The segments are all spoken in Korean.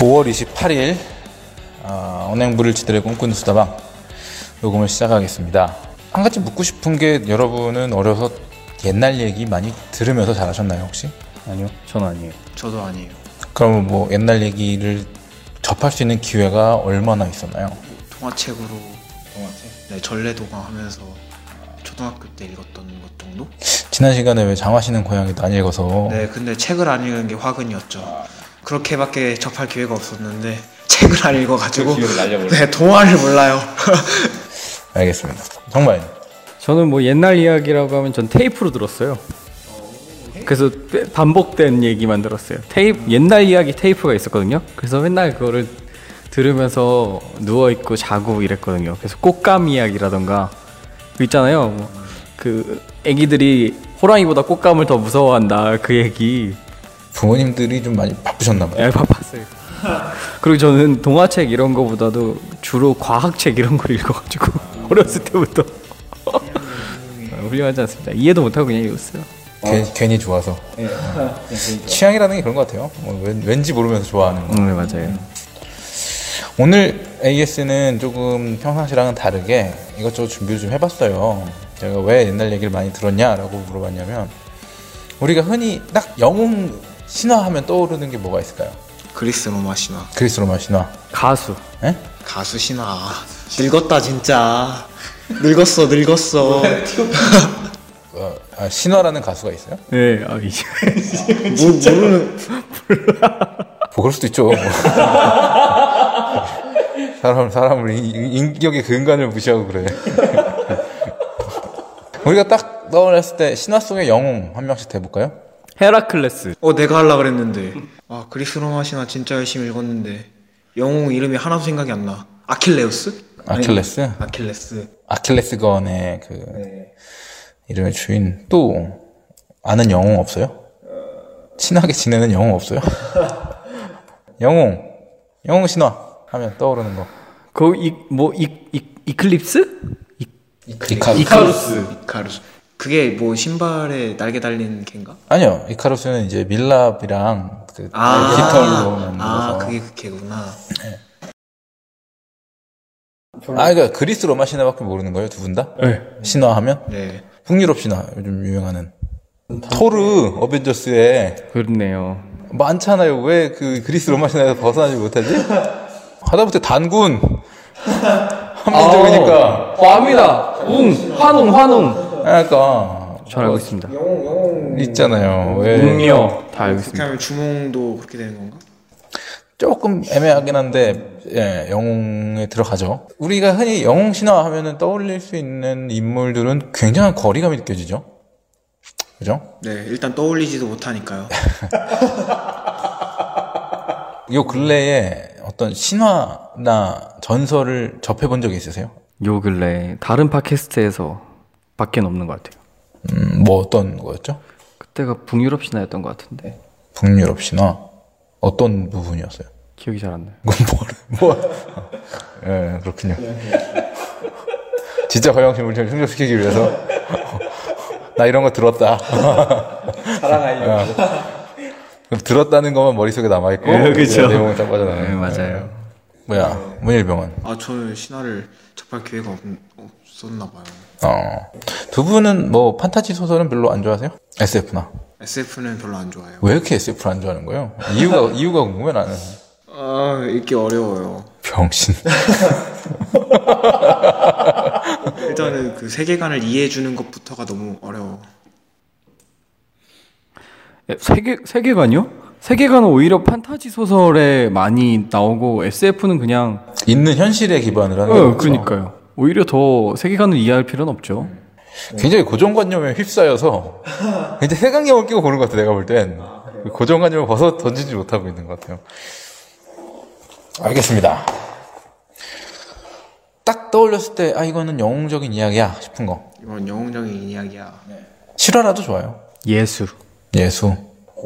5월 28일 어, 언행불을 지들의 꿈꾸는 수다방 녹음을 시작하겠습니다. 한 가지 묻고 싶은 게 여러분은 어려서 옛날 얘기 많이 들으면서 잘하셨나요 혹시? 아니요, 전 아니에요. 저도 아니에요. 그럼 뭐 옛날 얘기를 접할 수 있는 기회가 얼마나 있었나요? 동화책으로 네, 전래동화 하면서 초등학교 때 읽었던 것 정도? 지난 시간에 왜 장화시는 고양이도 안 읽어서 네, 근데 책을 안 읽은 게 화근이었죠. 그렇게밖에 접할 기회가 없었는데 책을 안 읽어가지고 네, 동화를 몰라요. 알겠습니다. 정말 저는 뭐 옛날 이야기라고 하면 전 테이프로 들었어요. 그래서 반복된 얘기만 들었어요. 테이프 옛날 이야기 테이프가 있었거든요. 그래서 맨날 그거를 들으면서 누워 있고 자고 이랬거든요. 그래서 꽃감 이야기라던가 그 있잖아요. 뭐그 아기들이 호랑이보다 꽃감을 더 무서워한다 그 얘기. 부모님들이 좀 많이 바쁘셨나 봐요. 예, 바빴어요. 그리고 저는 동화책 이런 거보다도 주로 과학책 이런 걸 읽어가지고 어렸을 때부터 훌륭하지 않습니다. 이해도 못하고 그냥 읽었어요. 괜- 괜히 좋아서 취향이라는 게 그런 것 같아요. 뭐 왠, 왠지 모르면서 좋아하는 거. 네 맞아요. 오늘 AS는 조금 평상시랑은 다르게 이것저것 준비를 좀 해봤어요. 제가 왜 옛날 얘기를 많이 들었냐라고 물어봤냐면 우리가 흔히 딱 영웅 신화하면 떠오르는 게 뭐가 있을까요? 그리스 로마 신화, 그리스 로마 신화. 가수. 예? 가수 신화. 늙었다 진짜. 늙었어, 늙었어. 어, 아, 신화라는 가수가 있어요? 네, 아, 이제 뭐, 모르는 뭐 그럴 수도 있죠. 뭐. 사람 사람을 인- 인- 인격의 근간을 무시하고 그래. 우리가 딱 떠올렸을 때 신화 속의 영웅 한 명씩 대볼까요? 헤라클레스. 어 내가 하려 그랬는데 아 그리스 로마 신화 진짜 열심히 읽었는데 영웅 이름이 하나도 생각이 안 나. 아킬레우스? 아킬레스? 아킬레스. 아킬레스건의 그 이름의 주인 또 아는 영웅 없어요? 친하게 지내는 영웅 없어요? 영웅 영웅 신화 하면 떠오르는 거 그이뭐이 이클립스? 이, 이카, 이카루스. 이카루스. 그게 뭐 신발에 날개 달린 개인가? 아니요 이카루스는 이제 밀랍이랑 그 아, 깃털로 아 만들어서 그게 그 개구나. 아 그러니까 그리스 로마 신화밖에 모르는 거예요 두 분 다? 네. 신화하면 네. 북유럽 신화 요즘 유행하는 토르 어벤져스에 그렇네요. 많잖아요. 왜 그 그리스 로마 신화에서 벗어나지 못하지? 하다못해 단군 한민족이니까. 어, 압니다. 웅, 환웅, 환웅. 그러니까 잘 알고 있습니다. 있잖아요. 왜 웅녀 다 알고 그렇게 있습니다. 하면 주몽도 그렇게 되는 건가? 조금 애매하긴 한데 예, 영웅에 들어가죠. 우리가 흔히 영웅 신화 하면은 떠올릴 수 있는 인물들은 굉장한 거리감이 느껴지죠. 그죠? 네. 일단 떠올리지도 못하니까요. 요 근래에 어떤 신화나 전설을 접해본 적이 있으세요? 요 근래 다른 팟캐스트에서 밖에 없는 것 같아요. 음, 뭐 어떤 거였죠? 그때가 북유럽 신화였던 것 같은데 북유럽 신화 어떤 부분이었어요? 기억이 잘 안 나요. 뭐, 뭐, 예, 그렇군요. 진짜 허영심을 좀 충족시키기 위해서. 나 이런 거 들었다. 자랑하려고. 들었다는 것만 머릿속에 남아있고. 예, 그쵸. 내용은 딱 빠져나가요. 네, 맞아요. 뭐야, 문일병은. 아 저는 신화를 접할 기회가 없, 없었나 봐요. 어. 두 분은 뭐, 판타지 소설은 별로 안 좋아하세요? SF나. SF는 별로 안 좋아해요. 왜 이렇게 SF를 안 좋아하는 거예요? 이유가, 이유가 궁금해, 나는. 아 읽기 어려워요. 병신. 일단은 그 세계관을 이해해 주는 것부터가 너무 어려워. 예, 세계 세계관이요? 세계관은 오히려 판타지 소설에 많이 나오고 SF는 그냥 있는 현실에 기반을 하는 어, 거죠. 그러니까요. 오히려 더 세계관을 이해할 필요는 없죠. 굉장히 고정관념에 휩싸여서 굉장히 색안경을 끼고 보는 것 같아 내가 볼 땐 고정관념을 벗어 던지지 못하고 있는 것 같아요 알겠습니다 딱 떠올렸을 때 아 이거는 영웅적인 이야기야 싶은 거 이건 영웅적인 이야기야. 실화라도 좋아요 예수. 예수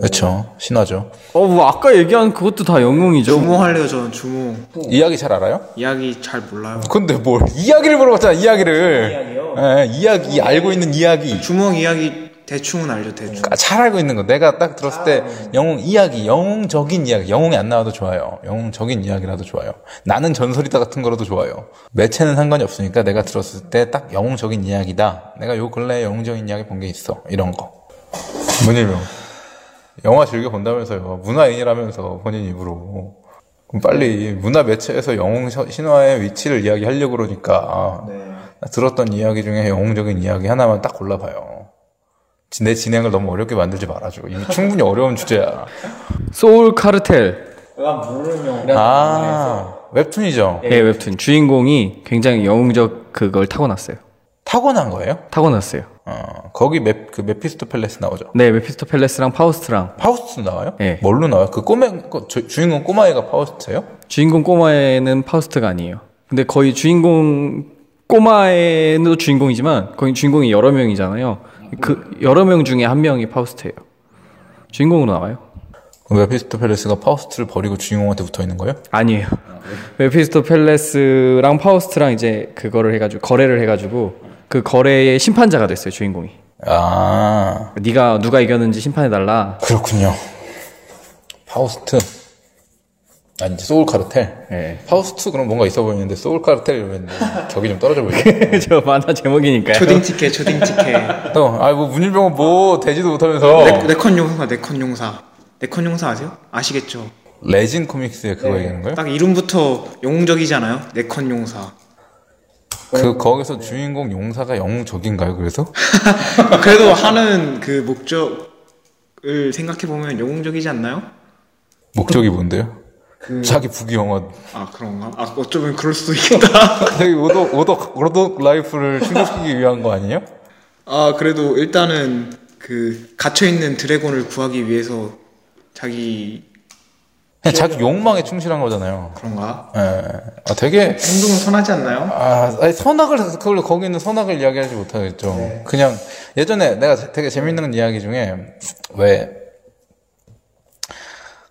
그렇죠 신화죠 어, 뭐 아까 얘기한 그것도 다 영웅이죠. 주몽 할래요 저는 주몽. 이야기 잘 알아요? 이야기 잘 몰라요. 근데 뭘 이야기를 물어봤잖아 이야기를 이야기요? 예, 이야기 알고 있는 이야기 주몽 이야기 대충은 알죠 대충. 아, 잘 알고 있는 거. 내가 딱 들었을 때 영웅 이야기, 영웅적인 이야기, 영웅이 안 나와도 좋아요. 영웅적인 이야기라도 좋아요. 나는 전설이다 같은 거라도 좋아요. 매체는 상관이 없으니까 내가 들었을 때 딱 영웅적인 이야기다. 내가 요 근래에 영웅적인 이야기 본 게 있어. 이런 거. 문일명. 영화 즐겨 본다면서요. 문화인이라면서 본인 입으로. 그럼 빨리 문화 매체에서 영웅 시- 신화의 위치를 이야기하려고 그러니까 나 들었던 이야기 중에 영웅적인 이야기 하나만 딱 골라봐요. 지- 내 진행을 너무 어렵게 만들지 말아줘. 이미 충분히 어려운 주제야. 소울 카르텔 아, 웹툰이죠. 의 웹툰 주인공이 굉장히 영웅적 그걸 타고났어요. 타고난 거예요? 타고났어요. 어, 거기 맵, 그 메피스토 펠레스 나오죠. 네, 메피스토 펠레스랑 파우스트랑 파우스트 나와요? 네. 뭘로 나와요? 그 꼬매, 그 주, 주인공 꼬마애가 파우스트예요? 주인공 꼬마애는 파우스트가 아니에요. 근데 거의 주인공 꼬마애도 주인공이지만 거기 주인공이 여러 명이잖아요. 그 여러 명 중에 한 명이 파우스트예요. 주인공으로 나와요? 그 메피스토 펠레스가 파우스트를 버리고 주인공한테 붙어 있는 거예요? 아니에요. 메피스토 펠레스랑 파우스트랑 이제 그거를 해가지고 거래를 해가지고 그 거래의 심판자가 됐어요 주인공이. 아, 네가 누가 이겼는지 심판해 달라. 그렇군요. 파우스트. 아니, 소울 카르텔. 예. 파우스트 그럼 뭔가 있어 보이는데 소울 카르텔 이러면 격이 좀 떨어져 보이네. 저 만화 제목이니까요. 초딩 티켓 초딩 티켓. 또, 아, 뭐, 문일병은 뭐, 되지도 못하면서. 네, 네 컷 용사 네 컷 용사. 네 컷 용사 아세요? 아시겠죠? 레진 코믹스에 그거 얘기하는 거예요? 딱 이름부터 영웅적이잖아요. 네 컷 용사. 그, 거기서 주인공 용사가 영웅적인가요, 그래서? 그래도 하는 그 목적을 생각해 보면 영웅적이지 않나요? 목적이 뭔데요? 자기 부귀영화. 아 그런가? 아 어쩌면 그럴 수도 있겠다. 자기 오독, 오독, 오독 라이프를 충족시키기 위한 거 아니에요? 아 그래도 일단은 그 갇혀 있는 드래곤을 구하기 위해서 자기 그냥 자기 욕망에 충실한 거잖아요. 그런가? 예. 아, 되게, 행동은 선하지 않나요? 아, 아니, 선악을, 그걸, 거기 있는 선악을 이야기하지 못하겠죠. 그냥, 예전에 내가 되게 재밌는 이야기 중에, 왜,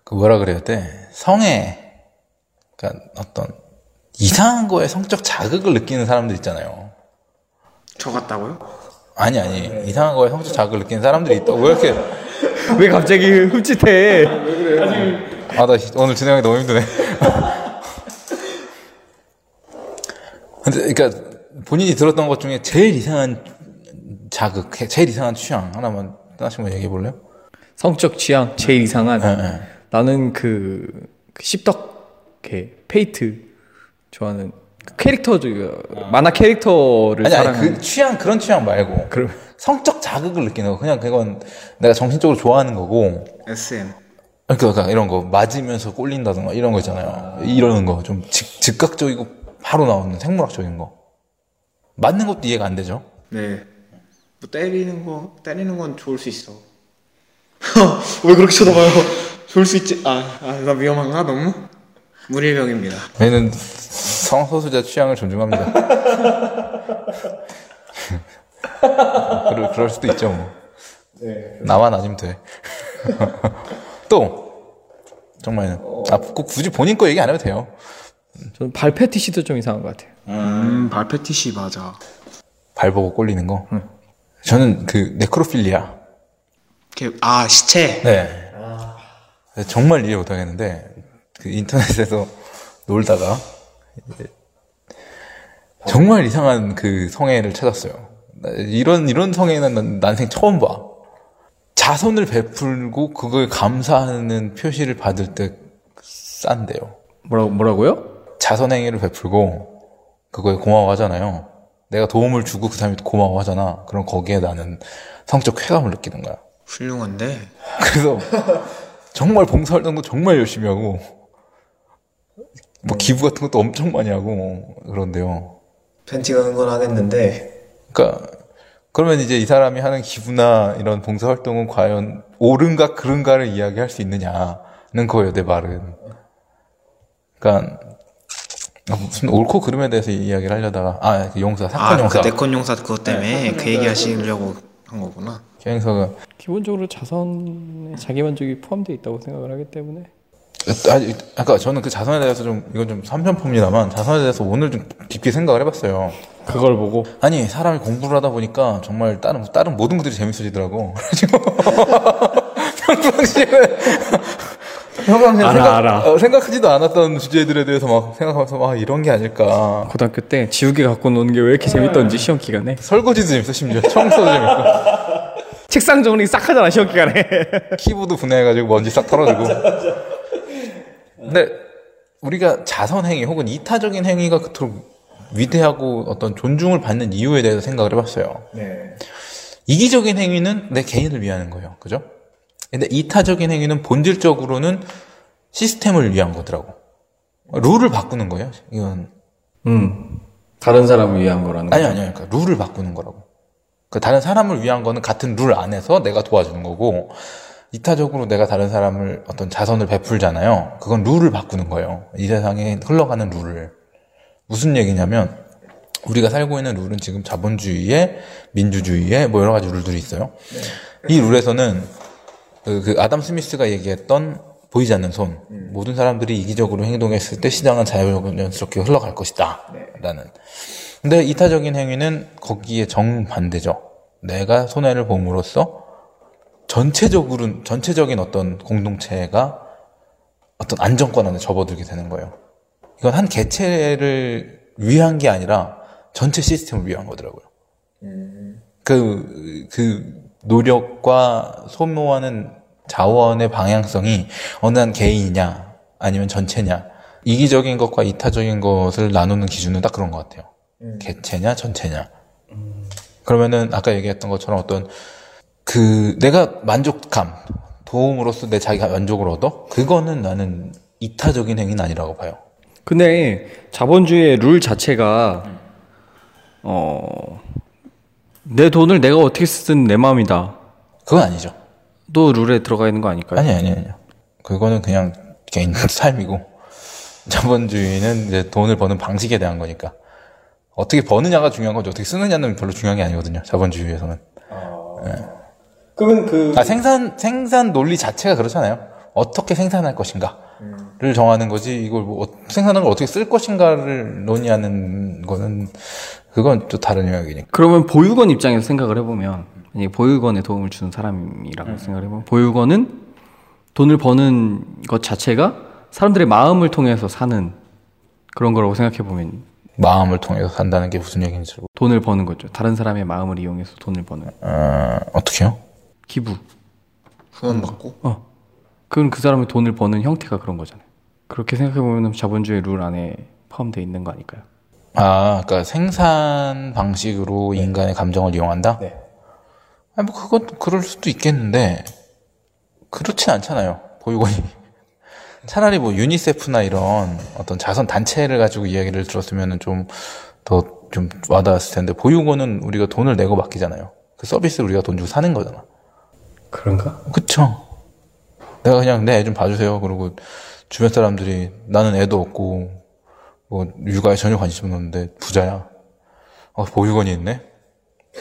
그 뭐라 그래야 돼? 성에, 그니까 어떤, 이상한 거에 성적 자극을 느끼는 사람들 있잖아요. 저 같다고요? 아니, 아니. 이상한 거에 성적 자극을 느끼는 사람들이 있다고. 왜 이렇게, 왜 갑자기 흠칫해? 아, 나 오늘 진행하기 너무 힘드네. 근데, 그니까, 본인이 들었던 것 중에 제일 이상한 자극, 제일 이상한 취향 하나만 하나씩 만 얘기해 볼래요? 성적 취향 제일 이상한. 예, 예. 나는 그, 그 십덕 걔 페이트 좋아하는 그 캐릭터 그 만화 캐릭터를 아니, 아니, 사랑하는. 그 취향, 그런 취향 말고. 그럼 성적 자극을 느끼는 거. 그냥 그건 내가 정신적으로 좋아하는 거고. SM. 그러니까, 이런 거, 맞으면서 꼴린다든가 이런 거 있잖아요. 이러는 거. 좀 즉, 즉각적이고 바로 나오는 생물학적인 거. 맞는 것도 이해가 안 되죠? 네. 뭐 때리는 거 때리는 건 좋을 수 있어. 왜 그렇게 쳐다봐요? 좋을 수 있지. 아, 아, 나 위험한가 너무? 문일병입니다. 저희는 성소수자 취향을 존중합니다. 그럴, 그럴 수도 있죠, 뭐. 나만 아니면 돼. 또, 정말, 아, 꼭 굳이 본인 거 얘기 안 해도 돼요. 저는 발 패티시도 좀 이상한 것 같아요. 음, 발페티시 맞아. 발 보고 꼴리는 거. 저는 그, 네크로필리아. 이렇게, 아, 시체. 네. 정말 이해 못하겠는데, 그 인터넷에서 놀다가, 정말 이상한 그 성애를 찾았어요. 나 이런, 이런 성애는 난 난생 처음 봐. 자선을 베풀고 그걸 감사하는 표시를 받을 때 싼데요. 뭐라고 뭐라고요? 자선행위를 베풀고 그거에 고마워하잖아요. 내가 도움을 주고 그 사람이 고마워하잖아. 그럼 거기에 나는 성적 쾌감을 느끼는 거야. 훌륭한데. 그래서 정말 봉사활동도 정말 열심히 하고 뭐 기부 같은 것도 엄청 많이 하고 그런데요. 팬티 가는 건 하겠는데 그러니까 그러면 이제 이 사람이 하는 기부나 이런 봉사활동은 과연 옳은가 그른가를 이야기할 수 있느냐는 거예요 내 말은. 그러니까 무슨 옳고 그름에 대해서 이야기를 하려다가 아 그 용사 사건 아, 그 용사 네컨 용사 그것 때문에 그 얘기 하시려고 한 거구나. 기행사가 기본적으로 자선에 자기 만족이 포함되어 있다고 생각을 하기 때문에 아니, 아까 저는 그 자선에 대해서 좀 이건 좀 삼편포입니다만 자선에 대해서 오늘 좀 깊게 생각을 해봤어요. 그걸 보고 아니 사람이 공부를 하다 보니까 정말 다른 다른 모든 것들이 재밌어지더라고. 평상시에 평상시에 알아, 생각, 알아. 어, 생각하지도 않았던 주제들에 대해서 막 생각하면서 와 이런 게 아닐까. 고등학교 때 지우개 갖고 노는 게 왜 이렇게 재밌던지 시험 기간에 설거지도 재밌어 심지어 청소도 재밌고 책상 정리 싹 하잖아 시험 기간에. 키보드 분해해가지고 먼지 싹 털어주고. 근데 우리가 자선 행위 혹은 이타적인 행위가 그토록 위대하고 어떤 존중을 받는 이유에 대해서 생각을 해봤어요. 네. 이기적인 행위는 내 개인을 위하는 거예요. 그죠? 근데 이타적인 행위는 본질적으로는 시스템을 위한 거더라고. 룰을 바꾸는 거예요. 이건 음. 다른 사람을 위한 거라는 아니 아니요. 그러니까 룰을 바꾸는 거라고. 그 다른 사람을 위한 거는 같은 룰 안에서 내가 도와주는 거고 이타적으로 내가 다른 사람을 어떤 자선을 베풀잖아요. 그건 룰을 바꾸는 거예요. 이 세상에 흘러가는 룰을. 무슨 얘기냐면 우리가 살고 있는 룰은 지금 자본주의에 민주주의에 뭐 여러 가지 룰들이 있어요. 이 룰에서는 그, 그 아담 스미스가 얘기했던 보이지 않는 손 모든 사람들이 이기적으로 행동했을 때 시장은 자연스럽게 흘러갈 것이다 라는 근데 이타적인 행위는 거기에 정반대죠 내가 손해를 봄으로써 전체적으로 전체적인 어떤 공동체가 어떤 안정권 안에 접어들게 되는 거예요. 이건 한 개체를 위한 게 아니라 전체 시스템을 위한 거더라고요. 그, 그 노력과 소모하는 자원의 방향성이 어느 한 개인이냐 아니면 전체냐 이기적인 것과 이타적인 것을 나누는 기준은 딱 그런 것 같아요. 개체냐 전체냐. 그러면은 아까 얘기했던 것처럼 어떤 그 내가 만족감 도움으로써 내 자기가 만족을 얻어 그거는 나는 이타적인 행위는 아니라고 봐요. 근데 자본주의의 룰 자체가 어. 내 돈을 내가 어떻게 쓰든 내 마음이다. 그건 아니죠. 또 룰에 들어가 있는 거 아닐까요? 아니 아니 아니요. 그거는 그냥 개인 삶이고 자본주의는 이제 돈을 버는 방식에 대한 거니까 어떻게 버느냐가 중요한 거죠. 어떻게 쓰느냐는 별로 중요한 게 아니거든요. 자본주의에서는. 그러면 그 아, 생산 생산 논리 자체가 그렇잖아요. 어떻게 생산할 것인가를 정하는 거지 이걸 뭐 어- 생산한 걸 어떻게 쓸 것인가를 논의하는 거는 그건 또 다른 영역이니까. 그러면 보육원 입장에서 생각을 해보면 만약에 보육원에 도움을 주는 사람이라고 생각을 해보면 보육원은 돈을 버는 것 자체가 사람들의 마음을 통해서 사는 그런 거라고 생각해 보면 마음을 통해서 산다는 게 무슨 얘기인지 잘 돈을 버는 거죠. 다른 사람의 마음을 이용해서 돈을 버는 어, 어떻게요? 기부. 후원 받고 어. 그건 그 사람의 돈을 버는 형태가 그런 거잖아요. 그렇게 생각해 보면 자본주의 룰 안에 포함되어 있는 거 아닐까요? 아, 그러니까 생산 방식으로 인간의 감정을 이용한다? 네. 아니, 뭐, 그건 그럴 수도 있겠는데, 그렇진 않잖아요. 보육원이. 차라리 뭐, 유니세프나 이런 어떤 자선 단체를 가지고 이야기를 들었으면 좀, 더, 좀 와닿았을 텐데, 보육원은 우리가 돈을 내고 맡기잖아요. 그 서비스를 우리가 돈 주고 사는 거잖아. 그런가? 그쵸? 내가 그냥 내 애 좀 봐주세요. 그리고 주변 사람들이 나는 애도 없고 뭐 육아에 전혀 관심 없는데 부자야. 어, 보육원이 있네.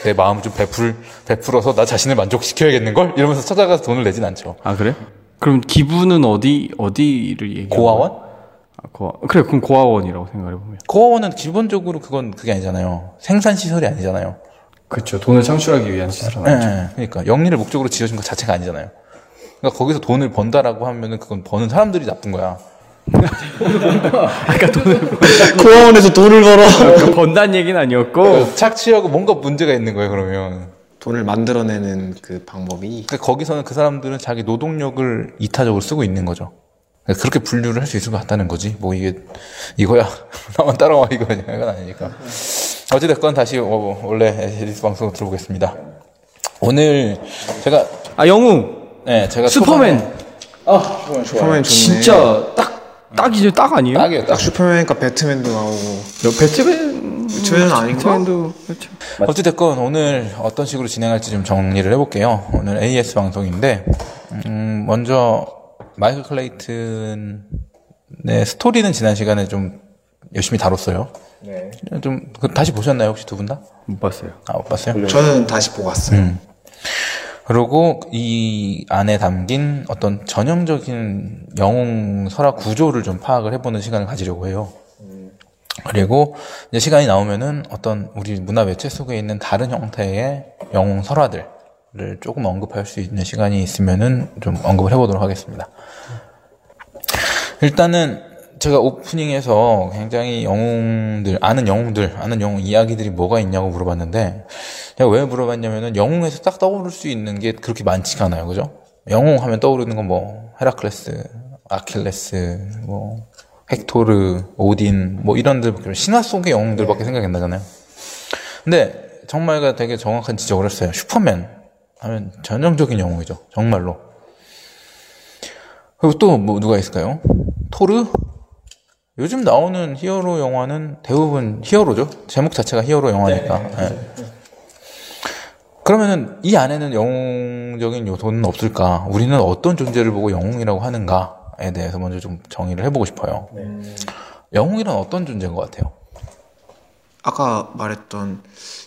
내 마음 좀 베풀 베풀어서 나 자신을 만족시켜야겠는 걸 이러면서 찾아가서 돈을 내진 않죠. 아 그래? 그럼 기부는 어디 어디를 얘기해? 고아원? 아, 고아. 그래 그럼 고아원이라고 생각해 보면. 고아원은 기본적으로 그건 그게 아니잖아요. 생산 시설이 아니잖아요. 그렇죠. 돈을 창출하기 위한 시설은 예, 예. 그러니까 영리를 목적으로 지어진 것 자체가 아니잖아요. 그러니까 거기서 돈을 번다라고 하면은 그건 버는 사람들이 나쁜 거야. 고아원에서 돈을 벌어 그 번다는 얘기는 아니었고 착취하고 뭔가 문제가 있는 거예요. 그러면. 돈을 만들어내는 그 방법이 그러니까 거기서는 그 사람들은 자기 노동력을 이타적으로 쓰고 있는 거죠. 그러니까 그렇게 분류를 할 수 있을 것 같다는 거지. 뭐 이게 이거야 나만 따라와 이거냐 이건 아니니까. 어찌됐건 다시 어, 원래 에디스 방송 들어보겠습니다. 오늘 제가 아 영웅 네 제가 슈퍼맨 초반에- 슈퍼맨 좋네 진짜 딱 딱이죠 딱 아니에요? 딱이에요. 딱. 딱 슈퍼맨이니까 배트맨도 나오고 여- 배트맨 배트맨은 아닌가? 배트맨도 그렇죠. 어찌됐건 오늘 어떤 식으로 진행할지 좀 정리를 해볼게요. 오늘 AS 방송인데 음, 먼저 마이클 클레이튼의 스토리는 지난 시간에 좀 열심히 다뤘어요. 네. 좀 그, 다시 보셨나요 혹시 두 분 다? 못 봤어요. 아 못 봤어요? 저는 다시 보고 왔어요 음. 그리고 이 안에 담긴 어떤 전형적인 영웅 설화 구조를 좀 파악을 해보는 시간을 가지려고 해요. 그리고 이제 시간이 나오면은 어떤 우리 문화 매체 속에 있는 다른 형태의 영웅 설화들을 조금 언급할 수 있는 시간이 있으면은 좀 언급을 해보도록 하겠습니다. 일단은 제가 오프닝에서 굉장히 영웅들, 아는 영웅들, 아는 영웅 이야기들이 뭐가 있냐고 물어봤는데, 제가 왜 물어봤냐면은 영웅에서 딱 떠오를 수 있는 게 그렇게 많지가 않아요. 그죠? 영웅 하면 떠오르는 건 뭐, 헤라클레스, 아킬레스, 뭐, 헥토르, 오딘, 뭐 이런들, 신화 속의 영웅들밖에 생각이 안 나잖아요. 근데 정말가 되게 정확한 지적을 했어요. 슈퍼맨 하면 전형적인 영웅이죠. 정말로. 그리고 또 뭐 누가 있을까요? 토르? 요즘 나오는 히어로 영화는 대부분 히어로죠. 제목 자체가 히어로 영화니까. 예. 그러면은 이 안에는 영웅적인 요소는 없을까? 우리는 어떤 존재를 보고 영웅이라고 하는가에 대해서 먼저 좀 정의를 해보고 싶어요. 영웅이란 어떤 존재인 것 같아요? 아까 말했던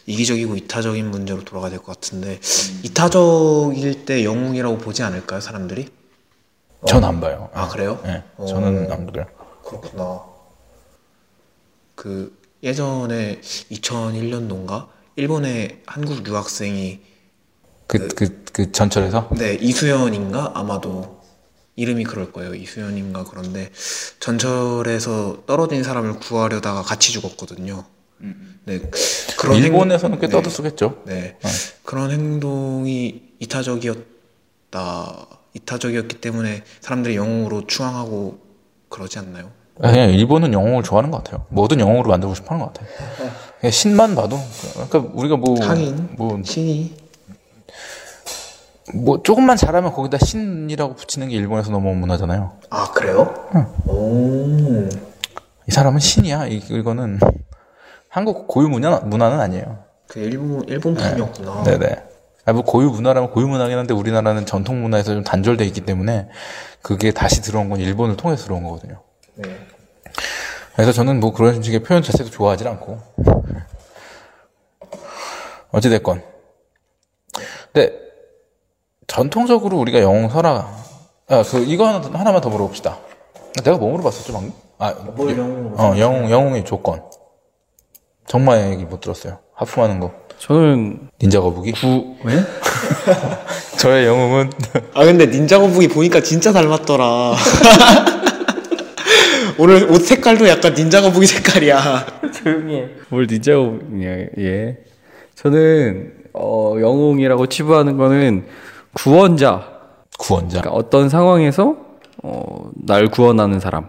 이기적이고 이타적인 문제로 돌아가야 될 것 같은데 이타적일 때 영웅이라고 보지 않을까요 사람들이? 전 안 봐요. 아 그래요? 예, 저는 안 그래요. 그렇구나. 그 예전에 2001년 도인가 일본의 한국 유학생이 그, 그, 그 전철에서? 네 이수연인가 아마도 이름이 그럴 거예요 이수연인가 그런데 전철에서 떨어진 사람을 구하려다가 같이 죽었거든요. 네 그런 행- 일본에서는 꽤 네. 떠들썩했죠. 네. 그런 행동이 이타적이었다. 이타적이었기 때문에 사람들이 영웅으로 추앙하고 그러지 않나요? 그냥 일본은 영웅을 좋아하는 것 같아요. 뭐든 영웅으로 만들고 싶어 하는 것 같아요. 그냥 신만 봐도, 그러니까 우리가 뭐, 하긴. 뭐, 신이 뭐, 조금만 잘하면 거기다 신이라고 붙이는 게 일본에서 넘어온 문화잖아요. 아 그래요? 오. 이 사람은 신이야. 이, 이거는 한국 고유 문화, 문화는 아니에요. 그 일본 일본 분이었구나. 네네. 아, 뭐 고유 문화라면 고유 문화긴 한데 우리나라는 전통 문화에서 좀 단절돼 있기 때문에 그게 다시 들어온 건 일본을 통해서 들어온 거거든요. 네. 그래서 저는 뭐 그런 식의 표현 자체도 좋아하지 않고. 어찌됐건. 근데, 전통적으로 우리가 영웅 설화, 아, 그, 이거 하나, 하나만 더 물어봅시다. 내가 뭐 물어봤었죠, 방금? 아, 어, 영웅, 영웅의 조건. 정말 얘기 못 들었어요. 하품하는 거. 저는 닌자 거북이? 구 왜? 저의 영웅은 아 근데 닌자 거북이 보니까 진짜 닮았더라. 오늘 옷 색깔도 약간 닌자 거북이 색깔이야. 조용히 해. 뭘 닌자고 예, 예. 저는 어, 영웅이라고 치부하는 거는 구원자. 구원자. 그러니까 어떤 상황에서 어, 날 구원하는 사람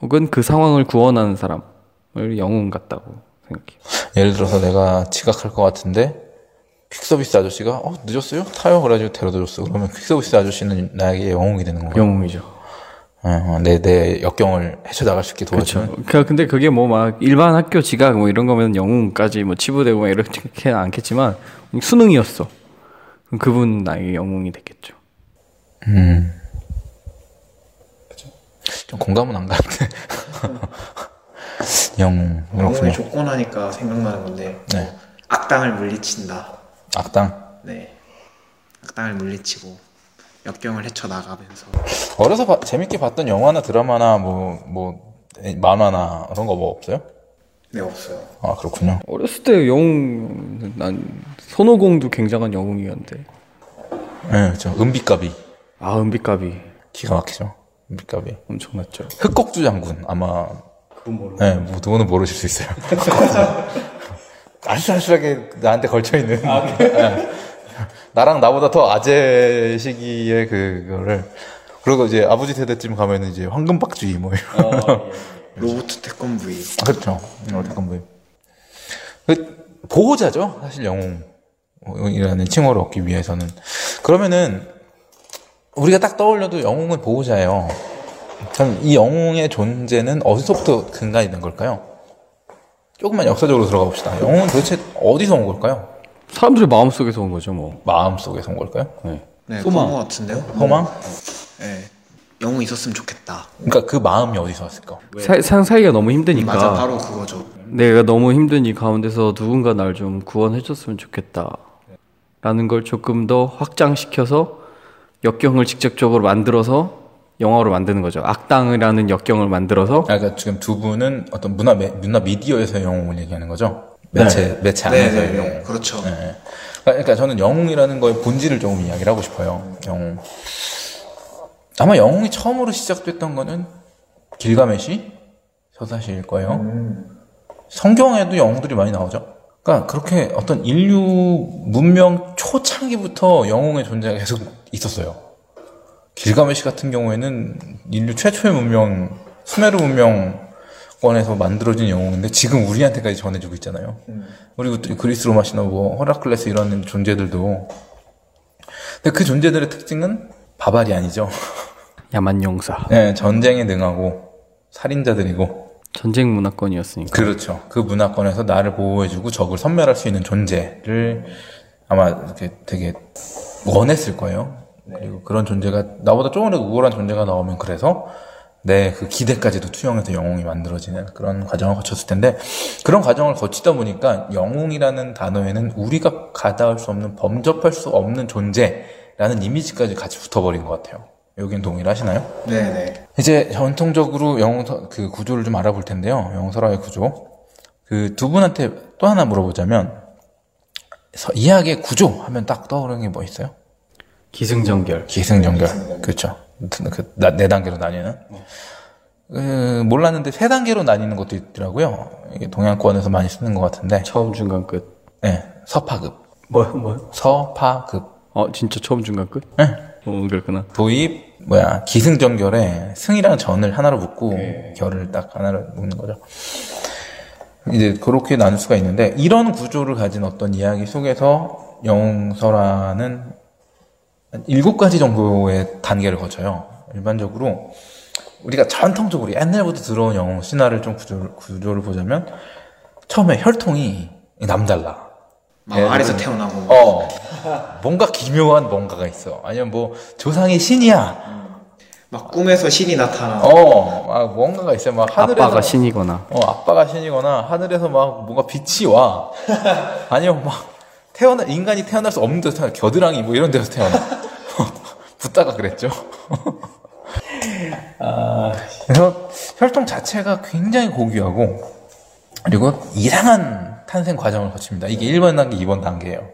혹은 그 상황을 구원하는 사람을 영웅 같다고 생각해요. 예를 들어서 내가 지각할 것 같은데 퀵서비스 아저씨가 어 늦었어요? 타요 그래가지고 데려다 줬어. 그러면 퀵서비스 아저씨는 나에게 영웅이 되는 거야. 영웅이죠. 어, 내, 내 역경을 헤쳐나갈 수 있게 도와주는. 그렇죠. 그 근데 그게 뭐 막 일반 학교 지각 뭐 이런 거면 영웅까지 뭐 치부되고 막 이렇게 않겠지만 수능이었어. 그럼 그분 나에게 영웅이 됐겠죠. 좀 공감은 안 가는데. 영웅, 그렇군요. 조건하니까 생각나는 건데 네. 악당을 물리친다. 악당. 네. 악당을 물리치고 역경을 헤쳐 나가면서 어려서 봐- 재밌게 봤던 영화나 드라마나 뭐, 뭐, 에, 만화나 그런 거 뭐 없어요? 네 없어요. 아, 그렇군요. 어렸을 때 영웅 난 손오공도 굉장한 영웅이었는데. 네, 그렇죠. 은비까비. 아 은비까비 기가 막히죠. 은비까비. 엄청났죠. 흑kok주 장군 아마 네, 뭐 누구는 모르실 수 있어요. 아슬아슬하게 나한테 걸쳐 있는. 네. 나랑 나보다 더 아재 시기의 그거를 그리고 이제 아버지 세대쯤 가면은 이제 황금박쥐 뭐 이런. 로보트 태권브이. 아, 그렇죠. 어, 태권브이. 그 보호자죠. 사실 영웅이라는 칭호를 얻기 위해서는. 그러면은 우리가 딱 떠올려도 영웅은 보호자예요. 그럼 이 영웅의 존재는 어디서부터 근간이 된 걸까요? 조금만 역사적으로 들어가 봅시다. 영웅은 도대체 어디서 온 걸까요? 사람들의 마음 속에서 온 거죠 뭐. 마음 속에서 온 걸까요? 네. 네, 소망. 그런 것 같은데요? 소망? 네. 영웅 있었으면 좋겠다. 그러니까 그 마음이 어디서 왔을까? 사, 상 사이가 너무 힘드니까. 맞아, 바로 그거죠. 내가 너무 힘든 이 가운데서 누군가 날 좀 구원해줬으면 좋겠다. 라는 걸 조금 더 확장시켜서 역경을 직접적으로 만들어서 영화로 만드는 거죠. 악당이라는 역경을 만들어서 아, 그러니까 지금 두 분은 어떤 문화 매- 문화 미디어에서의 영웅을 얘기하는 거죠. 매체 매체 안에서의 네, 영웅. 네, 그렇죠. 네. 그러니까 저는 영웅이라는 거의 본질을 조금 이야기를 하고 싶어요. 영웅. 아마 영웅이 처음으로 시작됐던 거는 길가메시 서사시일 거예요. 성경에도 영웅들이 많이 나오죠. 그러니까 그렇게 어떤 인류 문명 초창기부터 영웅의 존재가 계속 있었어요. 길가메시 같은 경우에는 인류 최초의 문명, 수메르 문명 권에서 만들어진 영웅인데 지금 우리한테까지 전해주고 있잖아요. 그리고 또 그리스 로마 신화 뭐 헤라클레스 이런 존재들도 근데 그 존재들의 특징은 바발이 아니죠. 야만 용사. 네, 전쟁에 능하고 살인자들이고 전쟁 문화권이었으니까. 그렇죠. 그 문화권에서 나를 보호해주고 적을 섬멸할 수 있는 존재를 아마 이렇게 되게 원했을 거예요. 그리고 그런 존재가 나보다 조금이라도 우월한 존재가 나오면 그래서 내 그 기대까지도 투영해서 영웅이 만들어지는 그런 과정을 거쳤을 텐데 그런 과정을 거치다 보니까 영웅이라는 단어에는 우리가 가닿을 수 없는 범접할 수 없는 존재라는 이미지까지 같이 붙어버린 것 같아요. 여긴 동의를 하시나요? 네네. 이제 전통적으로 영웅서 그 구조를 좀 알아볼 텐데요. 영웅 설화의 구조. 그 두 분한테 또 하나 물어보자면 서- 이야기의 구조 하면 딱 떠오르는 게 뭐 있어요? 기승전결. 기승전결. 그렇죠. 그, 나- 네 단계로 나뉘는. 그, 몰랐는데 세 단계로 나뉘는 것도 있더라고요. 이게 동양권에서 많이 쓰는 것 같은데. 처음 중간 끝. 네, 서파급. 뭐 뭐? 서파급. 어 진짜 처음 중간 끝? 네. 어 그렇구나. 도입 뭐야 기승전결에 승이랑 전을 하나로 묶고 결을 딱 하나로 묶는 거죠. 이제 그렇게 나눌 수가 있는데 이런 구조를 가진 어떤 이야기 속에서 영웅설화는 한 일곱 가지 정도의 단계를 거쳐요. 일반적으로 우리가 전통적으로 옛날부터 들어온 영웅 신화를 좀 구조를, 구조를 보자면 처음에 혈통이 남달라. 막 예, 아래서 태어나고. 어, 뭔가 기묘한 뭔가가 있어. 아니면 뭐 조상이 신이야. 막 꿈에서 신이 나타나. 어, 막 뭔가가 있어요. 막 하늘에서 아빠가 신이거나. 어, 아빠가 신이거나 하늘에서 막 뭔가 빛이 와. 아니면 막 태어나 인간이 태어날 수 없는 데서 태어나 겨드랑이 뭐 이런 데서 태어나. 붙다가 그랬죠. 아, 그래서 혈통 자체가 굉장히 고귀하고 그리고 이상한 탄생 과정을 거칩니다. 이게 1번 단계, 2번 단계예요.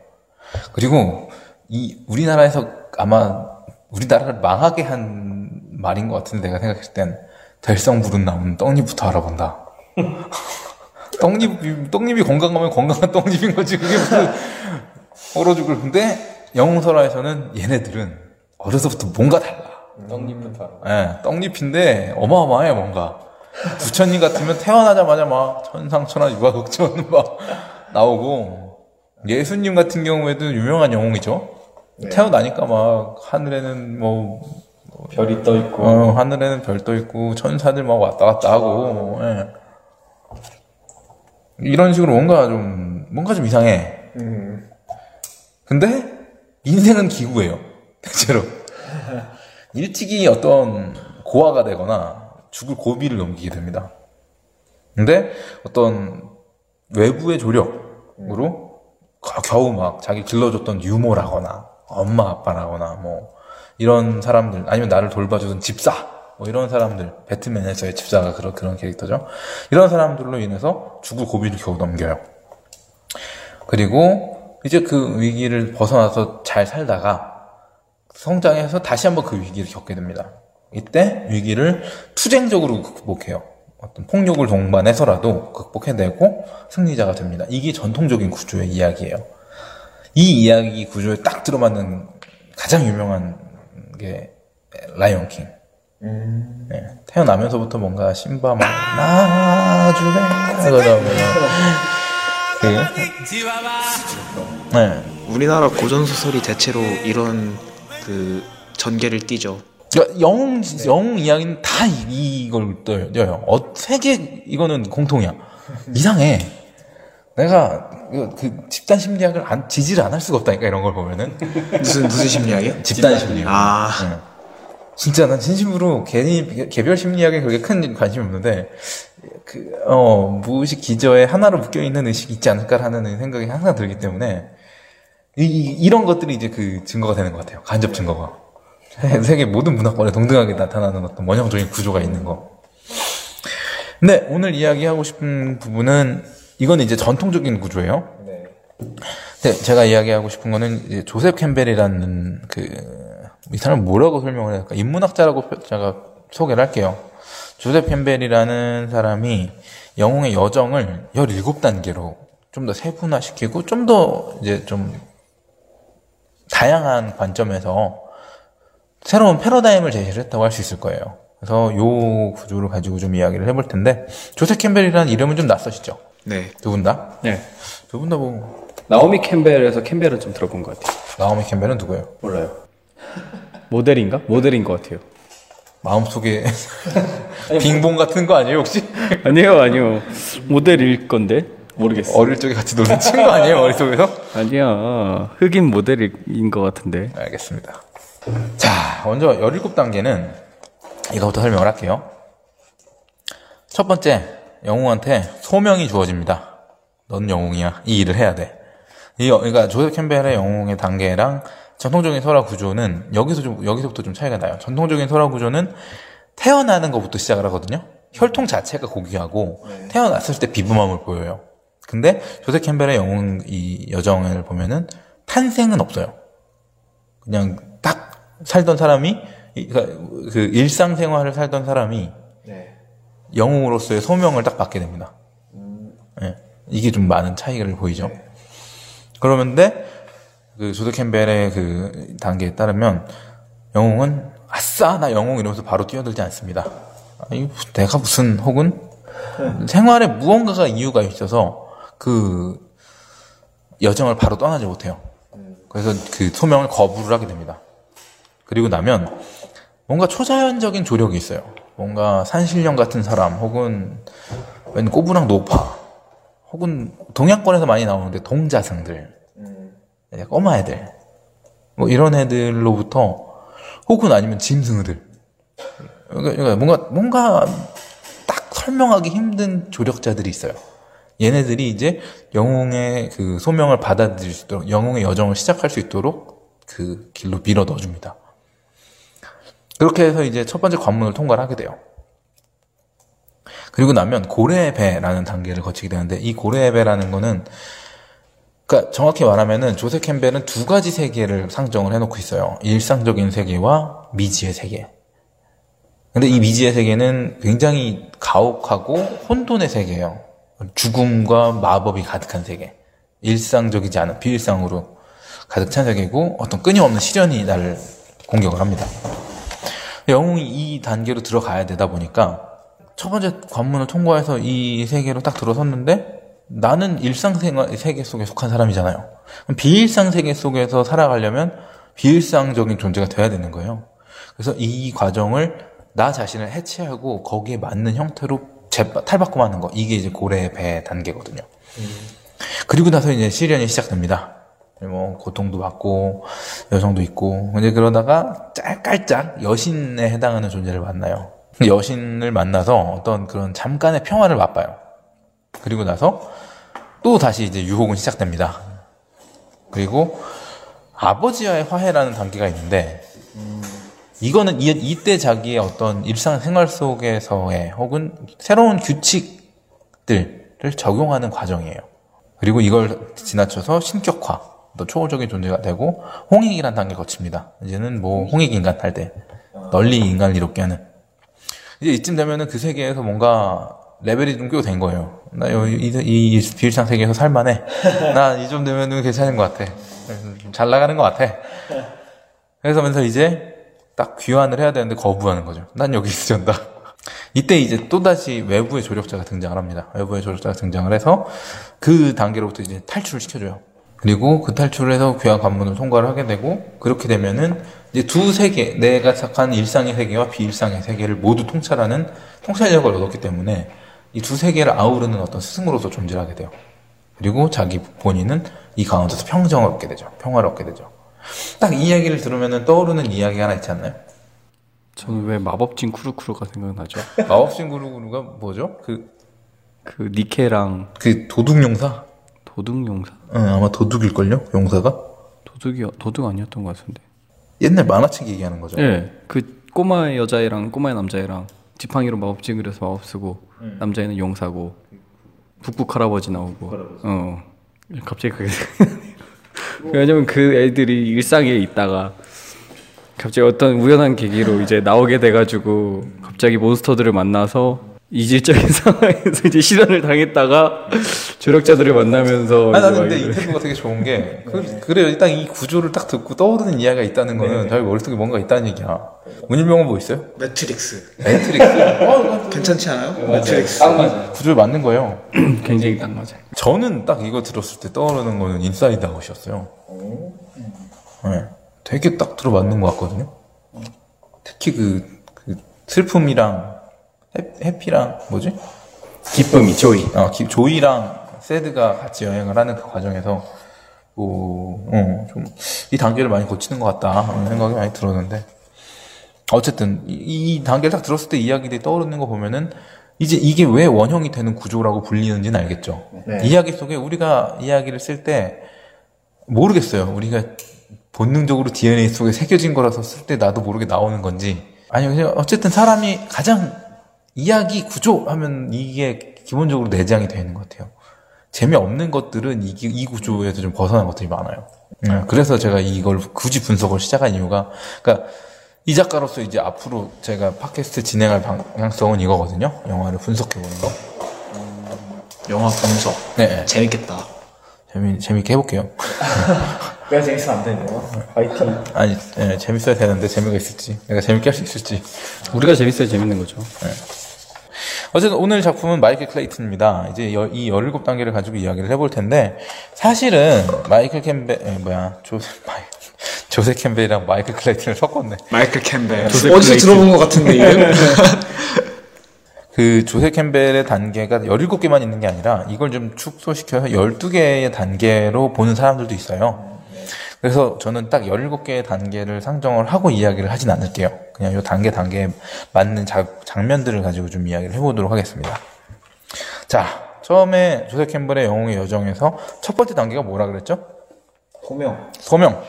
그리고 이 우리나라에서 아마 우리나라를 망하게 한 말인 것 같은데 내가 생각했을 땐 될성 부른 나무는 떡잎부터 알아본다. 떡잎이 떡잎이 건강하면 건강한 떡잎인 거지 그게 무슨 얼어 죽을 근데 영웅설화에서는 얘네들은 어려서부터 뭔가 달라. 떡잎부터. 예, 떡잎인데 어마어마해 뭔가. 부처님 같으면 태어나자마자 막 천상천하 유아극전 막 나오고 예수님 같은 경우에도 유명한 영웅이죠. 태어나니까 막 하늘에는 뭐 별이 떠 있고. 어, 하늘에는 별 떠 있고 천사들 막 왔다 갔다 하고 예. 이런 식으로 뭔가 좀 뭔가 좀 이상해. 근데 인생은 기구예요. 대체로 일찍이 어떤 고아가 되거나 죽을 고비를 넘기게 됩니다. 근데 어떤 외부의 조력으로 겨- 겨우 막 자기 길러줬던 유모라거나 엄마 아빠라거나 뭐 이런 사람들 아니면 나를 돌봐주던 집사 뭐 이런 사람들 배트맨에서의 집사가 그런 그런 캐릭터죠. 이런 사람들로 인해서 죽을 고비를 겨우 넘겨요. 그리고 이제 그 위기를 벗어나서 잘 살다가 성장해서 다시 한번 그 위기를 겪게 됩니다. 이때 위기를 투쟁적으로 극복해요. 어떤 폭력을 동반해서라도 극복해내고 승리자가 됩니다. 이게 전통적인 구조의 이야기예요. 이 이야기 구조에 딱 들어맞는 가장 유명한 게 라이온 킹. 네, 태어나면서부터 뭔가 심바 막 나주래 그러다 보면 그 네. 우리나라 고전 소설이 대체로 이런 그 전개를 띠죠. 그러니까 영웅 영웅 이야기는 다 이- 이걸 떠요. 어, 세계 이거는 공통이야. 이상해. 내가 그 집단 심리학을 안 지지를 안 할 수가 없다니까 이런 걸 보면은 무슨 무슨 심리학이요? 집단 심리학. 아, 응. 진짜 난 진심으로 개인 개별 심리학에 그렇게 큰 관심이 없는데 그 어 무의식 기저에 하나로 묶여 있는 의식이 있지 않을까라는 생각이 항상 들기 때문에 이, 이- 이런 것들이 이제 그 증거가 되는 것 같아요. 간접 증거가. 세계 모든 문화권에 동등하게 나타나는 어떤 원형적인 구조가 있는 거. 근데 오늘 이야기하고 싶은 부분은 이건 이제 전통적인 구조예요. 네. 근데 제가 이야기하고 싶은 거는 이제 조셉 캠벨이라는 그 이 사람 뭐라고 설명을 해야 될까? 인문학자라고 표- 제가 소개를 할게요. 조셉 캠벨이라는 사람이 영웅의 여정을 17단계로 좀 더 세분화시키고 좀 더 이제 좀 다양한 관점에서 새로운 패러다임을 제시를 했다고 할 수 있을 거예요. 그래서 요 구조를 가지고 좀 이야기를 해볼 텐데 조셉 캠벨이라는 이름은 좀 낯서시죠? 네. 두 분 다? 네. 두 분 다 뭐 나오미 캠벨에서 캠벨은 좀 들어본 것 같아요. 나오미 캠벨은 누구예요? 몰라요. 모델인가? 모델인 것 같아요. 마음속에 빙봉 같은 거 아니에요 혹시? 아니요, 아니요. 모델일 건데 모르겠어. 어릴 적에 같이 놀던 친구 아니에요 머릿속에서? 아니야. 흑인 모델인 것 같은데. 알겠습니다. 자, 먼저 17단계는 이거부터 설명을 할게요. 첫 번째, 영웅한테 소명이 주어집니다. 넌 영웅이야. 이 일을 해야 돼. 이, 어- 그러니까 조셉 캠벨의 영웅의 단계랑 전통적인 설화 구조는 여기서 좀, 여기서부터 좀 차이가 나요. 전통적인 설화 구조는 태어나는 것부터 시작을 하거든요. 혈통 자체가 고귀하고 태어났을 때 비범함을 보여요. 근데 조셉 캠벨의 영웅 이 여정을 보면은 탄생은 없어요. 그냥 딱 살던 사람이 이- 그러니까 그 일상생활을 살던 사람이 네. 영웅으로서의 소명을 딱 받게 됩니다. 예. 이게 좀 많은 차이를 보이죠. 그러는데 그 조드 캠벨의 그 단계에 따르면 영웅은 아싸 나 영웅 이러면서 바로 뛰어들지 않습니다. 아니 내가 무슨 혹은 생활에 무언가가 이유가 있어서 그 여정을 바로 떠나지 못해요. 그래서 그 소명을 거부를 하게 됩니다. 그리고 나면 뭔가 초자연적인 조력이 있어요. 뭔가 산신령 같은 사람 혹은 웬 꼬부랑 노파 혹은 동양권에서 많이 나오는데 동자승들 네, 꼬마 애들 뭐 이런 애들로부터 혹은 아니면 짐승들 그러니까 뭔가 뭔가 딱 설명하기 힘든 조력자들이 있어요. 얘네들이 이제 영웅의 그 소명을 받아들일 수 있도록 영웅의 여정을 시작할 수 있도록 그 길로 밀어 넣어줍니다. 그렇게 해서 이제 첫 번째 관문을 통과를 하게 돼요. 그리고 나면 고래의 배라는 단계를 거치게 되는데 이 고래의 배라는 거는 그러니까 정확히 말하면은 조세 캠벨은 두 가지 세계를 상정을 해놓고 있어요. 일상적인 세계와 미지의 세계. 근데 이 미지의 세계는 굉장히 가혹하고 혼돈의 세계예요. 죽음과 마법이 가득한 세계. 일상적이지 않은 비일상으로 가득 찬 세계고 어떤 끊임없는 시련이 나를 공격을 합니다. 영웅이 이 단계로 들어가야 되다 보니까 첫 번째 관문을 통과해서 이 세계로 딱 들어섰는데 나는 일상생활 세계 속에 속한 사람이잖아요. 비일상 세계 속에서 살아가려면 비일상적인 존재가 돼야 되는 거예요. 그래서 이 과정을 나 자신을 해체하고 거기에 맞는 형태로 재, 탈바꿈하는 거 이게 이제 고래의 배 단계거든요. 그리고 나서 이제 시련이 시작됩니다. 뭐 고통도 받고 여성도 있고 이제 그러다가 짤깔짝 여신에 해당하는 존재를 만나요. 여신을 만나서 어떤 그런 잠깐의 평화를 맛봐요. 그리고 나서 또 다시 이제 유혹은 시작됩니다. 그리고 아버지와의 화해라는 단계가 있는데 이거는 이, 이때 자기의 어떤 일상생활 속에서의 혹은 새로운 규칙들을 적용하는 과정이에요. 그리고 이걸 지나쳐서 신격화, 또 초월적인 존재가 되고 홍익이라는 단계 거칩니다. 이제는 뭐 홍익 인간 할 때 널리 인간을 이롭게 하는 이제 이쯤 되면은 그 세계에서 뭔가 레벨이 좀꽤 된 거예요. 나 여기 이, 이, 이 비일상 세계에서 살만해. 나이좀 되면은 괜찮은 것 같아. 좀잘 나가는 것 같아. 그래서면서 이제 딱 귀환을 해야 되는데 거부하는 거죠. 난 여기 있으련다. 이때 이제 또다시 외부의 조력자가 등장을 합니다. 외부의 조력자가 등장을 해서 그 단계로부터 이제 탈출을 시켜줘요. 그리고 그 탈출을 해서 귀환 관문을 통과를 하게 되고 그렇게 되면은 이제 두 세계, 내가 착한 일상의 세계와 비일상의 세계를 모두 통찰하는 통찰력을 얻었기 때문에 이 두 세계를 아우르는 어떤 스승으로서 존재를 하게 돼요. 그리고 자기 본인은 이 가운데서 평정을 얻게 되죠. 평화를 얻게 되죠. 딱 이 이야기를 들으면 떠오르는 이야기 하나 있지 않나요? 저는 왜 마법진 쿠루쿠루가 생각나죠? 마법신 구루구루가 뭐죠? 그, 그 니케랑 그 도둑용사? 도둑 용사? 응, 아마 도둑일걸요? 용사가? 도둑이 도둑 아니었던 것 같은데. 옛날 만화책 얘기하는 거죠. 예, 그 꼬마 여자애랑 꼬마 남자애랑 지팡이로 마법 찡그려서 마법 쓰고 남자애는 용사고 북북 할아버지 나오고 어 갑자기 그게. 왜냐면 그 애들이 일상에 있다가 갑자기 어떤 우연한 계기로 이제 나오게 돼가지고 갑자기 monster들을 만나서 이질적인 상황에서 이제 시련을 당했다가 조력자들을 만나면서 아니 나는 막 근데 이래. 인터뷰가 되게 좋은 게 그, 그래요 일단 이 구조를 딱 듣고 떠오르는 이야기가 있다는 거는 저희 머릿속에 뭔가 있다는 얘기야. 문일병은 뭐 있어요? 매트릭스. 매트릭스? 괜찮지 않아요? 매트릭스. 구조를 맞는 거예요. 굉장히 딱 맞아요. 저는 딱 이거 들었을 때 떠오르는 거는 인사이드 아웃이었어요. 네, 되게 딱 들어맞는 것 같거든요. 특히 그, 그 슬픔이랑 해, happy랑 뭐지? 기쁨이 조이. 어, 기- 조이랑 sad가 같이 여행을 하는 그 과정에서 뭐, 어, 좀, 이 단계를 많이 거치는 것 같다. 하는 생각이 많이 들었는데. 어쨌든, 이, 이 단계를 딱 들었을 때 이야기들이 떠오르는 거 보면은, 이제 이게 왜 원형이 되는 구조라고 불리는지는 알겠죠. 이야기 속에 우리가 이야기를 쓸 때, 모르겠어요. 우리가 본능적으로 DNA 속에 새겨진 거라서 쓸 때 나도 모르게 나오는 건지. 아니, 그냥 어쨌든 사람이 가장 이야기 구조 하면 이게 기본적으로 내장이 되어 있는 것 같아요. 재미없는 것들은 이, 이 구조에서 좀 벗어난 것들이 많아요. 음, 그래서 제가 이걸 굳이 분석을 시작한 이유가, 그러니까 이 작가로서 이제 앞으로 제가 팟캐스트 진행할 방향성은 이거거든요. 영화를 분석해보는 거. 영화 분석 네, 재밌겠다 재미, 재밌게 해볼게요. 내가 재밌으면 안 되는 거야? 화이팅. 아니, 예, 재밌어야 되는데 재미가 있을지, 내가 재밌게 할 수 있을지. 우리가 재밌어야 재밌는 거죠. 어쨌든 오늘 작품은 마이클 클레이튼입니다. 이제 여- 이 17단계를 가지고 이야기를 해볼 텐데, 사실은 마이클 캠벨, 에, 뭐야, 조세, 마이, 조셉 캠벨이랑 마이클 클레이튼을 섞었네. 마이클 캠벨 어디서. 들어본 것 같은데 이름? 그 조셉 캠벨의 단계가 17개만 있는 게 아니라 이걸 좀 축소시켜서 12개의 단계로 보는 사람들도 있어요. 그래서 저는 딱 17개의 단계를 상정을 하고 이야기를 하진 않을게요. 그냥 이 단계 단계에 맞는 자- 장면들을 가지고 좀 이야기를 해보도록 하겠습니다. 자, 처음에 조세 캠벨의 영웅의 여정에서 첫 번째 단계가 뭐라 그랬죠? 소명. 소명.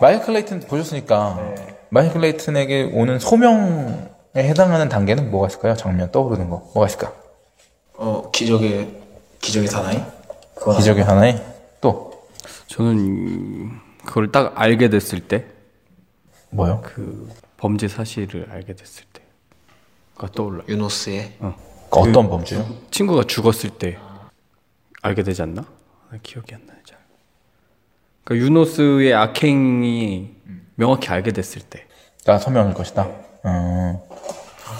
마이클 레이튼 보셨으니까 마이클 레이튼에게 오는 소명에 해당하는 단계는 뭐가 있을까요? 장면 떠오르는 거 뭐가 있을까? 어 기적의 기적의 사나이? 기적의 하나에 또 저는 그걸 딱 알게 됐을 때, 뭐요? 그 범죄 사실을 알게 됐을 때가 떠올라. 유노스의 그 어떤 범죄요? 친구가 죽었을 때 알게 되지 않나? 아, 기억이 안 나요. 잘. 그러니까 유노스의 악행이 명확히 알게 됐을 때. 나 소명일 것이다. 어.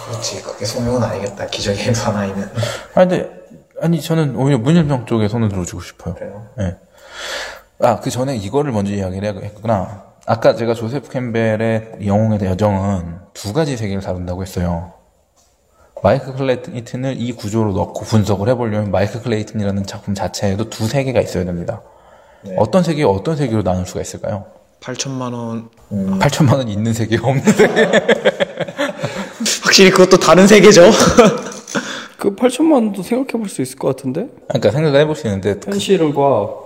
그렇지. 그게 소명은 아니겠다. 기적의 사나이는. 아니 근데 아니 저는 오히려 문일병 쪽에 손을 들어주고 싶어요. 그래요? 예. 아, 그 전에 이거를 먼저 이야기를 했구나. 아까 제가 조세프 캠벨의 영웅의 여정은 두 가지 세계를 다룬다고 했어요. 마이클 클레이튼을 이 구조로 넣고 분석을 해보려면 마이클 클레이튼이라는 작품 자체에도 두 세계가 있어야 됩니다. 어떤 세계, 어떤 세계로 나눌 수가 있을까요? 8천만 원 8천만 원 있는 세계가 없는 세계. 확실히 그것도 다른 세계죠 그 8천만 원도 생각해 볼 수 있을 것 같은데? 그러니까 생각을 해볼 수 있는데 현실과 딱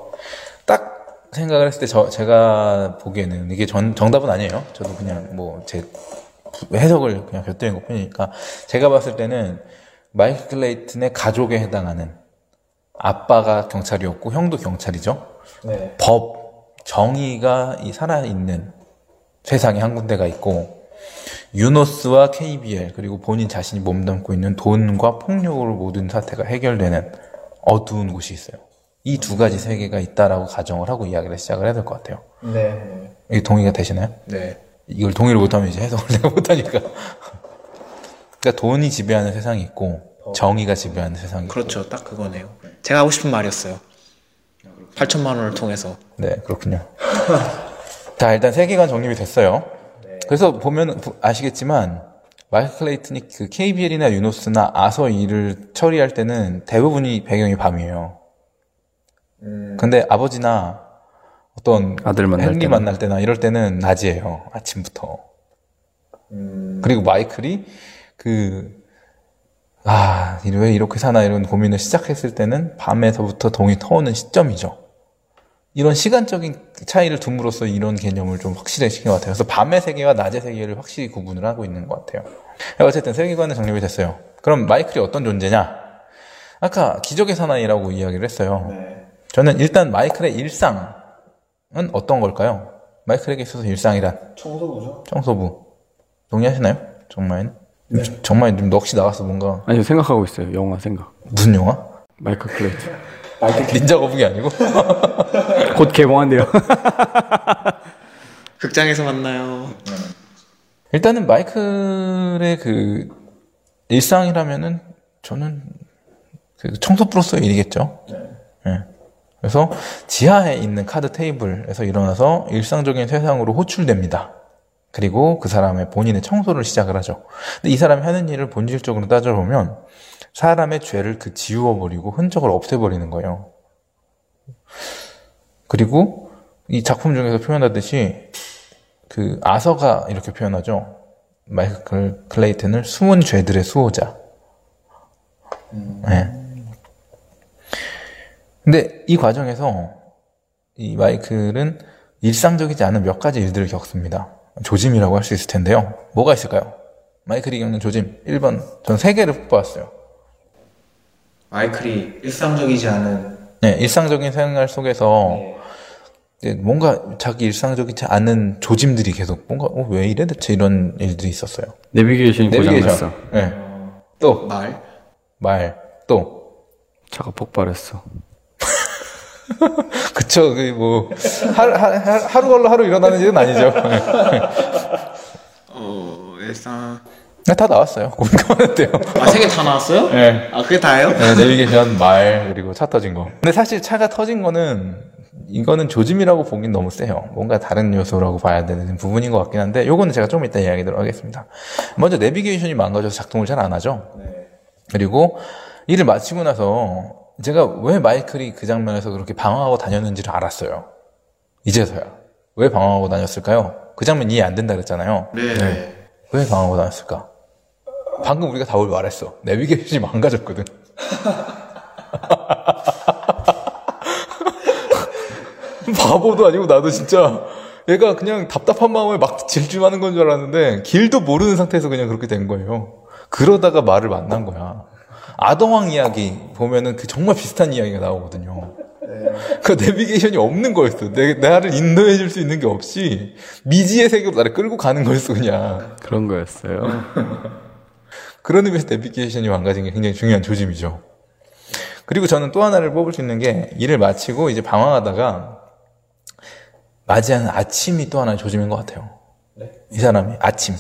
생각을 했을 때 저, 제가 보기에는 이게 전, 정답은 아니에요. 저도 그냥 뭐 제 해석을 그냥 곁들인 것 뿐이니까 제가 봤을 때는 마이클 클레이튼의 가족에 해당하는 아빠가 경찰이었고 형도 경찰이죠. 네. 법, 정의가 이 살아있는 세상에 한 군데가 있고 유노스와 KBL 그리고 본인 자신이 몸담고 있는 돈과 폭력으로 모든 사태가 해결되는 어두운 곳이 있어요. 이 두 가지 세계가 있다라고 가정을 하고 이야기를 시작을 해야 될 것 같아요. 네. 이게 동의가 되시나요? 네 이걸 동의를 못하면 이제 해석을 내가 못하니까. 그러니까 돈이 지배하는 세상이 있고 정의가 지배하는 세상이 있고. 그렇죠 딱 그거네요 제가 하고 싶은 말이었어요 8천만 원을 통해서 네, 그렇군요. 자, 일단 세계관 정립이 됐어요. 그래서 보면 부- 아시겠지만 마이클 클레이튼이 그 KBL이나 유노스나 아서 일을 처리할 때는 대부분이 배경이 밤이에요. 근데 아버지나 어떤 아들 만날 헨리 때는. 만날 때나 이럴 때는 낮이에요. 아침부터. 그리고 마이클이 그 아, 왜 이렇게 사나 이런 고민을 시작했을 때는 밤에서부터 동이 터오는 시점이죠. 이런 시간적인 차이를 둠으로써 이런 개념을 좀 확실해지신 것 같아요. 그래서 밤의 세계와 낮의 세계를 확실히 구분을 하고 있는 것 같아요. 어쨌든 세계관은 정립이 됐어요. 그럼 마이클이 어떤 존재냐? 아까 기적의 사나이라고 이야기를 했어요. 저는 일단 마이클의 일상은 어떤 걸까요? 마이클에게 있어서 일상이란 청소부죠? 청소부. 동의하시나요? 정말? 정말 좀 넋이 나가서 뭔가 아니요 생각하고 있어요. 영화 생각. 무슨 영화? 마이클 클레이튼. 닌자 거북이 아니고? 곧 개봉한대요. 극장에서 만나요. 일단은 마이클의 그 일상이라면은 저는 그 청소부로서의 일이겠죠. 예. 그래서 지하에 있는 카드 테이블에서 일어나서 일상적인 세상으로 호출됩니다. 그리고 그 사람의 본인의 청소를 시작을 하죠. 근데 이 사람이 하는 일을 본질적으로 따져보면 사람의 죄를 그 지워버리고 흔적을 없애버리는 거예요. 그리고 이 작품 중에서 표현하듯이 그 아서가 이렇게 표현하죠. 마이클 클레이튼을 숨은 죄들의 수호자. 네. 근데 이 과정에서 이 마이클은 일상적이지 않은 몇 가지 일들을 겪습니다. 조짐이라고 할 수 있을 텐데요. 뭐가 있을까요? 마이클이 겪는 조짐. 1번. 전 세 개를 뽑았어요. 마이클이 일상적이지 않은 네, 일상적인 생활 속에서 이제 뭔가 자기 일상적이지 않은 조짐들이 계속 뭔가 어, 왜 이래 대체 이런 일들이 있었어요. 내비게이션이 고장났어. 네. 또 말. 말, 또 차가 폭발했어. 그쵸, 그 뭐 하- 하- 하루 걸러 하루 일어나는 일은 아니죠. 어, 일상. 네, 다 나왔어요. 공감하는데요. 아, 세 개 다 나왔어요? 네. 아, 그게 다예요? 네, 내비게이션, 말, 그리고 차 터진 거. 근데 사실 차가 터진 거는, 이거는 조짐이라고 보긴 너무 세요. 뭔가 다른 요소라고 봐야 되는 부분인 것 같긴 한데, 요거는 제가 좀 이따 이야기 들어가겠습니다. 먼저 내비게이션이 망가져서 작동을 잘 안 하죠. 그리고 일을 마치고 나서, 제가 왜 마이클이 그 장면에서 그렇게 방황하고 다녔는지를 알았어요. 이제서야. 왜 방황하고 다녔을까요? 그 장면 이해 안 된다 그랬잖아요. 네. 왜 방황하고 다녔을까? 방금 우리가 답을 말했어. 내비게이션이 망가졌거든. 바보도 아니고 나도 진짜 얘가 그냥 답답한 마음에 막 질주하는 건 줄 알았는데 길도 모르는 상태에서 그냥 그렇게 된 거예요. 그러다가 말을 만난 거야. 아동왕 이야기 보면은 그 정말 비슷한 이야기가 나오거든요. 그 내비게이션이 없는 거였어. 내, 나를 인도해 줄 수 있는 게 없이 미지의 세계로 나를 끌고 가는 거였어, 그냥. 그런 거였어요. 그런 의미에서 내비게이션이 망가진 게 굉장히 중요한 조짐이죠. 그리고 저는 또 하나를 뽑을 수 있는 게 일을 마치고 이제 방황하다가 맞이하는 아침이 또 하나의 조짐인 것 같아요. 이 사람이 아침.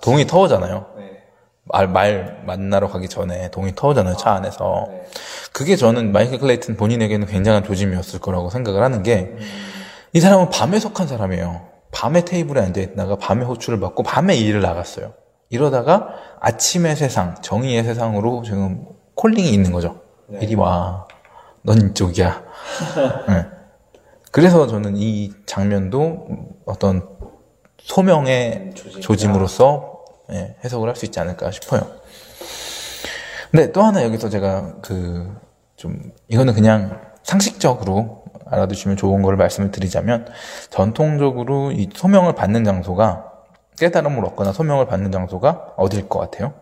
동이 터오잖아요. 말, 말 만나러 가기 전에 동이 터오잖아요, 차 안에서. 그게 저는 마이클 클레이튼 본인에게는 굉장한 조짐이었을 거라고 생각을 하는 게, 이 사람은 밤에 속한 사람이에요. 밤에 테이블에 앉아있다가 밤에 호출을 받고 밤에 일을 나갔어요. 이러다가 아침의 세상, 정의의 세상으로 지금 콜링이 있는 거죠. 이리 와. 넌 이쪽이야. 네. 그래서 저는 이 장면도 어떤 소명의 조짐으로서 예, 해석을 할 수 있지 않을까 싶어요. 근데 또 하나 여기서 제가 그 좀 이거는 그냥 상식적으로 알아두시면 좋은 거를 말씀을 드리자면 전통적으로 이 소명을 받는 장소가 깨달음을 얻거나 소명을 받는 장소가 어디일 것 같아요?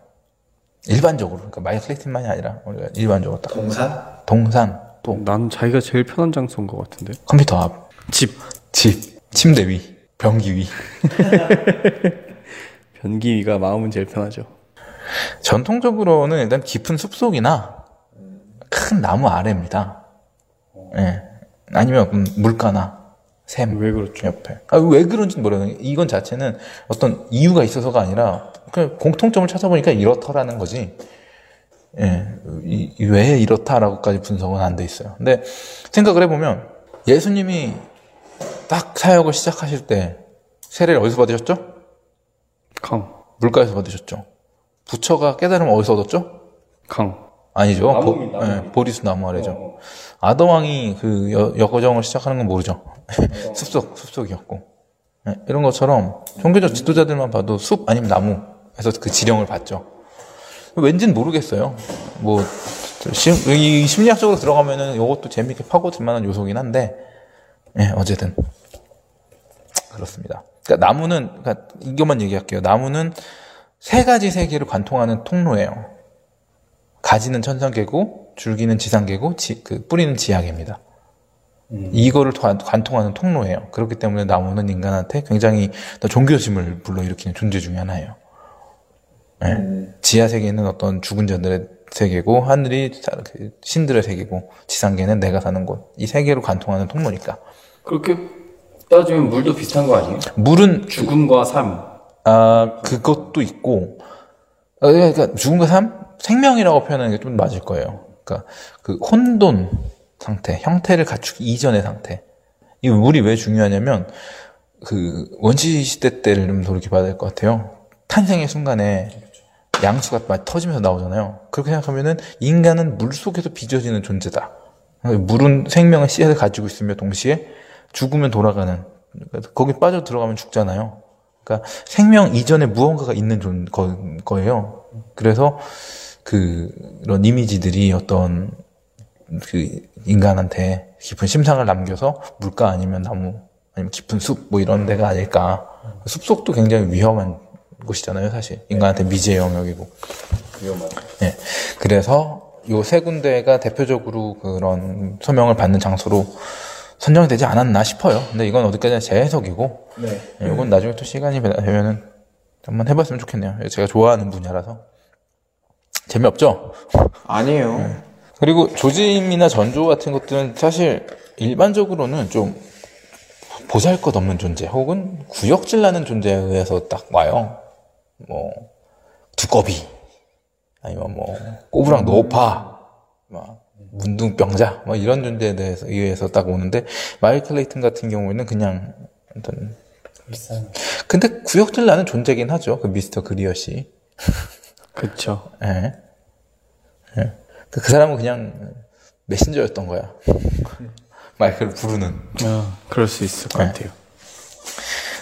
일반적으로 그러니까 마이클 클레이튼만이 아니라 우리가 일반적으로 딱 동산? 동산 또 난 자기가 제일 편한 장소인 것 같은데. 컴퓨터 앞 집. 집, 침대 위, 변기 위. 변기 위가 마음은 제일 편하죠. 전통적으로는 일단 깊은 숲속이나 큰 나무 아래입니다. 예. 아니면 음, 물가나 샘 왜 그렇죠? 옆에. 아, 왜 그런지 모르겠는 게 이건 자체는 어떤 이유가 있어서가 아니라 그냥 공통점을 찾아보니까 이렇더라는 거지. 예. 이- 이왜 이렇다라고까지 분석은 안 돼 있어요. 근데 생각을 해보면 예수님이 딱 사역을 시작하실 때 세례를 어디서 받으셨죠? 강. 물가에서 받으셨죠. 부처가 깨달음을 어디서 얻었죠? 강. 아니죠. 보, 예, 보리수 나무 아래죠. 아더 왕이 그 여, 여거정을 시작하는 건 모르죠. 숲속, 숲속이었고. 예, 이런 것처럼 종교적 지도자들만 봐도 숲 아니면 나무에서 그 지령을 받죠. 왠지는 모르겠어요. 뭐, 심, 이 심리학적으로 들어가면은 이것도 재밌게 파고들 만한 요소긴 한데, 예, 어쨌든 그렇습니다. 그러니까 나무는 그러니까 이것만 얘기할게요. 나무는 세 가지 세계를 관통하는 통로예요. 가지는 천상계고, 줄기는 지상계고, 지- 그 뿌리는 지하계입니다. 이거를 관- 관통하는 통로예요. 그렇기 때문에 나무는 인간한테 굉장히 더 종교심을 불러일으키는 존재 중에 하나예요. 예. 지하 세계는 어떤 죽은 자들의 세계고 하늘이 사- 그 신들의 세계고 지상계는 내가 사는 곳. 이 세계를 관통하는 통로니까. 그렇게 따지면 물도 비슷한 거 아니에요? 물은 죽음과 삶. 아 그것도 있고 어, 그러니까 죽음과 삶 생명이라고 표현하는 게 좀 맞을 거예요. 그러니까 그 혼돈 상태, 형태를 갖추기 이전의 상태. 이 물이 왜 중요하냐면 그 원시 시대 때를 좀 돌이켜봐야 될 것 같아요. 탄생의 순간에 양수가 막 터지면서 나오잖아요. 그렇게 생각하면은 인간은 물 속에서 빚어지는 존재다. 물은 생명의 씨앗을 가지고 있으며 동시에 죽으면 돌아가는 그러니까 거기 빠져 들어가면 죽잖아요. 그러니까 생명 이전에 무언가가 있는 존, 거, 거예요. 그래서 그런 이미지들이 어떤 그 인간한테 깊은 심상을 남겨서 물가 아니면 나무 아니면 깊은 숲 뭐 이런 데가 아닐까. 숲속도 굉장히 위험한 곳이잖아요, 사실. 인간한테 미지의 영역이고. 위험하죠. 네. 그래서 요 세 군데가 대표적으로 그런 소명을 받는 장소로 선정이 되지 않았나 싶어요. 근데 이건 어디까지나 제 해석이고. 네. 네, 이건 나중에 또 시간이 되면은 한번 해봤으면 좋겠네요. 제가 좋아하는 분야라서. 재미없죠? 아니에요. 그리고 조짐이나 전조 같은 것들은 사실 일반적으로는 좀 보잘 것 없는 존재 혹은 구역질 나는 존재에 의해서 딱 와요. 뭐, 두꺼비, 아니면 뭐, 꼬부랑 노파, 막, 문둥병자, 뭐 이런 존재에 대해서 의해서 딱 오는데, 마이클 레이튼 같은 경우에는 그냥, 어떤, 근데 구역질 나는 존재긴 하죠. 그 미스터 그리어 씨. 그쵸. 예. 예. 그, 그 사람은 그냥 메신저였던 거야. 마이크를 부르는. 어, 그럴 수 있을 것 네. 같아요.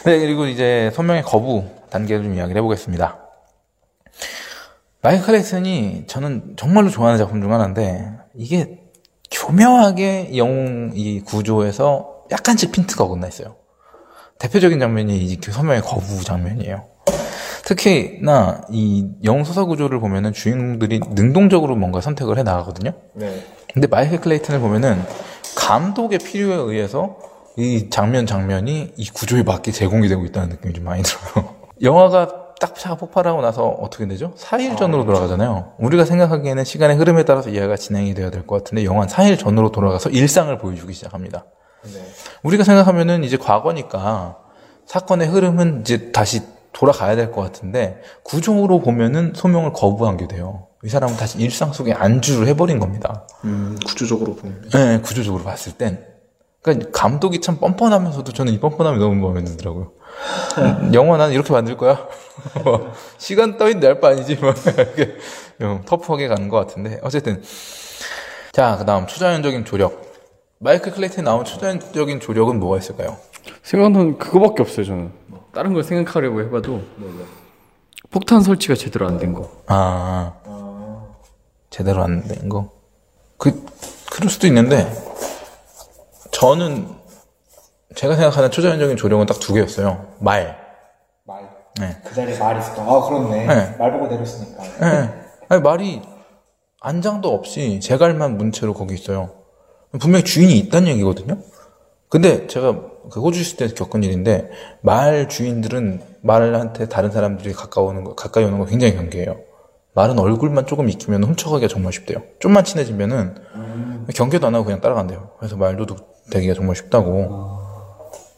네, 그리고 이제 소명의 거부 단계를 좀 이야기를 해보겠습니다. 마이클 레이슨이 저는 정말로 좋아하는 작품 중 하나인데, 이게 교묘하게 영웅 이 구조에서 약간씩 핀트가 어긋나 있어요. 대표적인 장면이 이 소명의 거부 장면이에요. 특히나 이 영웅 소설 구조를 보면은 주인공들이 능동적으로 뭔가 선택을 해 나가거든요. 네. 근데 마이클 클레이튼을 보면은 감독의 필요에 의해서 이 장면 장면이 이 구조에 맞게 제공이 되고 있다는 느낌이 좀 많이 들어요. 영화가 딱 차가 폭발하고 나서 어떻게 되죠? 4일 전으로 돌아가잖아요. 우리가 생각하기에는 시간의 흐름에 따라서 이해가 진행이 되어야 될 것 같은데 영화는 4일 전으로 돌아가서 일상을 보여주기 시작합니다. 네. 우리가 생각하면은 이제 과거니까 사건의 흐름은 이제 다시 돌아가야 될 것 같은데 구조로 보면은 소명을 거부한 게 돼요. 이 사람은 다시 일상 속에 안주를 해버린 겁니다. 음, 구조적으로 보면. 네, 구조적으로 봤을 땐. 그러니까 감독이 참 뻔뻔하면서도 저는 이 뻔뻔함이 너무 마음에 들더라고요. 음, 영화 나는 이렇게 만들 거야. 뭐, 시간 따윈 낼바 아니지. 뭐 이렇게 좀 터프하게 가는 것 같은데. 어쨌든. 자, 그 다음 초자연적인 조력. 마이클 클레이튼에 나온 초자연적인 조력은 뭐가 있을까요? 생각나는 그거밖에 없어요, 저는. 다른 걸 생각하려고 해봐도 폭탄 설치가 제대로 안 된 거. 아, 제대로 안 된 거. 그, 그럴 수도 있는데, 저는 제가 생각하는 초자연적인 조력은 딱 두 개였어요. 말. 말. 네. 그 자리에 말이 있었던. 아 그렇네. 네. 말 보고 내렸으니까. 예. 아니, 말이 안장도 없이 제갈만 문체로 거기 있어요. 분명히 주인이 있다는 얘기거든요. 근데 제가 그 호주 있을 때 겪은 일인데 말 주인들은 말한테 다른 사람들이 가까우는 거, 가까이 오는 거 굉장히 경계해요. 말은 얼굴만 조금 익히면 훔쳐가기가 정말 쉽대요. 좀만 친해지면은 경계도 안 하고 그냥 따라간대요. 그래서 말도 되기가 정말 쉽다고.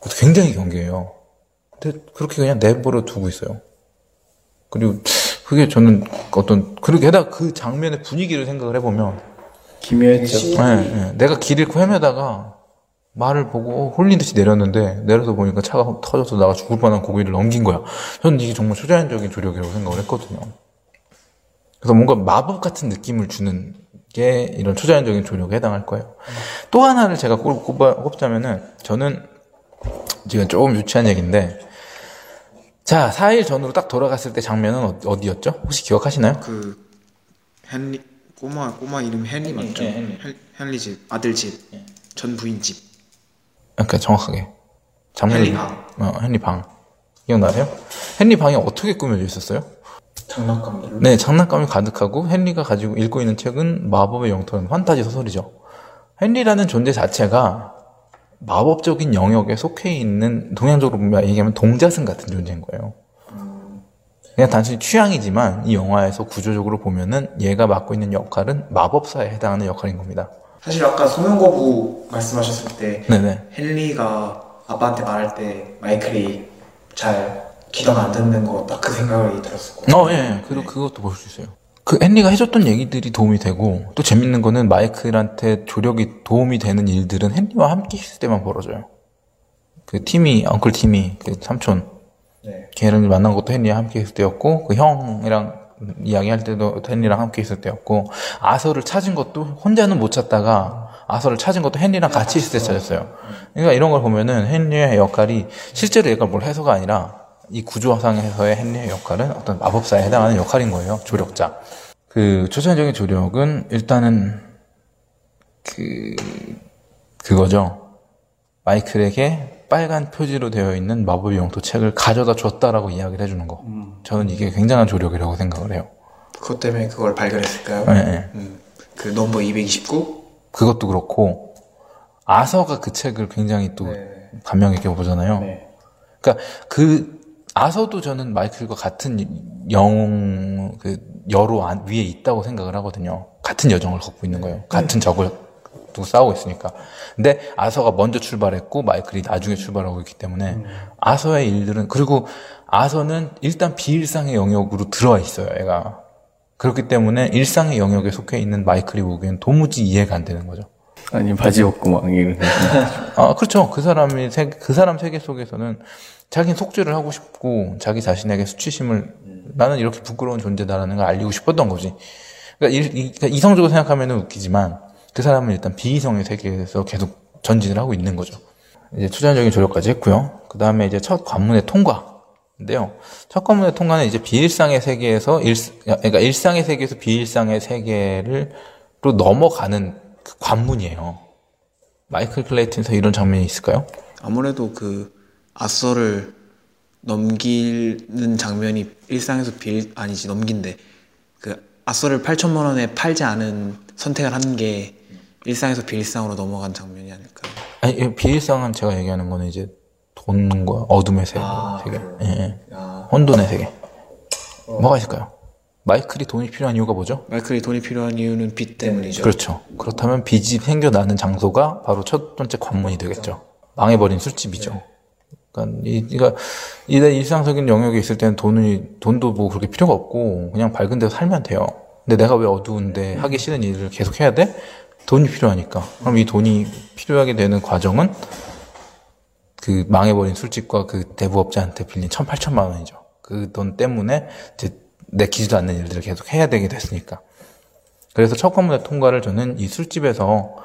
그래서 굉장히 경계해요. 근데 그렇게 그냥 내버려 두고 있어요. 그리고 그게 저는 어떤 그렇게 게다가 그 장면의 분위기를 생각을 해보면 기묘했죠. 예, 예. 내가 길 잃고 헤매다가 말을 보고 홀린 듯이 내렸는데 내려서 보니까 차가 터져서 나가 죽을 뻔한 고기를 넘긴 거야. 저는 이게 정말 초자연적인 조력이라고 생각을 했거든요. 그래서 뭔가 마법 같은 느낌을 주는 게 이런 초자연적인 조력에 해당할 거예요. 또 하나를 제가 꼽- 꼽아, 꼽자면은 저는 지금 조금 유치한 얘기인데 자, 4일 전으로 딱 돌아갔을 때 장면은 어- 어디였죠? 혹시 기억하시나요? 그 헨리 꼬마 꼬마 이름 헨리 맞죠? 예, 헨리. 헨- 헨리 집 아들 집전 부인 집 그러니까 정확하게 장면을 헨리 방. 어, 헨리 방 기억나세요? 헨리 방이 어떻게 꾸며져 있었어요? 장난감들. 네, 장난감이 가득하고 헨리가 가지고 읽고 있는 책은 마법의 영토는 판타지 소설이죠. 헨리라는 존재 자체가 마법적인 영역에 속해 있는 동양적으로 얘기하면 동자승 같은 존재인 거예요. 그냥 단순히 취향이지만 이 영화에서 구조적으로 보면은 얘가 맡고 있는 역할은 마법사에 해당하는 역할인 겁니다. 사실 아까 소명거부 말씀하셨을 때 네네. 헨리가 아빠한테 말할 때 마이클이 잘 귀가 안 듣는 거 딱 그 생각이 들었었고. 어, 예, 예. 그리고 그것도 볼 수 있어요. 그 헨리가 해줬던 얘기들이 도움이 되고 또 재밌는 거는 마이클한테 조력이 도움이 되는 일들은 헨리와 함께 있을 때만 벌어져요. 그 팀이 엉클 팀이 그 삼촌 네. 걔를 만난 것도 헨리와 함께 있을 때였고 그 형이랑 이야기할 때도 헨리랑 함께 있을 때였고 아서를 찾은 것도 혼자는 못 찾다가 아서를 찾은 것도 헨리랑 같이 있을 때 찾았어요. 그러니까 이런 걸 보면은 헨리의 역할이 실제로 얘가 뭘 해서가 아니라 이 구조상에서의 헨리의 역할은 어떤 마법사에 해당하는 역할인 거예요. 조력자. 그 초천적인 조력은 일단은 그 그거죠. 마이클에게 빨간 표지로 되어 있는 마법의 영토 책을 가져다 줬다라고 이야기를 해주는 거. 저는 이게 굉장한 조력이라고 생각을 해요. 그것 때문에 그걸 발견했을까요? 네, 네. 음, 그 넘버 229? 그것도 그렇고 아서가 그 책을 굉장히 또 감명 깊게 보잖아요. 네. 그러니까 그 아서도 저는 마이클과 같은 영웅 그 여로 안- 위에 있다고 생각을 하거든요. 같은 여정을 걷고 있는 거예요. 같은 적을 두고 싸우고 있으니까. 근데 아서가 먼저 출발했고 마이클이 나중에 출발하고 있기 때문에 아서의 일들은 그리고 아서는 일단 비일상의 영역으로 들어와 있어요. 얘가 그렇기 때문에 일상의 영역에 속해 있는 마이클이 보기엔 도무지 이해가 안 되는 거죠. 아니 바지 벗고 막 이런. 아, 그렇죠. 그 사람이, 세, 그 사람 세계 속에서는 자기는 속죄를 하고 싶고, 자기 자신에게 수치심을, 나는 이렇게 부끄러운 존재다라는 걸 알리고 싶었던 거지. 그러니까, 그러니까 이성적으로 생각하면 웃기지만, 그 사람은 일단 비이성의 세계에서 계속 전진을 하고 있는 거죠. 이제 투자적인 조력까지 했고요. 그 다음에 이제 첫 관문의 통과인데요. 첫 관문의 통과는 이제 비일상의 세계에서 일, 그러니까 일상의 세계에서 비일상의 세계를 로 넘어가는 그 관문이에요. 마이클 클레이튼에서 이런 장면이 있을까요? 아무래도 그 아서를 넘기는 장면이 일상에서 빌 아니지 넘긴데 그 아서를 8천만 원에 팔지 않은 선택을 한 게 일상에서 비일상으로 넘어간 장면이 아닐까요? 아니 이 비일상은 제가 얘기하는 거는 이제 돈과 어둠의 세계, 세계. 예, 예. 혼돈의 세계. 뭐가 있을까요? 마이클이 돈이 필요한 이유가 뭐죠? 마이클이 돈이 필요한 이유는 빚 때문이죠. 그렇죠. 그렇다면 빚이 생겨나는 장소가 바로 첫 번째 관문이 되겠죠. 망해버린 술집이죠. 그러니까 이, 이내 일상적인 영역에 있을 때는 돈이 돈도 뭐 그렇게 필요가 없고 그냥 밝은 데서 살면 돼요. 근데 내가 왜 어두운데 하기 싫은 일을 계속 해야 돼? 돈이 필요하니까. 그럼 이 돈이 필요하게 되는 과정은 그 망해버린 술집과 그 대부업자한테 빌린 1,8천만 원이죠. 그 돈 때문에 이제 내키지도 않는 일들을 계속 해야 되게 됐으니까. 그래서 첫 관문의 통과를 저는 이 술집에서 하,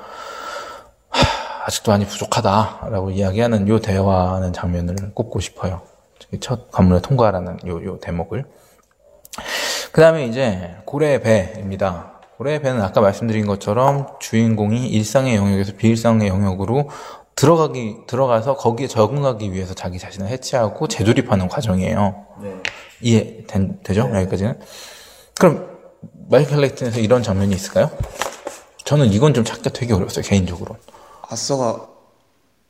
아직도 많이 부족하다라고 이야기하는 요 대화하는 장면을 꼽고 싶어요. 이첫 관문의 통과라는 요, 요 대목을. 그 다음에 이제 고래의 배입니다. 고래의 배는 아까 말씀드린 것처럼 주인공이 일상의 영역에서 비일상의 영역으로 들어가기, 들어가서 거기에 적응하기 위해서 자기 자신을 해체하고 재조립하는 과정이에요. 이해 된, 되죠? 여기까지는? 그럼 마이클 레이튼에서 이런 장면이 있을까요? 저는 이건 좀 찾기가 되게 어려웠어요 개인적으로. 아서가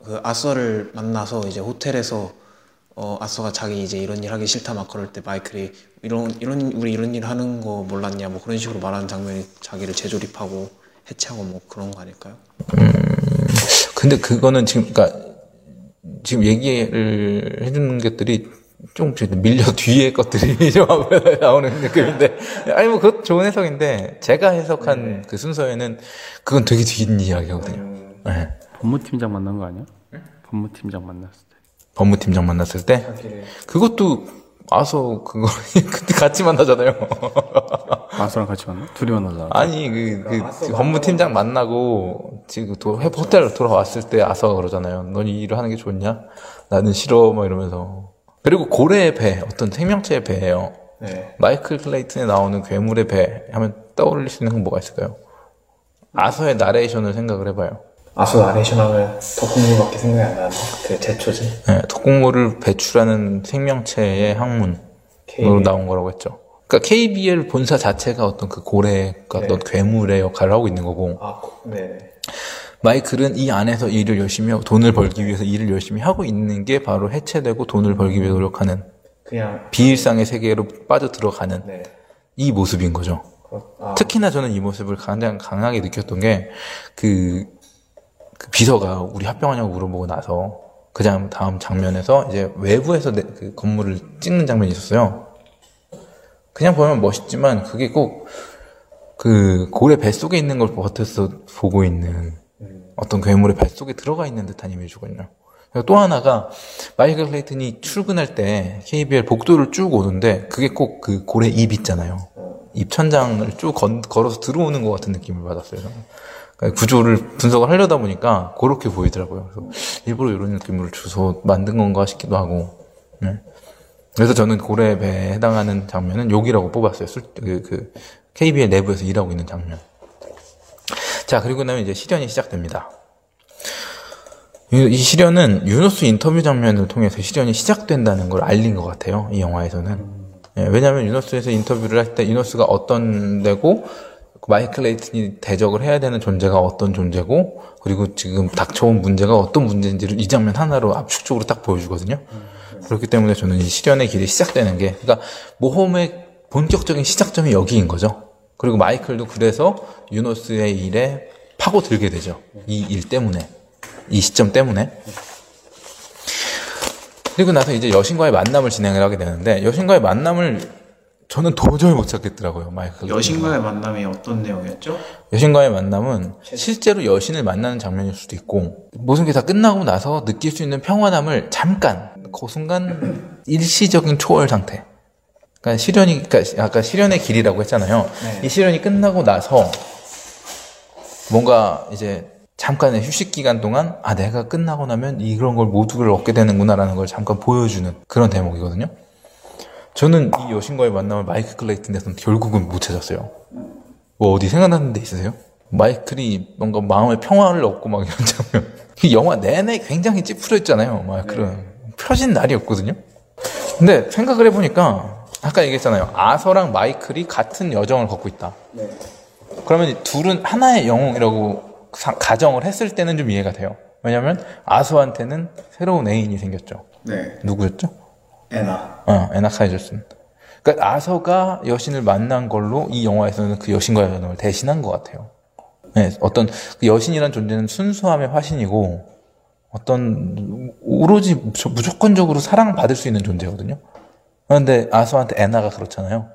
그 아서를 만나서 이제 호텔에서 어 아서가 자기 이제 이런 일 하기 싫다 막 그럴 때 마이클이 이런 이런 우리 이런 일 하는 거 몰랐냐 뭐 그런 식으로 말하는 장면이 자기를 재조립하고 해체하고 뭐 그런 거 아닐까요? 근데 그거는 지금 그러니까 지금 얘기를 해주는 것들이 좀 밀려 뒤에 것들이 좀 나오는 느낌인데 아니 뭐 그것도 좋은 해석인데 제가 해석한 그 순서에는 그건 되게 긴 이야기거든요. 네. 법무팀장 만난 거 아니야? 법무팀장 만났을 때. 법무팀장 만났을 때 그것도 와서 그거 그때 같이 만나잖아요. 아서랑 같이 만나? 둘이 만나잖아. 아니 그, 그 법무팀장 만나고 지금 도, 호텔 돌아왔을 때 아서가 그러잖아요. 넌 이 일을 하는 게 좋냐? 나는 싫어 뭐 이러면서 그리고 고래의 배 어떤 생명체의 배예요. 네. 마이클 클레이튼에 나오는 괴물의 배 하면 떠올릴 수 있는 건 뭐가 있을까요? 아서의 나레이션을 생각을 해봐요. 아소 나레이션 하면 덕국물밖에 생각이 안 나는데 그 제초지 네, 덕공모를 배출하는 생명체의 학문으로 KBL. 나온 거라고 했죠. 그러니까 KBL 본사 자체가 어떤 그 고래가 어떤 괴물의 역할을 하고 있는 거고 아 네네 마이클은 이 안에서 일을 열심히 하고 돈을 벌기 위해서 일을 열심히 하고 있는 게 바로 해체되고 돈을 벌기 위해 노력하는 그냥 비일상의 세계로 빠져 들어가는 네 이 모습인 거죠. 아, 특히나 저는 이 모습을 가장 강하게 느꼈던 게 그 비서가 우리 합병하냐고 물어보고 나서 그 다음 장면에서 이제 외부에서 내- 그 건물을 찍는 장면이 있었어요. 그냥 보면 멋있지만 그게 꼭 그 고래 뱃속에 있는 걸 버텨서 보고 있는 어떤 괴물의 뱃속에 들어가 있는 듯한 이미지거든요. 또 하나가 마이클 클레이튼이 출근할 때 KBL 복도를 쭉 오는데 그게 꼭 그 고래 입 있잖아요. 입 천장을 쭉 건- 걸어서 들어오는 것 같은 느낌을 받았어요. 그러니까 구조를 분석을 하려다 보니까 그렇게 보이더라고요. 그래서 일부러 이런 느낌을 주서 만든 건가 싶기도 하고. 네. 그래서 저는 고래 배에 해당하는 장면은 여기라고 뽑았어요. 술- 그, 그 KBL 내부에서 일하고 있는 장면. 자, 그리고 나면 이제 실현이 시작됩니다. 이이 실현은 유노스 인터뷰 장면을 통해서 실현이 시작된다는 걸 알린 것 같아요. 이 영화에서는. 예, 왜냐하면 유노스에서 인터뷰를 할 때 유노스가 어떤 데고 마이클 레이튼이 대적을 해야 되는 존재가 어떤 존재고 그리고 지금 닥쳐온 문제가 어떤 문제인지를 이 장면 하나로 압축적으로 딱 보여주거든요. 그렇기 때문에 저는 이 실현의 길이 시작되는 게 그러니까 모험의 본격적인 시작점이 여기인 거죠. 그리고 마이클도 그래서 유노스의 일에 파고들게 되죠. 이 일 때문에. 이 시점 때문에. 그리고 나서 이제 여신과의 만남을 진행을 하게 되는데 여신과의 만남을 저는 도저히 못 찾겠더라고요. 마이클. 여신과의 만남이 어떤 내용이었죠? 여신과의 만남은 실제로 여신을 만나는 장면일 수도 있고 모든 게 다 끝나고 나서 느낄 수 있는 평안함을 잠깐 그 순간 일시적인 초월 상태. 그러니까 실현이 그러니까 아까 실현의 길이라고 했잖아요. 이 실현이 끝나고 나서 뭔가 이제 잠깐의 휴식 기간 동안 아 내가 끝나고 나면 이런 걸 모두를 얻게 되는구나라는 걸 잠깐 보여주는 그런 대목이거든요. 저는 이 여신과의 만남을 마이클 클레이튼에서는 결국은 못 찾았어요. 뭐 어디 생각나는 데 있으세요? 마이클이 뭔가 마음의 평화를 얻고 막 이런 장면. 이 영화 내내 굉장히 찌푸려 있잖아요. 마이클은 펴진 날이 없거든요. 근데 생각을 해보니까 아까 얘기했잖아요. 아서랑 마이클이 같은 여정을 걷고 있다. 그러면 이 둘은 하나의 영웅이라고 사- 가정을 했을 때는 좀 이해가 돼요. 왜냐면 아서한테는 새로운 애인이 생겼죠. 네. 누구였죠? 에나. 어, 에나카이저슨. 그러니까 아서가 여신을 만난 걸로 이 영화에서는 그 여신과의 연을 대신한 것 같아요. 네, 어떤 그 여신이란 존재는 순수함의 화신이고 어떤 오로지 무조- 무조건적으로 사랑받을 수 있는 존재거든요. 그런데 아서한테 에나가 그렇잖아요.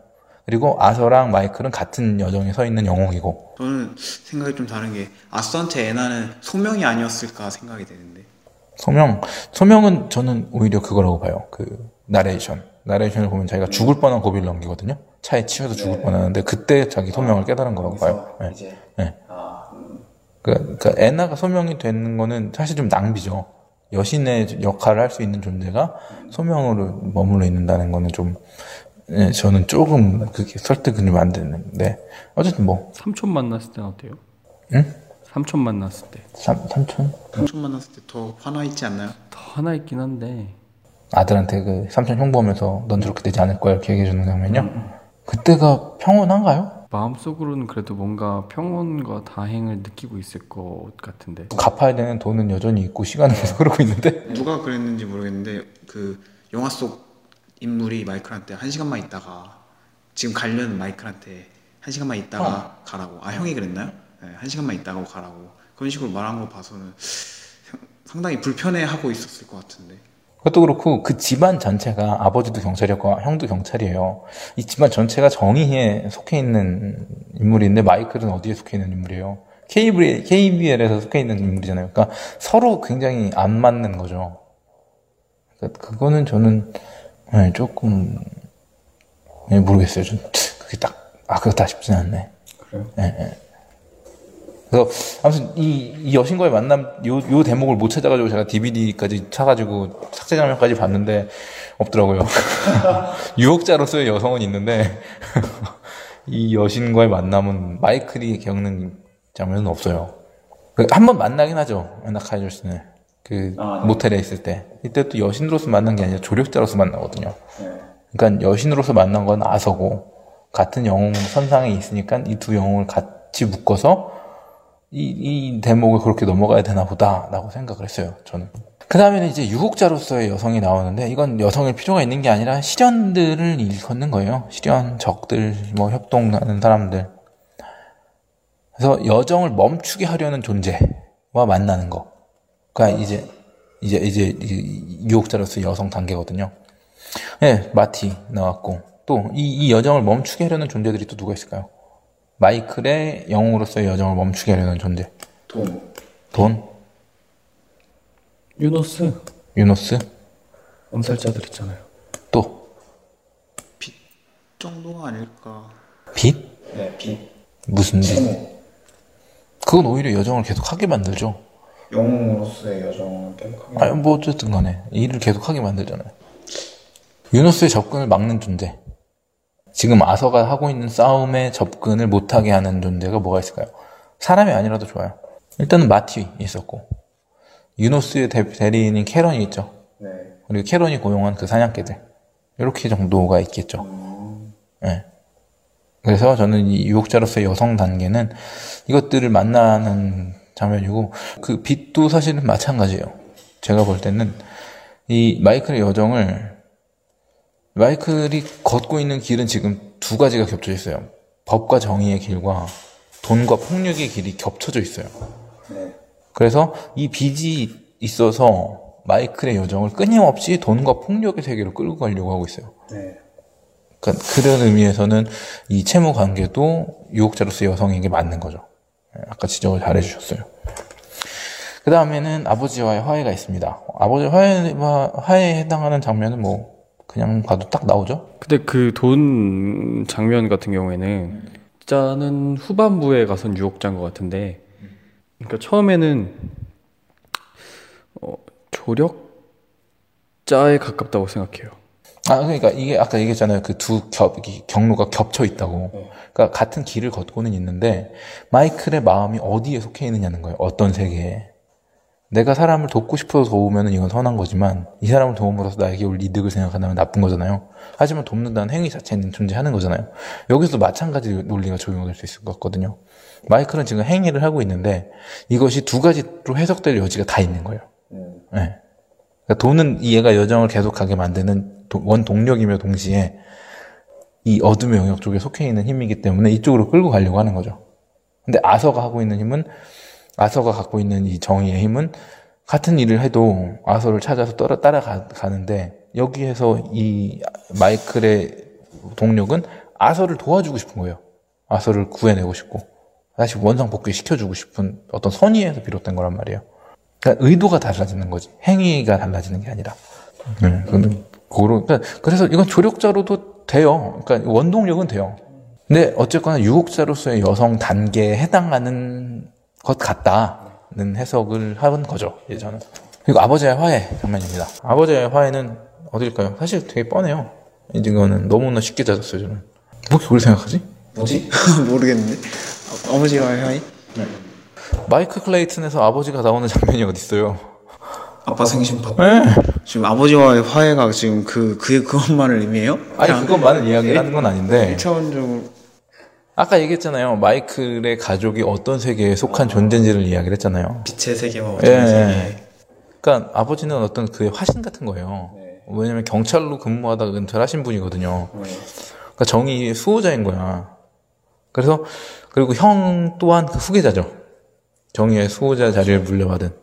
그리고 아서랑 마이클은 같은 여정에 서 있는 영웅이고 저는 생각이 좀 다른 게 아스한테 에나는 소명이 아니었을까 생각이 되는데. 소명 소명은 저는 오히려 그거라고 봐요. 그 나레이션 나레이션을 보면 자기가 죽을 뻔한 고비를 넘기거든요. 차에 치여서 죽을 뻔하는데 그때 자기 소명을 깨달은 거라고 봐요. 네. 이제 네. 그, 그러니까 에나가 소명이 되는 거는 사실 좀 낭비죠. 여신의 역할을 할 수 있는 존재가 소명으로 머물러 있는다는 거는 좀 예, 저는 조금 그게 설득은 좀 안 되는데 어쨌든 뭐 삼촌 만났을 때는 어때요? 응? 삼촌 만났을 때더 삼, 삼촌 삼촌 만났을 때 더 화나 있지 않나요? 하나 있긴 한데 아들한테 그 삼촌 흉보면서 넌 저렇게 되지 않을 거야 이렇게 얘기해 주는 장면이요. 그때가 평온한가요? 마음속으로는 그래도 뭔가 평온과 다행을 느끼고 있을 것 같은데. 갚아야 되는 돈은 여전히 있고 시간은 계속 흐르고 있는데? 누가 그랬는지 모르겠는데 그 영화 속 인물이 마이클한테 한 시간만 있다가 지금 가려는 마이클한테 한 시간만 있다가 가라고. 아 형이 그랬나요? 네, 한 시간만 있다가 가라고. 그런 식으로 말한 거 봐서는 상- 상당히 불편해하고 있었을 것 같은데 그것도 그렇고 그 집안 전체가 아버지도 경찰이었고 형도 경찰이에요. 이 집안 전체가 정의에 속해 있는 인물인데 마이클은 어디에 속해 있는 인물이에요? KBL, KBL에서 속해 있는 인물이잖아요. 그러니까 서로 굉장히 안 맞는 거죠. 그러니까 그거는 저는 네, 조금 네, 모르겠어요. 좀 그게 딱 아 그렇다 싶지는 않네. 그래요? 그래서 아무튼 이, 이 여신과의 만남 요, 요 대목을 못 찾아가지고 제가 DVD까지 사가지고 삭제 장면까지 봤는데 없더라고요. 유혹자로서의 여성은 있는데 이 여신과의 만남은 마이클이 겪는 장면은 없어요. 그한번 만나긴 하죠. 나카이조 씨는 그 아, 네. 모텔에 있을 때 이때 또 여신으로서 만난 게 아니라 조력자로서 만나거든요. 그러니까 여신으로서 만난 건 아서고 같은 영웅 선상에 있으니까 이 두 영웅을 같이 묶어서 이, 이 대목을 그렇게 넘어가야 되나 보다라고 생각을 했어요. 저는. 그 다음에는 이제 유혹자로서의 여성이 나오는데 이건 여성일 필요가 있는 게 아니라 시련들을 일컫는 거예요. 시련, 적들, 뭐 협동하는 사람들. 그래서 여정을 멈추게 하려는 존재와 만나는 거. 그러니까 이제 이제 이제 이 유혹자로서 여성 단계거든요. 네, 마티 나왔고 또 이 이 여정을 멈추게 하려는 존재들이 또 누가 있을까요? 마이클의 영웅으로서의 여정을 멈추게 하려는 존재. 돈. 돈, 유노스 유노스, 암살자들 있잖아요. 또 정도가 아닐까. 빛? 네, 빚. 무슨 빛? 채무. 그건 오히려 여정을 계속 하게 만들죠. 영웅으로서의 여정을 계속 하게. 아니 뭐 어쨌든 간에 일을 계속 하게 만들잖아요. 유노스의 접근을 막는 존재. 지금 아서가 하고 있는 싸움에 접근을 못하게 하는 존재가 뭐가 있을까요? 사람이 아니라도 좋아요. 일단은 마티 있었고 유노스의 대, 대리인인 캐런이 있죠. 네. 그리고 캐런이 고용한 그 사냥개들 이렇게 정도가 있겠죠. 네. 그래서 저는 이 유혹자로서의 여성 단계는 이것들을 만나는 장면이고 그 빛도 사실은 마찬가지예요. 제가 볼 때는 이 마이클의 여정을 마이클이 걷고 있는 길은 지금 두 가지가 겹쳐 있어요. 법과 정의의 길과 돈과 폭력의 길이 겹쳐져 있어요. 네. 그래서 이 빚이 있어서 마이클의 여정을 끊임없이 돈과 폭력의 세계로 끌고 가려고 하고 있어요. 네. 그러니까 그런 의미에서는 이 채무 관계도 유혹자로서 여성에게 맞는 거죠. 예, 아까 지적을 잘 해주셨어요. 그 다음에는 아버지와의 화해가 있습니다. 아버지 화해와 화해에 해당하는 장면은 뭐 그냥 봐도 딱 나오죠. 근데 그 돈 장면 같은 경우에는 짜는 후반부에 가선 유혹자인 것 같은데, 그러니까 처음에는 어, 조력자에 가깝다고 생각해요. 아 그러니까 이게 아까 얘기했잖아요. 그두 경로가 겹쳐 있다고. 그러니까 같은 길을 걷고는 있는데 마이클의 마음이 어디에 속해 있느냐는 거예요. 어떤 세계에. 내가 사람을 돕고 싶어서 도우면 이건 선한 거지만 이 사람을 도움으로써 나에게 올 이득을 생각한다면 나쁜 거잖아요. 하지만 돕는다는 행위 자체는 존재하는 거잖아요. 여기서도 마찬가지 논리가 적용될 수 있을 것 같거든요. 마이클은 지금 행위를 하고 있는데 이것이 두 가지로 해석될 여지가 다 있는 거예요. 네. 그러니까 돈은 얘가 여정을 계속하게 만드는 도- 원동력이며 동시에 이 어둠의 영역 쪽에 속해 있는 힘이기 때문에 이쪽으로 끌고 가려고 하는 거죠. 근데 아서가 하고 있는 힘은 아서가 갖고 있는 이 정의의 힘은 같은 일을 해도 아서를 찾아서 따라, 따라가는데 여기에서 이 마이클의 동력은 아서를 도와주고 싶은 거예요. 아서를 구해내고 싶고 다시 원상 복귀 시켜주고 싶은 어떤 선의에서 비롯된 거란 말이에요. 그러니까 의도가 달라지는 거지 행위가 달라지는 게 아니라. 네, 그건 그런 그러니까 그래서 이건 조력자로도 돼요. 그러니까 원동력은 돼요. 근데 어쨌거나 유혹자로서의 여성 단계에 해당하는 것 같다는 해석을 하는 거죠. 이제 저는. 그리고 아버지의 화해 장면입니다. 아버지의 화해는 어딜까요? 사실 되게 뻔해요. 이거는 너무나 쉽게 찾았어요, 저는. 뭐 이렇게 오래 생각하지? 뭐지? 모르겠는데. 아, 아버지와의 화해? 마이클 클레이튼에서 아버지가 나오는 장면이 어디 있어요? 아빠 생신 파티. 네. 지금 아버지와의 화해가 지금 그, 그, 그것만을 의미해요? 아니 그것만을 이야기를 하는 건 아닌데 1차원적으로. 아까 얘기했잖아요. 마이클의 가족이 어떤 세계에 속한 존재인지를 이야기를 했잖아요. 빛의 세계와 예. 어둠의 세계. 그러니까 아버지는 어떤 그의 화신 같은 거예요. 왜냐면 경찰로 근무하다가 은퇴를 하신 분이거든요. 그러니까 정의의 수호자인 거야. 그래서 그리고 형 또한 그 후계자죠. 정의의 수호자 자리를 물려받은.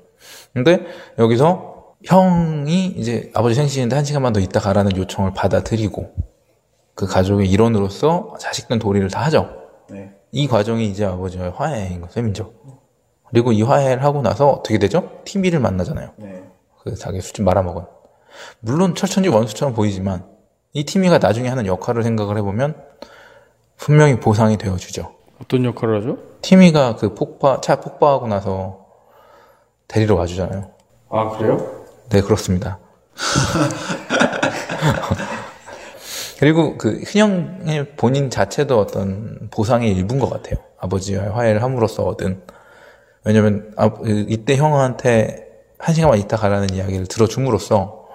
근데 여기서 형이 이제 아버지 생신인데 한 시간만 더 있다 가라는 요청을 받아들이고 그 가족의 일원으로서 자식된 도리를 다 하죠. 네. 이 과정이 이제 아버지와의 화해인 셈이죠. 그리고 이 화해를 하고 나서 어떻게 되죠? 티미를 만나잖아요. 네. 그 자기 술집 말아먹은. 물론 철천지 원수처럼 보이지만 이 티미가 나중에 하는 역할을 생각을 해보면 분명히 보상이 되어주죠. 어떤 역할을 하죠? 티미가 그 폭파, 차 폭파하고 나서 데리러 와주잖아요. 아 그래요? 네, 그렇습니다. 그리고 그 흔영의 본인 자체도 어떤 보상의 일부인 것 같아요. 아버지와 화해를 함으로써 얻은. 왜냐면 아, 그 이때 형한테 한 시간만 있다 가라는 이야기를 들어줌으로써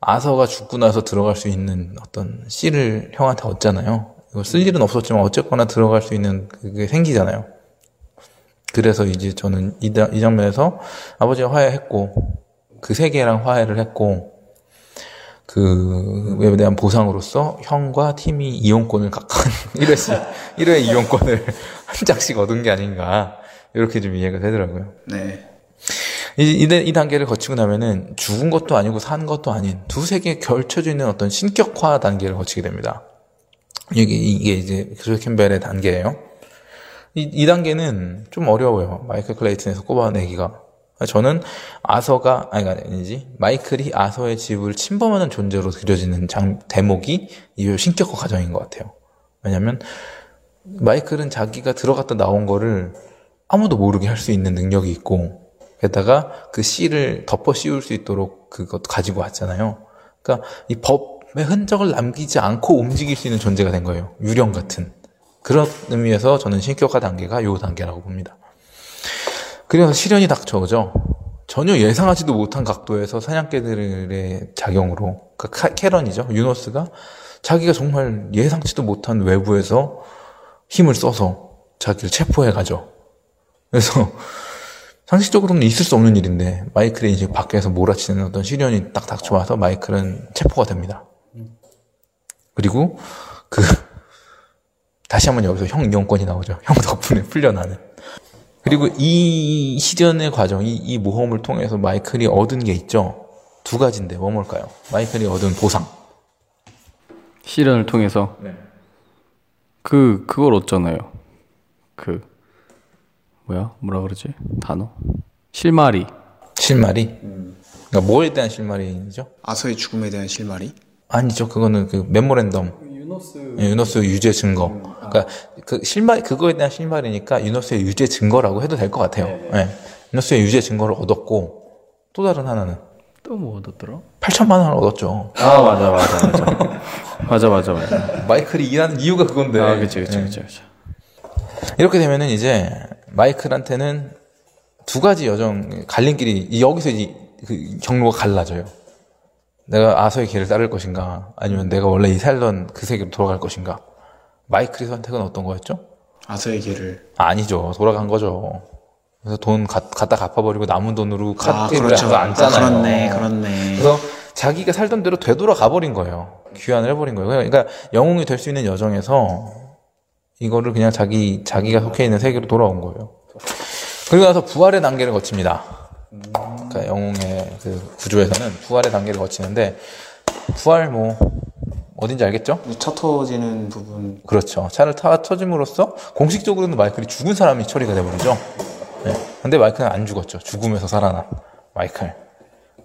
아서가 죽고 나서 들어갈 수 있는 어떤 씨를 형한테 얻잖아요. 이거 쓸 일은 없었지만 어쨌거나 들어갈 수 있는 그게 생기잖아요. 그래서 이제 저는 이, 다- 이 장면에서 아버지가 화해했고 그 세계랑 화해를 했고 그에 대한 보상으로서 형과 팀이 이용권을 각각 1회씩 1회 이용권을 한 장씩 얻은 게 아닌가 이렇게 좀 이해가 되더라고요. 네. 이, 이, 이 단계를 거치고 나면은 죽은 것도 아니고 산 것도 아닌 두 세계에 결쳐져 있는 어떤 신격화 단계를 거치게 됩니다. 이게, 이게 이제 조셉 캠벨의 단계예요. 이, 이 단계는 좀 어려워요. 마이클 클레이튼에서 꼽아내기가. 저는 아서가, 아니, 아니지. 마이클이 아서의 집을 침범하는 존재로 그려지는 장, 대목이 이 신격화 과정인 것 같아요. 왜냐면, 마이클은 자기가 들어갔다 나온 거를 아무도 모르게 할 수 있는 능력이 있고, 게다가 그 씨를 덮어 씌울 수 있도록 그것도 가지고 왔잖아요. 그러니까 이 법의 흔적을 남기지 않고 움직일 수 있는 존재가 된 거예요. 유령 같은. 그런 의미에서 저는 신격화 단계가 요 단계라고 봅니다. 그래서 시련이 닥쳐오죠. 전혀 예상하지도 못한 각도에서 사냥개들의 작용으로, 그 카- 캐런이죠. 유노스가 자기가 정말 예상치도 못한 외부에서 힘을 써서 자기를 체포해 가죠. 그래서 상식적으로는 있을 수 없는 일인데 마이클이 이제 밖에서 몰아치는 어떤 시련이 딱 닥쳐와서 마이클은 체포가 됩니다. 그리고 그 다시 한번 여기서 형 이용권이 나오죠. 형 덕분에 풀려나는. 그리고 이 시련의 과정 이 이 모험을 통해서 마이클이 얻은 게 있죠. 두 가지인데 뭐 뭘까요? 마이클이 얻은 보상. 시련을 통해서 네. 그 그걸 얻잖아요. 그 뭐야 뭐라 그러지 단어 실마리 실마리. 그러니까 뭐에 대한 실마리죠? 아서의 죽음에 대한 실마리? 아니죠. 그거는 그 메모랜덤. 유노스 예, 유노스 유죄 증거. 그러니까 그 실말 그거에 대한 실말이니까 유노스의 유죄 증거라고 해도 될 것 같아요. 예. 유노스의 유죄 증거를 얻었고 또 다른 하나는 또 뭐 얻었더라? 8천만 원을 얻었죠. 아 맞아 맞아 맞아 맞아 맞아 맞아 마이클이 일하는 이유가 그건데. 아 그치 그치 예. 그치 그치 이렇게 되면은 이제 마이클한테는 두 가지 여정 갈림길이 이- 여기서 이, 그 경로가 갈라져요. 내가 아서의 길을 따를 것인가, 아니면 내가 원래 이 살던 그 세계로 돌아갈 것인가. 마이클의 선택은 어떤 거였죠? 아서의 길을 아니죠. 돌아간 거죠. 그래서 돈 가- 갖다 갚아버리고 남은 돈으로 카드를 그렇죠. 안 잖아요. 아, 그렇네, 그렇네. 그래서 자기가 살던 대로 되돌아가 버린 거예요. 귀환을 해버린 거예요. 그러니까 영웅이 될 수 있는 여정에서 이거를 그냥 자기 자기가 속해 있는 세계로 돌아온 거예요. 그리고 나서 부활의 단계를 거칩니다. 그러니까 영웅의 그 구조에서는 부활의 단계를 거치는데 부활 뭐 어딘지 알겠죠? 차 터지는 부분 그렇죠. 차를 타 터짐으로써 공식적으로는 마이클이 죽은 사람이 처리가 돼버리죠. 네. 근데 마이클은 안 죽었죠. 죽음에서 살아난 마이클.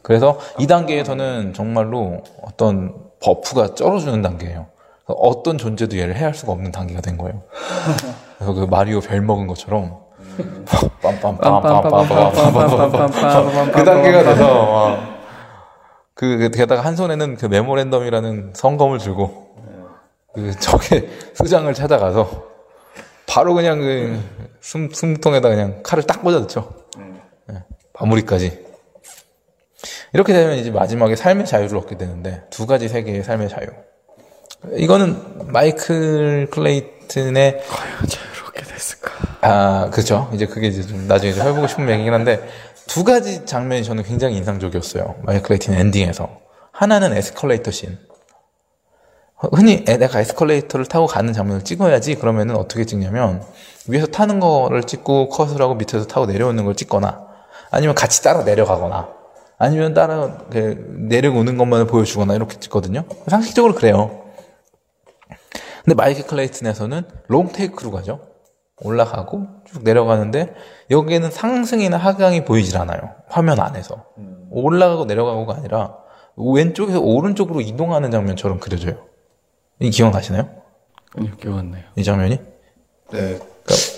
그래서 이 단계에서는 정말로 어떤 buff가 쩔어주는 단계예요. 어떤 존재도 얘를 해할 수가 없는 단계가 된 거예요. 그래서 그 마리오 별 먹은 것처럼 빰빰빰빰빰빰빰빰빰빰빰빰 그 단계가 돼서 막 그 게다가 한 손에는 그 memorandum이라는 성검을 들고 그 적의 수장을 찾아가서 바로 그냥 그 숨, 숨통에다 그냥 칼을 딱 꽂아넣죠. 예, 마무리까지. 이렇게 되면 이제 마지막에 삶의 자유를 얻게 되는데 두 가지 세계의 삶의 자유. 이거는 마이클 클레이튼이 자유롭게 됐을까 아 그렇죠. 이제 그게 이제 좀 나중에 좀 해보고 싶은 얘기긴 한데 두 가지 장면이 저는 굉장히 인상적이었어요. 마이클 클레이튼 엔딩에서 하나는 에스컬레이터 씬. 흔히 에, 내가 에스컬레이터를 타고 가는 장면을 찍어야지 그러면은 어떻게 찍냐면 위에서 타는 거를 찍고 컷을 하고 밑에서 타고 내려오는 걸 찍거나 아니면 같이 따라 내려가거나 아니면 따라 그 내려오는 것만을 보여주거나 이렇게 찍거든요. 상식적으로 그래요. 근데 마이클 클레이튼에서는 롱 테이크로 가죠. 올라가고 쭉 내려가는데 여기에는 상승이나 하강이 보이질 않아요. 화면 안에서. 올라가고 내려가고가 아니라 왼쪽에서 오른쪽으로 이동하는 장면처럼 그려져요. 이 기억나시나요? 아니요 기억 안 나요 이 장면이? 네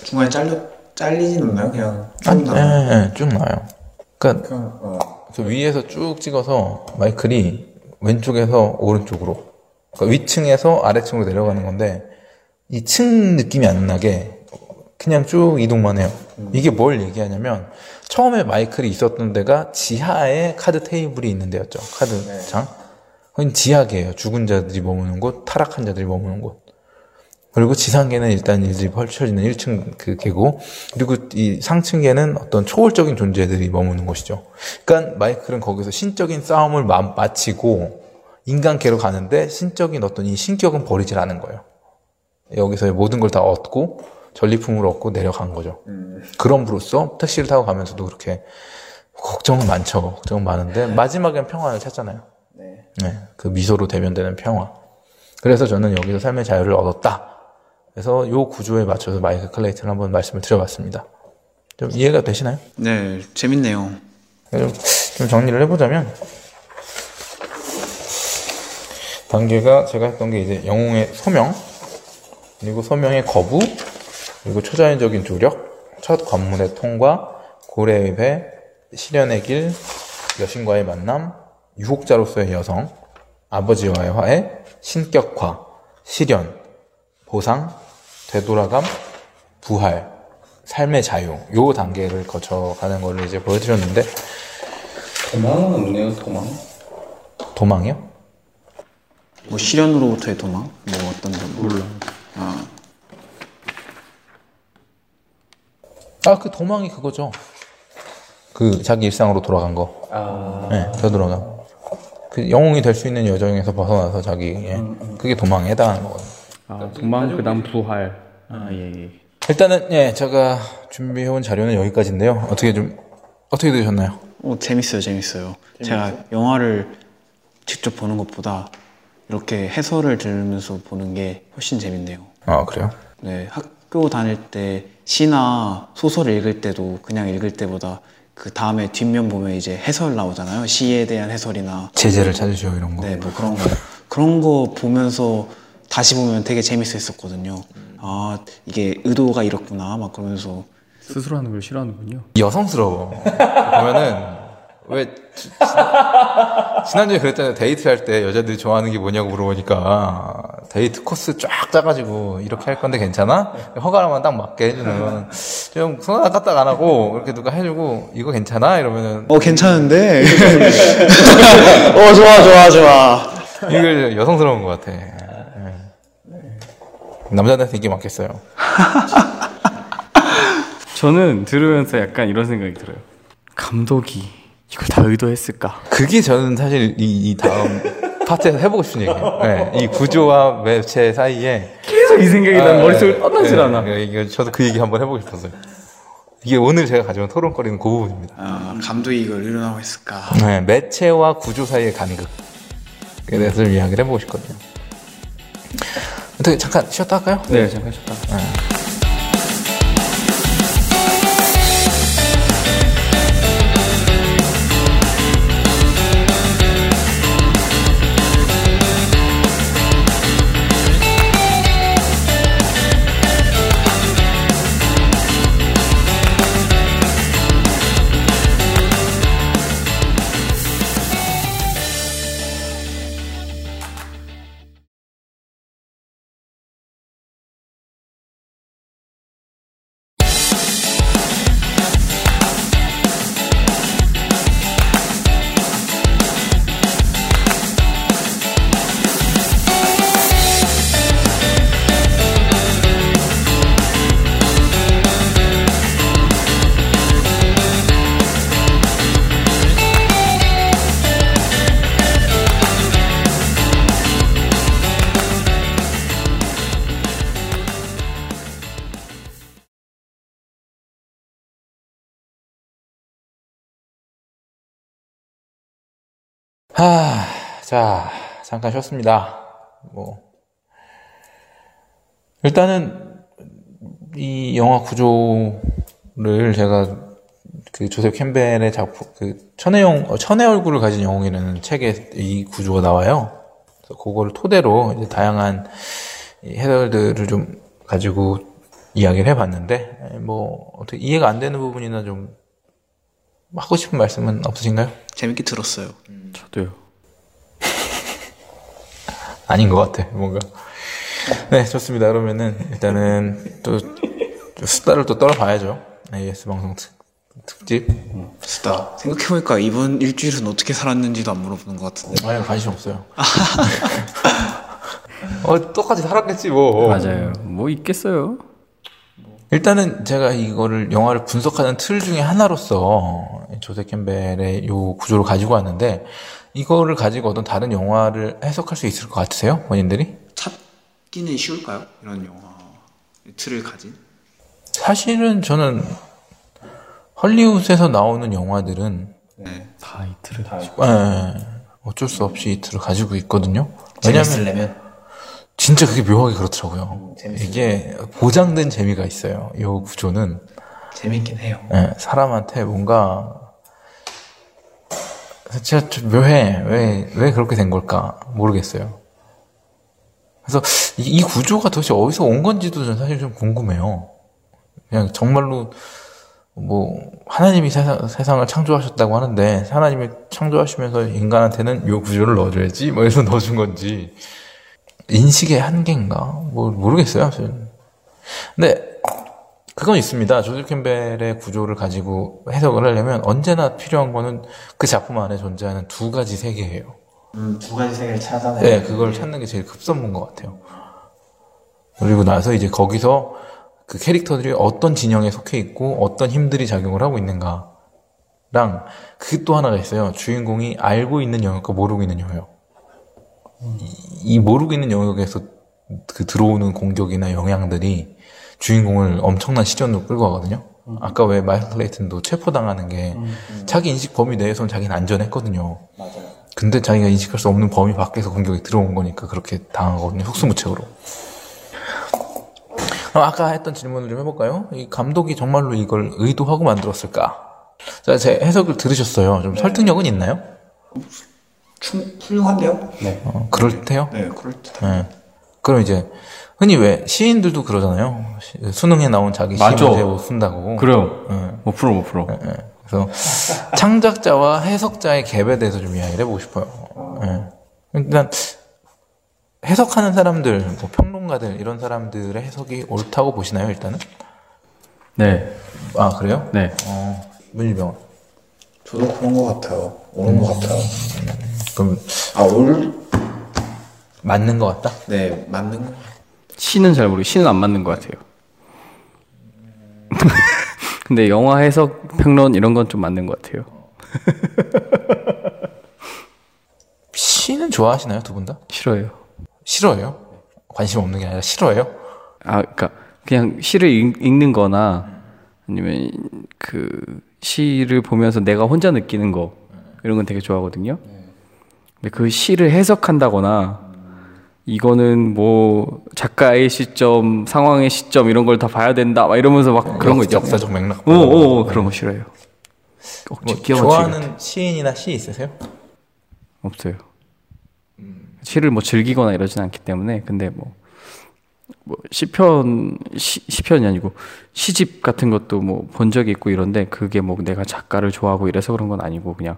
중간에 잘려 잘리진 않나요? 그냥 쭉 아니, 나와요. 예, 예, 쭉 나와요. 그러니까 그냥 어, 그 위에서 쭉 찍어서 마이클이 왼쪽에서 오른쪽으로 그러니까 위층에서 아래층으로 내려가는 건데 이 층 느낌이 안 나게 그냥 쭉 이동만 해요. 이게 뭘 얘기하냐면 처음에 마이클이 있었던 데가 지하에 카드 테이블이 있는 데였죠. 카드장. 그건 지하계예요. 죽은 자들이 머무는 곳, 타락한 자들이 머무는 곳. 그리고 지상계는 일단 이들이 펼쳐지는 1층 그 계고 그리고 이 상층계는 어떤 초월적인 존재들이 머무는 곳이죠. 그러니까 마이클은 거기서 신적인 싸움을 마, 마치고 인간계로 가는데 신적인 어떤 이 신격은 버리질 않은 거예요. 여기서 모든 걸 다 얻고 전리품을 얻고 내려간 거죠. 그런 부로써 택시를 타고 가면서도 그렇게 걱정은 많죠. 걱정은 많은데 마지막엔 평화를 찾잖아요. 네. 네, 그 미소로 대변되는 평화. 그래서 저는 여기서 삶의 자유를 얻었다. 그래서 요 구조에 맞춰서 마이클 클레이튼을 한번 말씀을 드려봤습니다. 좀 이해가 되시나요? 네, 재밌네요. 좀, 좀 정리를 해보자면 단계가 제가 했던 게 이제 영웅의 소명 그리고 소명의 거부 그리고 초자연적인 조력 첫 관문의 통과 고래의 배 시련의 길 여신과의 만남 유혹자로서의 여성 아버지와의 화해 신격화 시련 보상 되돌아감 부활 삶의 자유 요 단계를 거쳐가는 거를 이제 보여드렸는데 도망은 없네요, 도망. 도망이요? 뭐 시련으로부터의 도망? 뭐 어떤 점? 몰라. 아, 아, 그 도망이 그거죠. 그 자기 일상으로 돌아간 거. 아. 네, 되돌아감. 그 영웅이 될 수 있는 여정에서 벗어나서 자기, 예. 그게 도망에 해당하는 거거든요. 아, 도망, 그 다음 부활. 아, 예, 예. 일단은, 예, 제가 준비해온 자료는 여기까지인데요. 어떻게 좀, 어떻게 되셨나요? 어, 재밌어요, 재밌어요. 제가 영화를 직접 보는 것보다 이렇게 해설을 들으면서 보는 게 훨씬 재밌네요. 아, 그래요? 네, 학 교 다닐 때 시나 소설을 읽을 때도 그냥 읽을 때보다 그 다음에 뒷면 보면 이제 해설 나오잖아요. 시에 대한 해설이나 제재를 찾으시오, 이런 거. 네, 뭐 그런 거 그런 거 보면서 다시 보면 되게 재밌었었거든요. 아 이게 의도가 이렇구나 막 그러면서 스스로 하는 걸 싫어하는군요. 여성스러워. 보면은, 왜, 지- 지난주에 그랬잖아요. 데이트할 때 여자들이 좋아하는 게 뭐냐고 물어보니까, 데이트 코스 쫙 짜가지고, 이렇게 할 건데 괜찮아? 허가만 딱 맞게 해주는. 좀, 손 하나 까딱 안 하고, 이렇게 누가 해주고, 이거 괜찮아? 이러면은, 어 괜찮은데 어 좋아 좋아 좋아 이걸 여성스러운 것 같아. 예. 남자들한테 인기 많겠어요. 저는 들으면서 약간 이런 생각이 들어요. 감독이 이걸 다 의도했을까? 그게 저는 사실 이, 이 다음 파트에서 해보고 싶은 얘기예요. 네, 이 구조와 매체 사이에 계속 이 생각이 난 아, 머릿속을 네. 떠나질 네, 않아. 네, 이거 저도 그 얘기 한번 해보고 싶었어요. 이게 오늘 제가 가져온 토론거리는 그 부분입니다. 아, 감독이 이걸 일어나고 했을까 네, 매체와 구조 사이의 간극에 대해서 좀 이야기를 해보고 싶거든요. 어떻게 잠깐 쉬었다 할까요? 네, 잠깐 쉬었다. 하, 자, 잠깐 쉬었습니다. 뭐. 일단은, 이 영화 구조를 제가 그 조셉 캠벨의 작품, 그, 천의 영, 어, 천의 얼굴을 가진 영웅이라는 책에 이 구조가 나와요. 그래서 그거를 토대로 이제 다양한 이 해설들을 좀 가지고 이야기를 해봤는데, 에, 뭐, 어떻게 이해가 안 되는 부분이나 좀 하고 싶은 말씀은 없으신가요? 재밌게 들었어요 저도요. 아닌 것 같아, 뭔가. 네, 좋습니다. 그러면은, 일단은, 또, 수다를 또 떨어봐야죠. AS 방송 특, 특집. 수다. 생각해보니까 이번 일주일은 어떻게 살았는지도 안 물어보는 것 같은데. 아유 관심 없어요. 어 똑같이 살았겠지 뭐. 맞아요. 뭐 있겠어요. 일단은 제가 이거를 영화를 분석하는 틀 중에 하나로서 조세 캠벨의 요 구조를 가지고 왔는데 이거를 가지고 어떤 다른 영화를 해석할 수 있을 것 같으세요, 본인들이? 찾기는 쉬울까요? 이런 영화 틀을 가진? 사실은 저는 헐리우드에서 나오는 영화들은 네. 다 이 틀을 예, 어쩔 수 없이 이 틀을 가지고 있거든요. 왜냐면 진짜 그게 묘하게 그렇더라고요. 재밌어요. 이게 보장된 재미가 있어요. 이 구조는 재밌긴 해요. 예, 사람한테 뭔가 진짜 좀 묘해. 왜, 왜 그렇게 된 걸까? 모르겠어요. 그래서 이, 이 구조가 도대체 어디서 온 건지도 전 사실 좀 궁금해요. 그냥 정말로 뭐 하나님이 세상, 세상을 창조하셨다고 하는데 하나님이 창조하시면서 인간한테는 이 구조를 넣어줘야지 뭐 이래서 넣어준 건지 인식의 한계인가? 뭐 모르겠어요. 근데 그건 있습니다. 조지 캠벨의 구조를 가지고 해석을 하려면 언제나 필요한 거는 그 작품 안에 존재하는 두 가지 세계예요. 음, 두 가지 세계를 찾아내야 네, 그걸 찾는 게 제일 급선무인 것 같아요. 그리고 나서 이제 거기서 그 캐릭터들이 어떤 진영에 속해 있고 어떤 힘들이 작용을 하고 있는가랑 그 또 하나가 있어요. 주인공이 알고 있는 영역과 모르고 있는 영역. 이, 이 모르고 있는 영역에서 그 들어오는 공격이나 영향들이 주인공을 엄청난 시련으로 끌고 가거든요. 아까 왜 마이클 클레이튼도 체포당하는 게 자기 인식 범위 내에서는 자기는 안전했거든요. 맞아요. 근데 자기가 인식할 수 없는 범위 밖에서 공격이 들어온 거니까 그렇게 당하거든요. 속수무책으로. 그럼 아까 했던 질문을 좀 해볼까요? 이 감독이 정말로 이걸 의도하고 만들었을까? 자, 제 해석을 들으셨어요. 좀 설득력은 있나요? 충, 훌륭한데요? 네. 어, 그럴듯해요? 네, 그럴듯. 네. 그럼 이제 흔히 왜 시인들도 그러잖아요. 시- 수능에 나온 자기 제목 쓴다고. 그래요. 네. 못 풀어 못 풀어. 예. 그래서 창작자와 해석자의 갭에 대해서 좀 이야기를 해보고 싶어요. 예. 일단 해석하는 사람들, 뭐 평론가들 이런 사람들의 해석이 옳다고 보시나요? 일단은? 네, 아 그래요? 네. 어, 문일병. 저도 그런 것 같아요. 옳은 것 같아요. 그럼 아, 올? 맞는 것 같다. 네, 맞는 거. 시는 잘 모르고 시는 안 맞는 것 같아요. 근데 영화 해석 평론 이런 건 좀 맞는 것 같아요. 시는 좋아하시나요, 두 분 다? 싫어요. 싫어해요? 관심 없는 게 아니라 싫어해요? 아, 그러니까 그냥 시를 읽, 읽는거나 아니면 그 시를 보면서 내가 혼자 느끼는 거 이런 건 되게 좋아하거든요. 근데 그 시를 해석한다거나 이거는 뭐 작가의 시점, 상황의 시점 이런 걸 다 봐야 된다, 막 이러면서 막 그런 거 있죠. 역사적 맥락. 오, 오, 오, 그런 거 싫어요. 억지 뭐. 좋아하는 시인이나 시 있으세요? 없어요. 시를 뭐 즐기거나 이러진 않기 때문에 근데 뭐, 뭐 시편 시, 시편이 아니고 시집 같은 것도 뭐 본 적이 있고 이런데 그게 뭐 내가 작가를 좋아하고 이래서 그런 건 아니고 그냥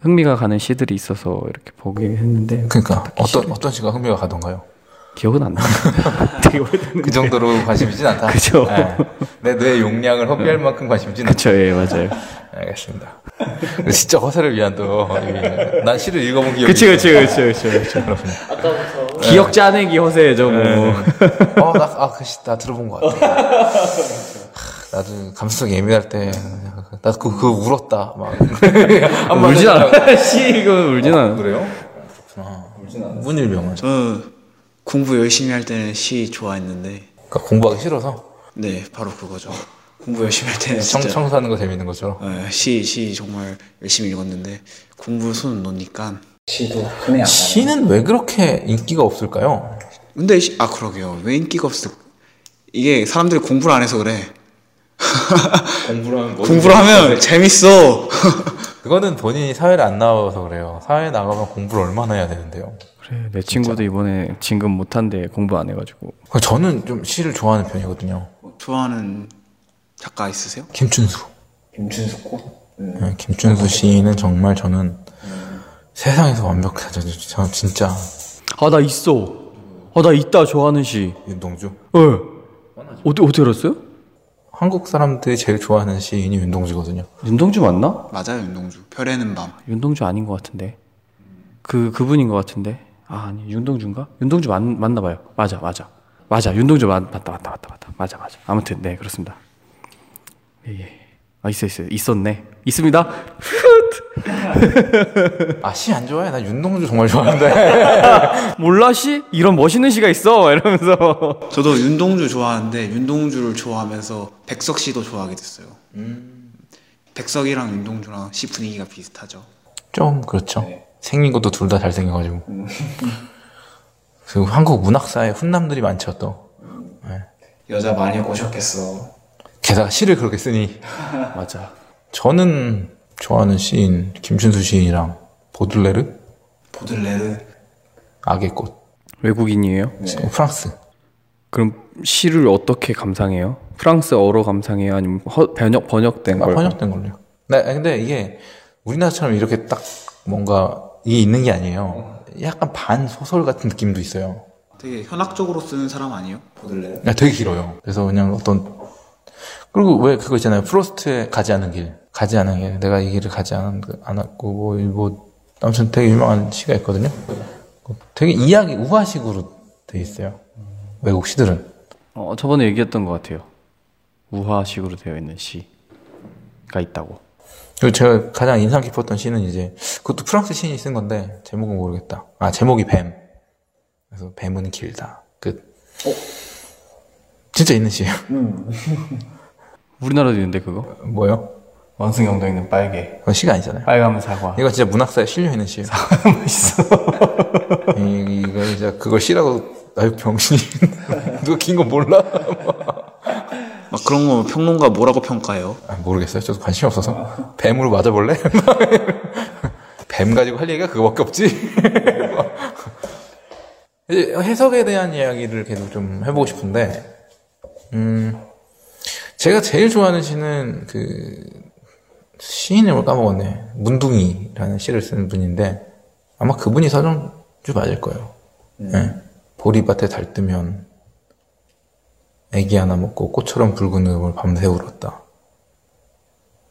흥미가 가는 시들이 있어서 이렇게 보게 했는데 그러니까 어떤 어떤 시가 흥미가 가던가요? 기억은 안 나. 되게 오래됐는데. 그 정도로 관심이진 않다. 그죠. 내뇌 용량을 허비할 만큼 관심이진 않다. 그쵸, 예, 맞아요. 알겠습니다. 진짜 허세를 위한 또, 예. 난 시를 읽어본 기억이 그치, 그치. 그치, 그치, 그치. 기억 짜내기 허세죠, 뭐. 어, 나, 아, 그 시, 나 들어본 것 같아. 하, 나도 감수성 예민할 때, 나도 그, 그거 울었다. 막. 울진 않아. 시 이거 울진 않아. 그래요? 그렇구나. 울진 않아. 문일병은. 저는 공부 열심히 할 때는 시 좋아했는데, 그러니까 공부하기 싫어서 네, 바로 그거죠. 공부 열심히 할 때는 청, 진짜 청소하는 거 재밌는 것처럼. 네, 시, 시 정말 열심히 읽었는데 공부 손 놓으니까 시도 흔히 안. 시는 왜 그렇게 인기가 없을까요? 근데 시- 아 그러게요 왜 인기가 없을 이게 사람들이 공부를 안 해서 그래 공부를 하면 공부를 하면 재밌어 그거는 본인이 사회를 안 나와서 그래요. 사회 나가면 공부를 얼마나 해야 되는데요. 그래, 내 친구도 이번에 진급 못한데 공부 안 해가지고. 저는 좀 시를 좋아하는 편이거든요. 좋아하는 작가 있으세요? 김춘수. 김춘수 꽃? 음. 네, 김춘수 시인은 정말 저는 세상에서 완벽하죠. 저 진짜 아, 나 있어. 아, 나 있다, 좋아하는 시. 윤동주. 예. 어떻게, 어떻게 알았어요? 한국 사람들이 제일 좋아하는 시인이 윤동주거든요. 윤동주 맞나? 맞아요 윤동주 별에는 밤 윤동주 아닌 것 같은데. 그 그분인 것 같은데. 아 아니 윤동주인가? 윤동주 맞, 맞나 봐요. 맞아 맞아 맞아 윤동주 맞, 맞다 맞다 맞다 맞다 맞아 맞아. 아무튼 네 그렇습니다. 예, 예. 아 있어 있어 있었네. 있습니다. 아시안 좋아해? 나 윤동주 정말 좋아하는데. 몰라 씨? 이런 멋있는 시가 있어 이러면서. 저도 윤동주 좋아하는데 윤동주를 좋아하면서 백석 씨도 좋아하게 됐어요 백석이랑 윤동주랑 시 분위기가 비슷하죠 좀 그렇죠. 생긴 것도 둘 다 잘생겨가지고. 그리고 한국 문학사에 훈남들이 많죠 또. 여자 많이 꼬셨겠어. 게다가 시를 그렇게 쓰니. 맞아. 저는 좋아하는 시인 김춘수 시인이랑 보들레르, 보들레르. 악의 꽃, 외국인이에요? 어, 프랑스. 그럼 시를 어떻게 감상해요? 프랑스어로 감상해요? 아니면 허- 번역 번역된 아, 걸? 번역된 걸로요. 네, 근데 이게 우리나라처럼 이렇게 딱 뭔가 이게 있는 게 아니에요. 약간 반 소설 같은 느낌도 있어요. 되게 현학적으로 쓰는 사람 아니에요? 보들레르. 그냥 되게 길어요. 그래서 그냥 어떤 그리고 왜 그거 있잖아요. 프로스트의 가지 않은 길, 가지 않은 길. 내가 이 길을 가지 않은 않았고 뭐, 뭐 아무튼 되게 유명한 시가 있거든요. 되게 이야기 우화식으로 돼 있어요. 외국 시들은. 어, 저번에 얘기했던 것 같아요. 우화식으로 되어 있는 시가 있다고. 그리고 제가 가장 인상 깊었던 시는 이제 그것도 프랑스 시인이 쓴 건데 제목은 모르겠다. 아 제목이 뱀. 그래서 뱀은 길다. 끝. 진짜 있는 시예요. 우리나라도 있는데 그거? 뭐요? 원숭이형도 있는 빨개. 그건 시가 아니잖아요. 빨가면 사과. 이거 진짜 문학사에 실려 있는 시예요. 맛있어. 이- 이거 진짜 그걸 시라고 아유 병신이 누가 긴 거 몰라? 막 그런 거 평론가 뭐라고 평가해요? 아, 모르겠어요. 저도 관심이 없어서 뱀으로 맞아볼래? 뱀 가지고 할 얘기가 그거밖에 없지. 이제 해석에 대한 이야기를 계속 좀 해보고 싶은데, 음, 제가 제일 좋아하는 시는 그 시인 이름을 까먹었네. 문둥이라는 시를 쓰는 분인데 아마 그분이 서정주 맞을 거예요. 예. 보리밭에 달 뜨면 애기 하나 먹고 꽃처럼 붉은 눈을 밤새 울었다.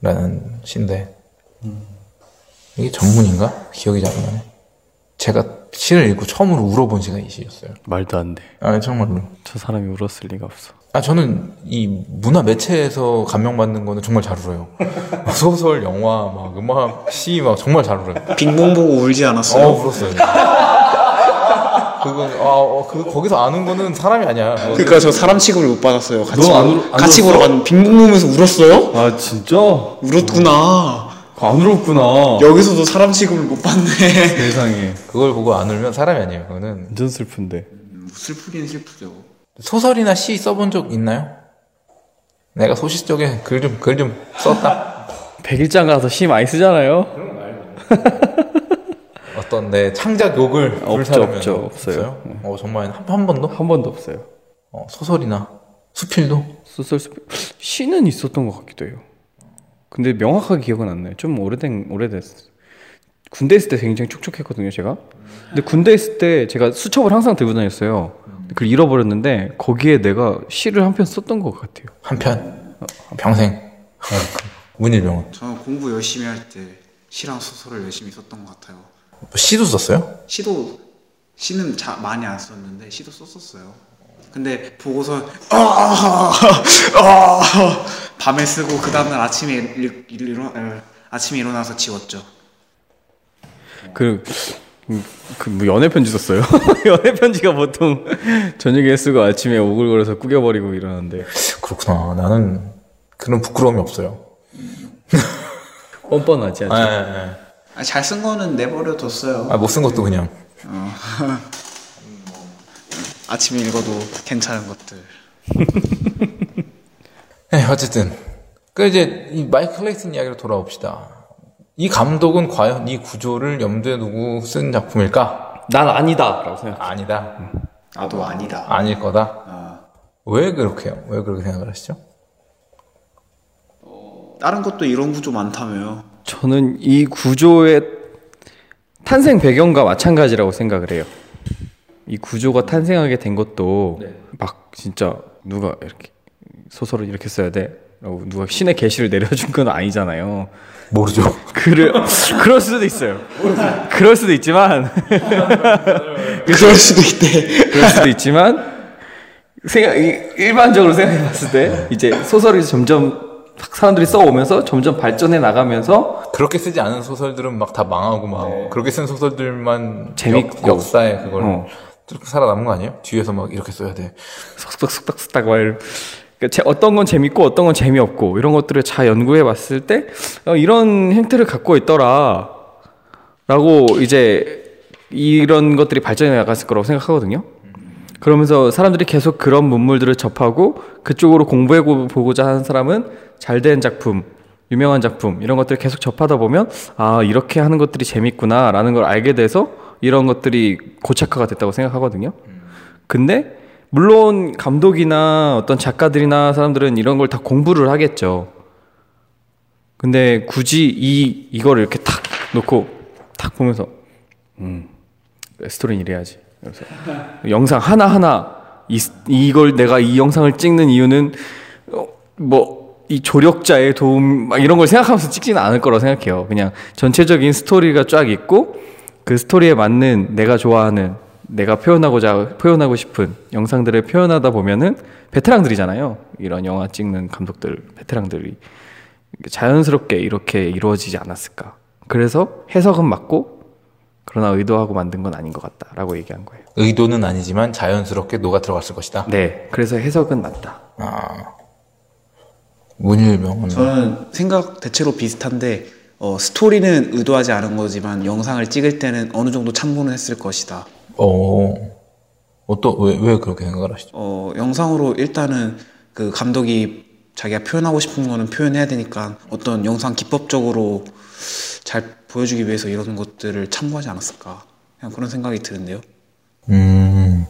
라는 시인데 이게 전문인가? 기억이 잘 안 나네. 제가 시를 읽고 처음으로 울어본 시가 이 시였어요. 말도 안 돼. 아 정말로. 저 사람이 울었을 리가 없어. 아 저는 이 문화 매체에서 감명받는 거는 정말 잘 울어요. 소설, 영화, 막 음악, 시 막 정말 잘 울어요. 빙봉 보고 울지 않았어요? 어 울었어요. 그거 아, 어, 그 거기서 아는 거는 사람이 아니야. 그러니까 저 사람 취급을 못 받았어요. 같이 보러- 울- 안 같이 울었어? 보러 갔는데 빙봉 보면서 울었어요? 아 진짜? 울었구나. 안 울었구나. 여기서도 사람 취급을 못 받네. 세상에. 그걸 보고 안 울면 사람이 아니에요. 그거는 완전 슬픈데. 슬프긴 슬프죠. 소설이나 시 써본 적 있나요? 내가 소시 쪽에 글 좀 글 좀 썼다. 백일장 가서 시 많이 쓰잖아요. 어떤 내 창작 욕을 없죠, 없죠, 없어요. 어 정말 한, 한 번도 한 번도 없어요. 어, 소설이나 수필도 소설 스 시는 있었던 것 같기도 해요. 근데 명확하게 기억은 안 나요. 좀 오래된 오래됐어. 군대 있을 때 굉장히 촉촉했거든요, 제가. 근데 군대 있을 때 제가 수첩을 항상 들고 다녔어요. 그걸 잃어버렸는데 거기에 내가 시를 한 편 썼던 것 같아요. 한 편 평생 문일병은 저는 공부 열심히 할 때 시랑 소설을 열심히 썼던 것 같아요. 뭐 시도 썼어요? 시도 시는 자, 많이 안 썼는데 시도 썼었어요. 근데 보고서 아, 아, 아, 밤에 쓰고 그 다음날 아침에 일, 일, 일어, 에, 아침에 일어나서 지웠죠. 그, 그, 뭐, 연애 편지 썼어요? 연애 편지가 보통 저녁에 쓰고 아침에 오글거려서 꾸겨버리고 이러는데. 그렇구나 나는 그런 부끄러움이 없어요 뻔뻔하지, 아직. 아, 잘쓴 거는 내버려 뒀어요. 아, 못 쓴 것도 그냥 아침에 읽어도 괜찮은 것들. 네, 어쨌든 그 이제 이 마이클 클레이슨 이야기로 돌아옵시다 이 감독은 과연 이 구조를 염두에 두고 쓴 작품일까? 난 아니다! 라고 생각. 아니다 나도 아니다. 아닐 거다 왜 그렇게요? 왜 그렇게 생각을 하시죠? 다른 것도 이런 구조 많다며요. 저는 이 구조의 탄생 배경과 마찬가지라고 생각을 해요. 이 구조가 탄생하게 된 것도 막 진짜 누가 이렇게 소설을 이렇게 써야 돼. 라고 누가 신의 계시를 내려준 건 아니잖아요. 모르죠. 그를 그럴 수도 있어요. 그럴 수도 있지만 그럴 수도 있대. 그럴 수도 있지만 생각 이- 일반적으로 생각해 봤을 때 이제 소설이 점점 사람들이 써오면서 점점 발전해 나가면서 그렇게 쓰지 않은 소설들은 막 다 망하고 막 그렇게 쓴 소설들만 재밌고. 역, 사에 그걸 어. 쭉 살아남은 거 아니에요? 뒤에서 막 이렇게 써야 돼. 쏙쏙쏙쏙쏙 막 그러니까 제- 어떤 건 재밌고 어떤 건 재미없고 이런 것들을 잘 연구해 봤을 때 어, 이런 형태를 갖고 있더라. 라고 이제 이런 것들이 발전해 나갔을 거라고 생각하거든요. 그러면서 사람들이 계속 그런 문물들을 접하고 그쪽으로 공부해 보- 보고자 하는 사람은 잘 된 작품 유명한 작품 이런 것들을 계속 접하다 보면 아 이렇게 하는 것들이 재밌구나 라는 걸 알게 돼서 이런 것들이 고착화가 됐다고 생각하거든요. 근데 물론 감독이나 어떤 작가들이나 사람들은 이런 걸 다 공부를 하겠죠. 근데 굳이 이 이거를 이렇게 탁 놓고 탁 보면서 음 스토리는 이래야지. 그래서 영상 하나 하나 이 이걸 내가 이 영상을 찍는 이유는 어, 뭐이 조력자의 도움 막 이런 걸 생각하면서 찍지는 않을 거라고 생각해요. 그냥 전체적인 스토리가 쫙 있고 그 스토리에 맞는 내가 좋아하는 내가 표현하고자 표현하고 싶은 영상들을 표현하다 보면은 베테랑들이잖아요. 이런 영화 찍는 감독들 베테랑들이 자연스럽게 이렇게 이루어지지 않았을까. 그래서 해석은 맞고 그러나 의도하고 만든 건 아닌 것 같다라고 얘기한 거예요. 의도는 아니지만 자연스럽게 녹아 들어갔을 것이다. 네, 그래서 해석은 맞다. 아. 문일병은 저는 생각 대체로 비슷한데 어, 스토리는 의도하지 않은 거지만 영상을 찍을 때는 어느 정도 참고는 했을 것이다. 어. 어떤 왜, 왜 그렇게 생각을 하시죠? 어, 영상으로 일단은 그 감독이 자기가 표현하고 싶은 거는 표현해야 되니까 어떤 영상 기법적으로 잘 보여주기 위해서 이런 것들을 참고하지 않았을까. 그냥 그런 생각이 드는데요. 음.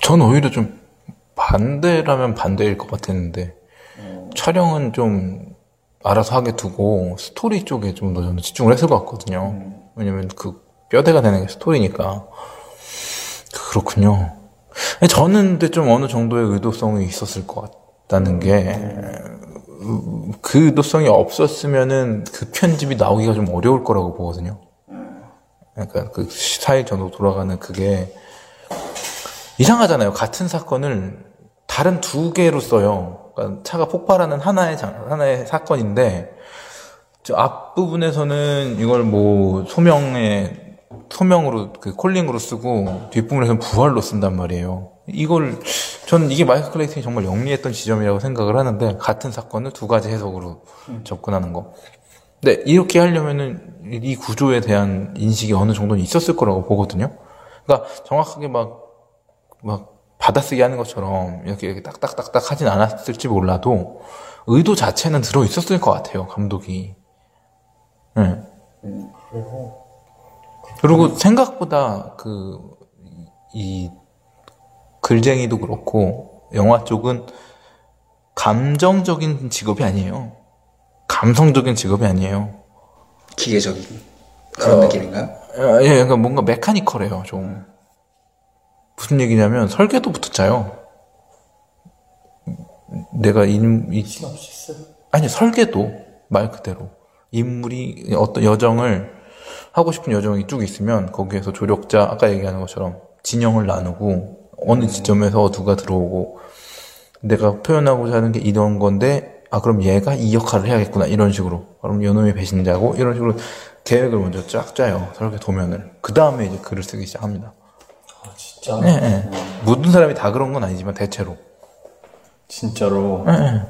전 오히려 좀 반대라면 반대일 것 같았는데 촬영은 좀 알아서 하게 두고 스토리 쪽에 좀 더 저는 집중을 했을 것 같거든요. 왜냐면 그 뼈대가 되는 게 스토리니까 그렇군요. 저는 근데 좀 어느 정도의 의도성이 있었을 것 같다는 게 그 의도성이 없었으면은 그 편집이 나오기가 좀 어려울 거라고 보거든요. 그러니까 그 4일 전으로 돌아가는 그게 이상하잖아요. 같은 사건을 다른 두 개로 써요. 그러니까 차가 폭발하는 하나의 장- 하나의 사건인데 저 앞부분에서는 이걸 뭐 소명에 소명으로 그 콜링으로 쓰고 뒷부분에서는 부활로 쓴단 말이에요. 이걸 저는 이게 마이클 클레이튼이 정말 영리했던 지점이라고 생각을 하는데 같은 사건을 두 가지 해석으로 접근하는 거. 근데 이렇게 하려면은 이 구조에 대한 인식이 어느 정도는 있었을 거라고 보거든요. 그러니까 정확하게 막, 막 받아쓰기 하는 것처럼 이렇게, 이렇게 딱딱딱딱 하진 않았을지 몰라도 의도 자체는 들어 있었을 것 같아요, 감독이. 네. 그 리고 생각보다 그, 이, 글쟁이도 그렇고, 영화 쪽은 감정적인 직업이 아니에요. 감성적인 직업이 아니에요. 기계적인 그런 느낌인가요? 아, 예, 그러니까 뭔가 메카니컬해요, 좀. 무슨 얘기냐면, 설계도부터 짜요. 내가 인, 이, 아니, 설계도, 말 그대로. 인물이 어떤 여정을, 하고 싶은 여정이 쭉 있으면, 거기에서 조력자, 아까 얘기하는 것처럼, 진영을 나누고, 어느 지점에서 누가 들어오고, 내가 표현하고자 하는 게 이런 건데, 아, 그럼 얘가 이 역할을 해야겠구나. 이런 식으로. 그럼 요놈이 배신자고, 이런 식으로 계획을 먼저 쫙 짜요. 설계 도면을. 그 다음에 이제 글을 쓰기 시작합니다. 아, 진짜? 네, 네. 모든 사람이 다 그런 건 아니지만 대체로. 진짜로. 네.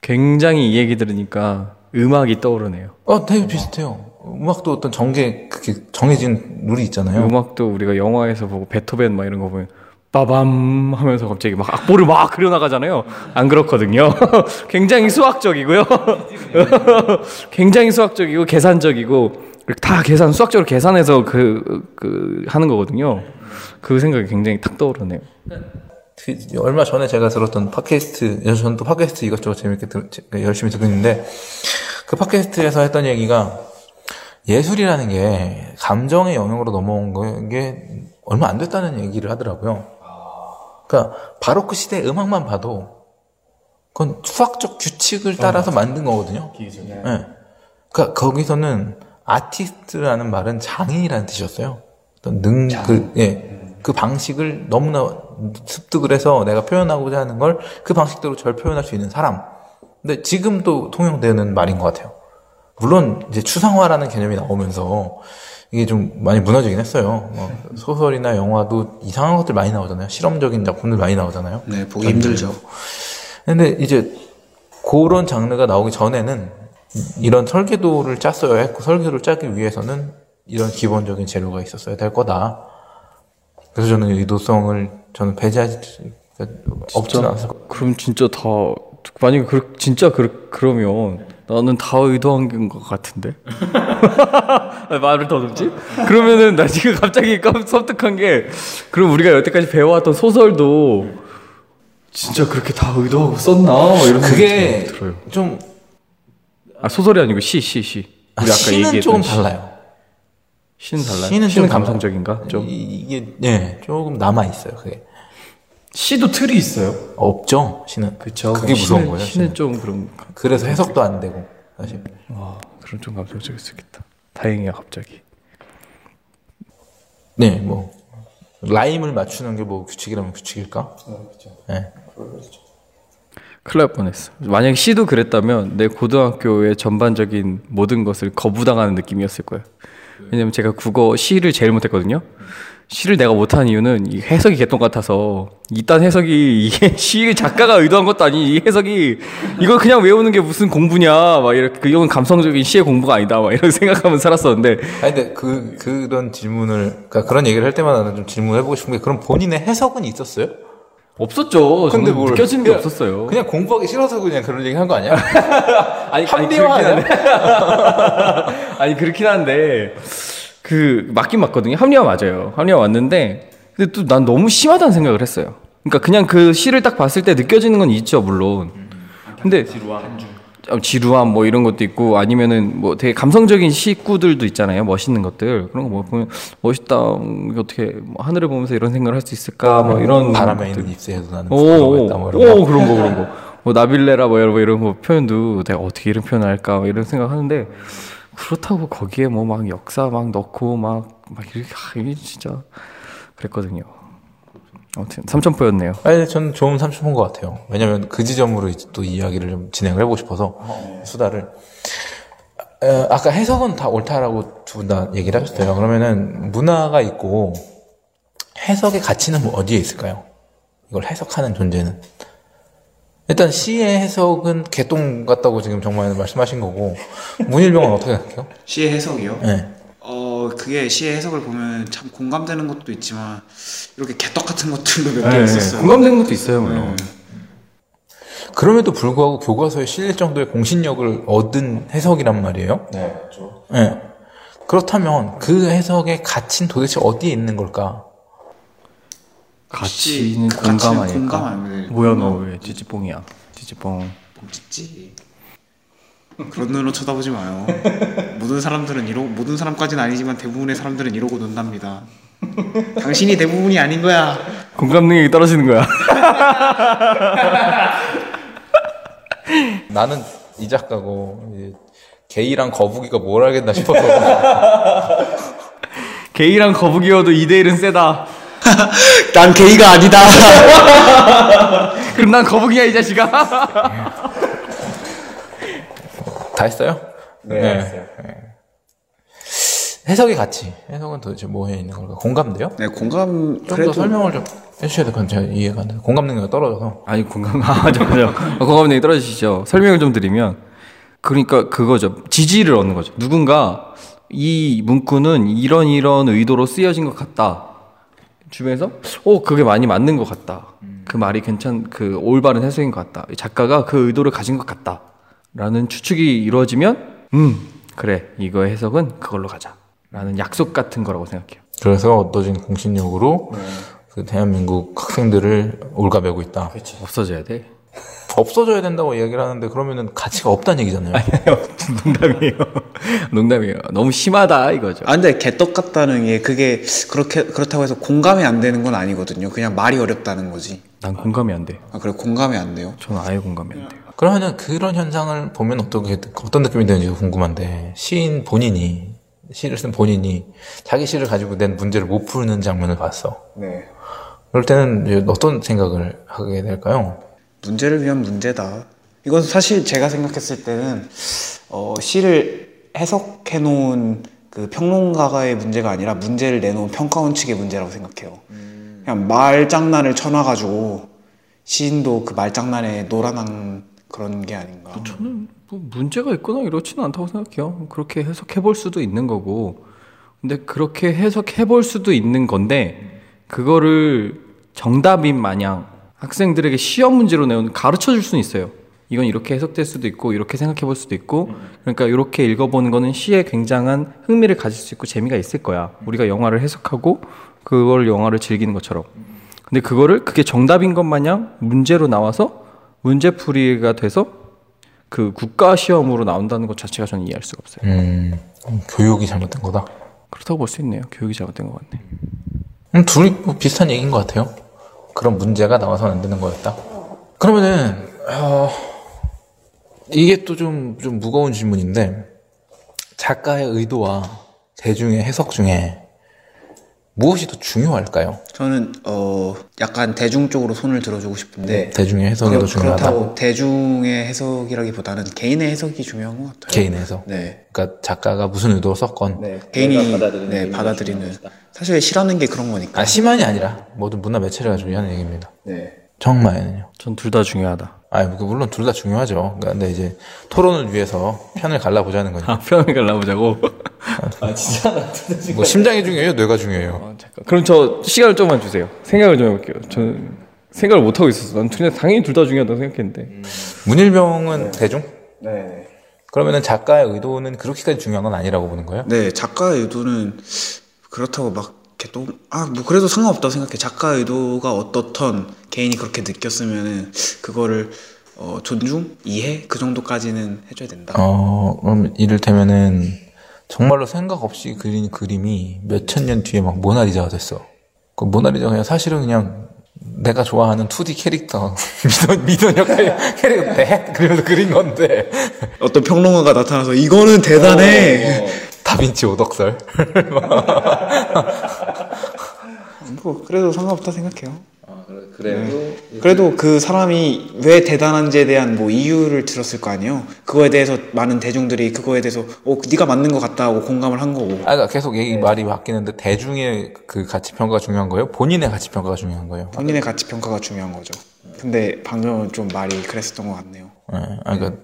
굉장히 이 얘기 들으니까 음악이 떠오르네요. 어, 되게 비슷해요. 음악도 어떤 정계, 그게 정해진 룰이 있잖아요. 음악도 우리가 영화에서 보고 베토벤 막 이런 거 보면 빠밤 하면서 갑자기 막 악보를 막 그려나가잖아요. 안 그렇거든요. 굉장히 수학적이고요. 굉장히 수학적이고 계산적이고 다 계산 수학적으로 계산해서 그, 그 하는 거거든요. 그 생각이 굉장히 탁 떠오르네요. 그 얼마 전에 제가 들었던 팟캐스트, 저는 또 팟캐스트 이것저것 재밌게 들, 열심히 듣고 있는데, 그 팟캐스트에서 했던 얘기가, 예술이라는 게 감정의 영역으로 넘어온 게 얼마 안 됐다는 얘기를 하더라고요. 그러니까 바로크 시대 음악만 봐도 그건 수학적 규칙을 따라서 만든 거거든요. 네. 그러니까 거기서는 아티스트라는 말은 장인이라는 뜻이었어요. 능, 그, 예. 그 방식을 너무나 습득을 해서 내가 표현하고자 하는 걸 그 방식대로 잘 표현할 수 있는 사람. 근데 지금도 통용되는 말인 것 같아요. 물론 이제 추상화라는 개념이 나오면서 이게 좀 많이 무너지긴 했어요. 뭐 소설이나 영화도 이상한 것들 많이 나오잖아요. 실험적인 작품들 많이 나오잖아요. 네, 보기 힘들죠. 근데 이제 그런 장르가 나오기 전에는 이런 설계도를 짰어야 했고 설계도를 짜기 위해서는 이런 기본적인 재료가 있었어야 될 거다. 그래서 저는 의도성을 저는 배제하지 없지는 않았을 것 그럼 진짜 다 만약에 그, 진짜 그, 그러면 나는 다 의도한 것 같은데 말을 더듬지? 그러면은 나 지금 갑자기 깜 섬뜩한 게 그럼 우리가 여태까지 배워왔던 소설도 진짜 그렇게 다 의도하고 썼나? 막 이런 그게 들어요. 좀 아 소설이 아니고 시, 시, 시. 우리 아까 시는 얘기했던 조금 시. 달라요. 시는 달라요. 시는 시는. 감성적인가? 좀 이- 이게 네 조금 남아 있어요. 그게 시도 틀이 있어요. 없죠. 시는 그쵸. 그게 무서운 거예요. 시는 시는. 좀 그런 그래서 해석도 안 되고 사실. 와 그런 좀 감성적일 수 있겠다. 다행이야 갑자기. 네, 뭐 라임을 맞추는 게 뭐 규칙이라면 규칙일까? 네. 큰일 날 뻔했어. 만약에 시도 그랬다면 내 고등학교의 전반적인 모든 것을 거부당하는 느낌이었을 거예요. 왜냐면 제가 국어 시를 제일 못했거든요. 시를 내가 못한 이유는 이 해석이 개똥 같아서 이딴 해석이 이게 시 작가가 의도한 것도 아니 이 해석이 이걸 그냥 외우는 게 무슨 공부냐 막 이렇게 그 이건 감성적인 시의 공부가 아니다 막 이런 생각하면 살았었는데 아니 근데 그 그런 질문을 그러니까 그런 얘기를 할 때마다 나는 좀 질문해 보고 싶은 게 그럼 본인의 해석은 있었어요? 없었죠. 근데 뭘 느껴지는 게 그냥- 없었어요. 그냥 공부하기 싫어서 그냥 그런 얘기 한 거 아니야? 아니, 합리화 그렇긴? 한데. 아니 그렇긴 한데 그 맞긴 맞거든요. 합리화 맞아요. 합리화 맞는데 근데 또 난 너무 심하다는 생각을 했어요. 그러니까 그냥 그 시를 딱 봤을 때 느껴지는 건 있죠, 물론. 근데 어, 지루함 뭐 이런 것도 있고 아니면은 뭐 되게 감성적인 시구들도 있잖아요. 멋있는 것들 그런 거 뭐 보면 멋있다. 음, 어떻게 뭐 하늘을 보면서 이런 생각을 할 수 있을까? 뭐 이런 바람에 것들. 있는 잎새에도 나는 오, 부끄러워했다 뭐 이런 거. 그런 거 그런 거. 뭐 나빌레라 뭐 이런 거거 표현도 내가 어떻게 이런 표현을 할까 뭐 이런 생각하는데 그렇다고 거기에 뭐 막 역사 막 넣고 막 막 이렇게 아, 이게 진짜 그랬거든요. 아무튼 삼천포였네요. 아니 저는 좋은 삼촌인 것 같아요. 왜냐면 그 지점으로 이제 또 이야기를 좀 진행을 해보고 싶어서 수다를. 어, 아까 해석은 다 옳다라고 두 분 다 얘기를 하셨어요. 그러면은 문화가 있고 해석의 가치는 뭐 어디에 있을까요? 이걸 해석하는 존재는 일단 시의 해석은 개똥 같다고 지금 정말 말씀하신 거고 문일병은 어떻게 생각해요? 시의 해석이요? 네. 어 그게 시의 해석을 보면 참 공감되는 것도 있지만 이렇게 개떡 같은 것들도 몇 개 있었어요. 공감되는 것도 있어요, 물론. 그럼에도 불구하고 교과서에 실릴 정도의 공신력을 얻은 해석이란 말이에요. 네, 그렇죠. 예. 그렇다면 그 해석의 가치는 도대체 어디에 있는 걸까? 가치는 그 공감 아닐까? 공감. 뭐야 너왜 찌찌뽕이야? 찌찌뽕. 찌찌. 그런 눈으로 쳐다보지 마요. 모든 사람들은 이러 모든 사람까지는 아니지만 대부분의 사람들은 이러고 논답니다. 당신이 대부분이 아닌 거야. 공감 능력이 떨어지는 거야. 나는 이 작가고 게이랑 거북이가 뭘 알겠나 싶어서 게이랑 거북이여도 2대 1은 세다. 난 게이가 아니다. 그럼 난 거북이야 이 자식아. 다 했어요? 네. 해석의 가치. 해석은 도대체 뭐에 있는 걸까? 공감돼요? 네, 공감 좀더 설명을 좀 해주셔야 될것 같아요. 제가 이해가 안 돼요. 공감 능력이 떨어져서. 아니 공감 아 맞아 맞아 공감 능력이 떨어지시죠. 설명을 좀 드리면 그러니까 그거죠. 지지를 얻는 거죠. 누군가 이 문구는 이런 이런 의도로 쓰여진 것 같다. 주변에서 어 그게 많이 맞는 것 같다. 그 말이 괜찮 그 올바른 해석인 것 같다. 이 작가가 그 의도를 가진 것 같다. 라는 추측이 이루어지면 음 그래 이거 해석은 그걸로 가자. 라는 약속 같은 거라고 생각해요. 그래서 얻어진 공신력으로 그 대한민국 학생들을 올가매고 있다. 없어져야 돼. 없어져야 된다고 이야기를 하는데 그러면은 가치가 없다는 얘기잖아요. 농담이에요. 농담이에요. 너무 심하다 이거죠. 아 근데 개떡 같다는 게 그게 그렇게 그렇다고 해서 공감이 안 되는 건 아니거든요. 그냥 말이 어렵다는 거지. 난 공감이 안 돼. 아 그래 공감이 안 돼요? 저는 아예 공감이 안 돼요. 그러면은 그런 현상을 보면 어떻게 어떤 느낌이 드는지 궁금한데 시인 본인이 시를 쓴 본인이 자기 시를 가지고 낸 문제를 못 푸는 장면을 봤어. 네. 그럴 때는 어떤 생각을 하게 될까요? 문제를 위한 문제다. 이건 사실 제가 생각했을 때는 어, 시를 해석해 놓은 그 평론가의 문제가 아니라 문제를 내놓은 평가원 측의 문제라고 생각해요. 그냥 말장난을 쳐놔가지고 시인도 그 말장난에 놀아난 그런 게 아닌가. 저는 뭐 문제가 있거나 이렇지는 않다고 생각해요. 그렇게 해석해 볼 수도 있는 거고. 근데 그렇게 해석해 볼 수도 있는 건데 그거를 정답인 마냥 학생들에게 시험 문제로 내온 가르쳐 줄 수는 있어요. 이건 이렇게 해석될 수도 있고 이렇게 생각해 볼 수도 있고 그러니까 이렇게 읽어보는 거는 시에 굉장한 흥미를 가질 수 있고 재미가 있을 거야. 우리가 영화를 해석하고 그걸 영화를 즐기는 것처럼. 근데 그거를 그게 정답인 것 마냥 문제로 나와서 문제풀이가 돼서 그 국가 시험으로 나온다는 것 자체가 저는 이해할 수가 없어요. 음, 교육이 잘못된 거다. 그렇다고 볼 수 있네요. 교육이 잘못된 것 같네. 음, 둘이 뭐 비슷한 얘기인 것 같아요. 그런 문제가 나와서는 안 되는 거였다. 그러면은 어, 이게 또 좀좀 무거운 질문인데 작가의 의도와 대중의 해석 중에 무엇이 더 중요할까요? 저는 어 약간 대중 쪽으로 손을 들어주고 싶은데 대중의 해석이 그렇- 더 중요하다. 그렇다고 대중의 해석이라기보다는 개인의 해석이 중요한 것 같아요. 개인의 해석. 네. 그러니까 작가가 무슨 의도로 썼건 네, 개인이 네, 받아들이는 사실 싫어하는 게 그런 거니까. 아 심한이 아니라 모든 문화 매체를 가지고 하는 얘기입니다. 네. 정말은요. 전 둘 다 중요하다. 아, 물론 둘 다 중요하죠. 그러니까 근데 이제 토론을 위해서 편을 갈라보자는 거죠. 아, 편을 갈라보자고. 뭐 심장이 중요해요, 뇌가 중요해요. 어, 잠깐. 그럼 저 시간을 좀만 주세요. 생각을 좀 해볼게요. 저는 생각을 못 하고 있었어. 난 그냥 당연히 둘 다 중요하다고 생각했는데. 문일병은 대중? 네. 그러면은 작가의 의도는 그렇게까지 중요한 건 아니라고 보는 거예요? 네, 작가의 의도는 그렇다고 막 이렇게 또, 아, 뭐 그래도 상관없다고 생각해. 작가의 의도가 어떻던 개인이 그렇게 느꼈으면은 그거를 어, 존중? 이해? 그 정도까지는 해줘야 된다. 어, 그럼 이를테면은 정말로 생각 없이 그린 그림이 몇 천 년 뒤에 막 모나리자가 됐어. 그 모나리자가 그냥 사실은 그냥 내가 좋아하는 2D 캐릭터 미돈 미돈 역할 캐릭터 대 그러면서 그린 건데 어떤 평론가가 나타나서 이거는 대단해. 다빈치 오덕설 뭐 그래도 상관없다 생각해요. 그래도 그래도 그 사람이 왜 대단한지에 대한 뭐 이유를 들었을 거 아니에요. 그거에 대해서 많은 대중들이 그거에 대해서 어 네가 맞는 것 같다 하고 공감을 한 거고. 아, 그러니까 계속 얘기 말이 바뀌는데 대중의 그 가치 평가가 중요한 거예요? 본인의 가치 평가가 중요한 거예요? 본인의 가치 평가가 중요한 거죠. 근데 방금은 좀 말이 그랬었던 것 같네요. 예, 아, 그러니까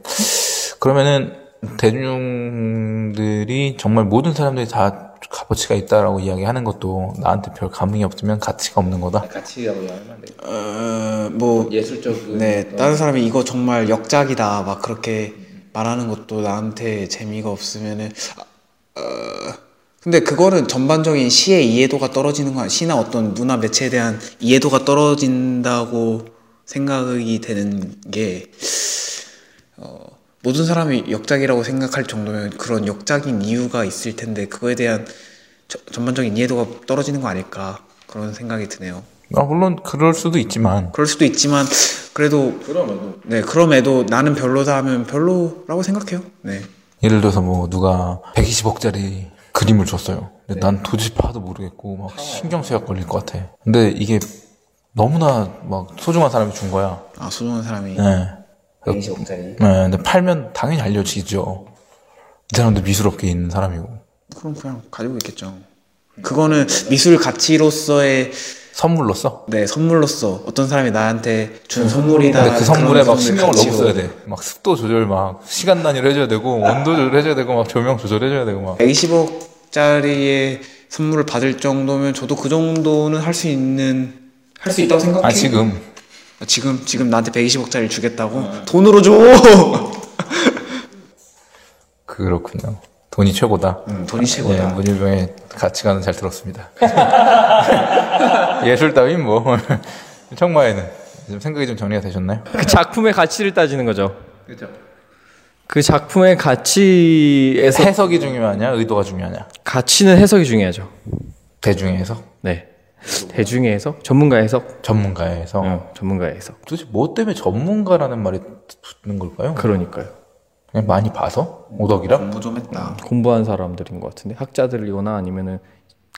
그러면은 대중들이 정말 모든 사람들이 다 값어치가 있다라고 이야기하는 것도 나한테 별 감흥이 없으면 가치가 없는 거다. 가치라고 하면 안 돼요. 어, 뭐 예술적 네, 다른 사람이 이거 정말 역작이다 막 그렇게 말하는 것도 나한테 재미가 없으면은 아, 어, 근데 그거는 전반적인 시의 이해도가 떨어지는 거 시나 어떤 문화 매체에 대한 이해도가 떨어진다고 생각이 되는 게 어, 모든 사람이 역작이라고 생각할 정도면 그런 역작인 이유가 있을 텐데 그거에 대한 저- 전반적인 이해도가 떨어지는 거 아닐까 그런 생각이 드네요. 아, 물론 그럴 수도 있지만 그럴 수도 있지만 그래도 네 그럼에도 나는 별로다 하면 별로라고 생각해요. 네. 예를 들어서 뭐 누가 120억짜리 그림을 줬어요. 근데 난 도저히 봐도 모르겠고 막 신경 쇠약 걸릴 것 같아. 근데 이게 너무나 막 소중한 사람이 준 거야. 아 소중한 사람이 네. 120억짜리. 네, 근데 팔면 당연히 알려지죠. 이 사람도 미술업계에 있는 사람이고. 그럼 그냥 가지고 있겠죠. 그거는 미술 가치로서의 선물로써? 네 선물로서 어떤 사람이 나한테 준 선물이다. 음. 근데 그 선물에 막 신경을 가치로. 너무 써야 돼. 막 습도 조절, 막 시간 단위로 해줘야 되고, 온도 조절 해줘야 되고, 막 조명 조절 해줘야 되고, 막. 120억짜리의 선물을 받을 정도면 저도 그 정도는 할 수 있는 할 수 있다고 생각해요. 아, 지금. 아, 지금 지금 나한테 120억짜리 주겠다고 돈으로 줘. 그렇군요. 돈이 최고다. 음, 돈이 최고다. 예, 문일병의 가치관은 잘 들었습니다. 예술 따윈 뭐, 청마에는 좀 생각이 좀 정리가 되셨나요? 그 작품의 가치를 따지는 거죠. 그렇죠. 그 작품의 가치에서 해석이 중요하냐, 의도가 중요하냐. 가치는 해석이 중요하죠. 대중의 해석, 네. 대중의 해석, 전문가의 해석, 전문가의 해석. 어, 전문가의 해석. 도대체 뭐 때문에 전문가라는 말이 붙는 걸까요? 그러니까요. 그냥 많이 봐서 오덕이라. 공부 좀 했다. 공부한 사람들인 것 같은데 학자들이거나 아니면은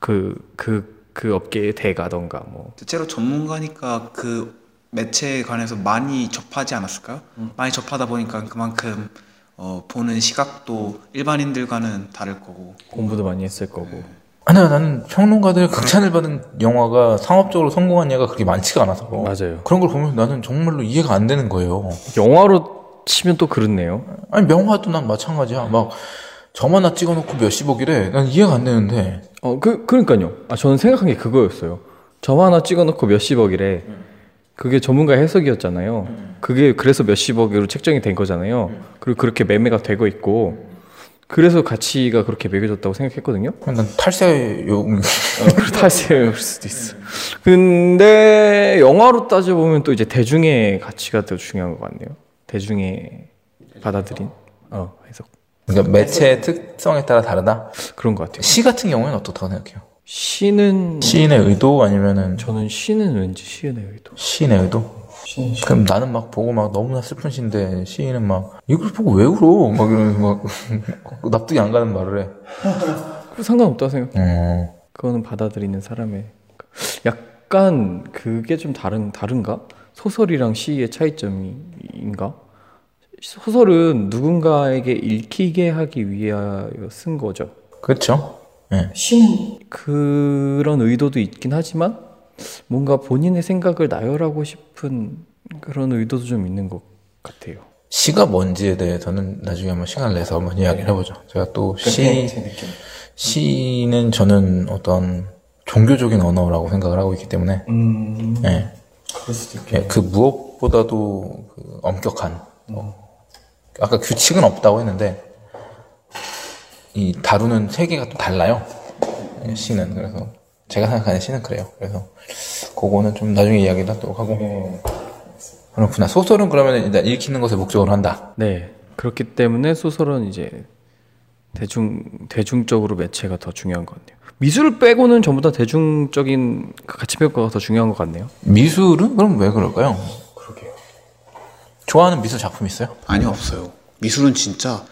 그 그 그 업계의 대가던가 뭐 대체로 전문가니까 그 매체에 관해서 많이 접하지 않았을까요? 많이 접하다 보니까 그만큼 어, 보는 시각도 일반인들과는 다를 거고 공부도 많이 했을 거고 아니야, 나는 평론가들 극찬을 받은 영화가 상업적으로 성공한 예가 그렇게 많지가 않아서. 맞아요. 그런 걸 보면 나는 정말로 이해가 안 되는 거예요. 영화로 치면 또 그렇네요. 아니 명화도 난 마찬가지야. 막 점 하나 찍어놓고 몇십억이래. 난 이해가 안 되는데. 어, 그, 그러니까요. 아, 저는 생각한 게 그거였어요. 점 하나 찍어놓고 몇십억이래. 그게 전문가 해석이었잖아요. 그게 그래서 몇십억으로 책정이 된 거잖아요. 그리고 그렇게 매매가 되고 있고. 그래서 가치가 그렇게 매겨졌다고 생각했거든요. 난 탈세 요 탈세일 수도 있어. 근데 영화로 따져 보면 또 이제 대중의 가치가 더 중요한 것 같네요. 대중의 받아들인 어, 해석. 그러니까 매체의 특성에 따라 다르다. 그런 것 같아요. 시 같은 경우에는 어떻다고 생각해요? 시는 시인의 의도 아니면은 저는 시는 왠지 시은의 의도. 시인의 의도? 그럼 나는 막 보고 막 너무나 슬픈 시인데 시인은 막 이걸 보고 왜 울어? 막 이러면서 막 납득이 안 가는 말을 해. 그 상관없다고 생각. 어. 그거는 받아들이는 사람의 약간 그게 좀 다른 다른가? 소설이랑 시의 차이점인가? 소설은 누군가에게 읽히게 하기 위하여 쓴 거죠. 그렇죠. 예. 시는 그런 의도도 있긴 하지만 뭔가 본인의 생각을 나열하고 싶은 그런 의도도 좀 있는 것 같아요. 시가 뭔지에 대해서는 나중에 한번 시간을 내서 한번 이야기를 해보죠. 제가 또 시, 시는 저는 어떤 종교적인 언어라고 생각을 하고 있기 때문에, 예. 예, 그 무엇보다도 그 엄격한, 어, 아까 규칙은 없다고 했는데, 이 다루는 세계가 또 달라요. 예, 시는. 그래서, 제가 생각하는 시는 그래요. 그래서, 그거는 좀 나중에 이야기를 하도록 하고. 그렇구나. 소설은 그러면 일단 읽히는 것을 목적으로 한다. 네. 그렇기 때문에 소설은 이제 대중 대중적으로 매체가 더 중요한 것 같네요. 미술 빼고는 전부 다 대중적인 그 가치 평가가 더 중요한 것 같네요. 미술은 그럼 왜 그럴까요? 좋아하는 미술 작품 있어요? 아니 없어요. 미술은 진짜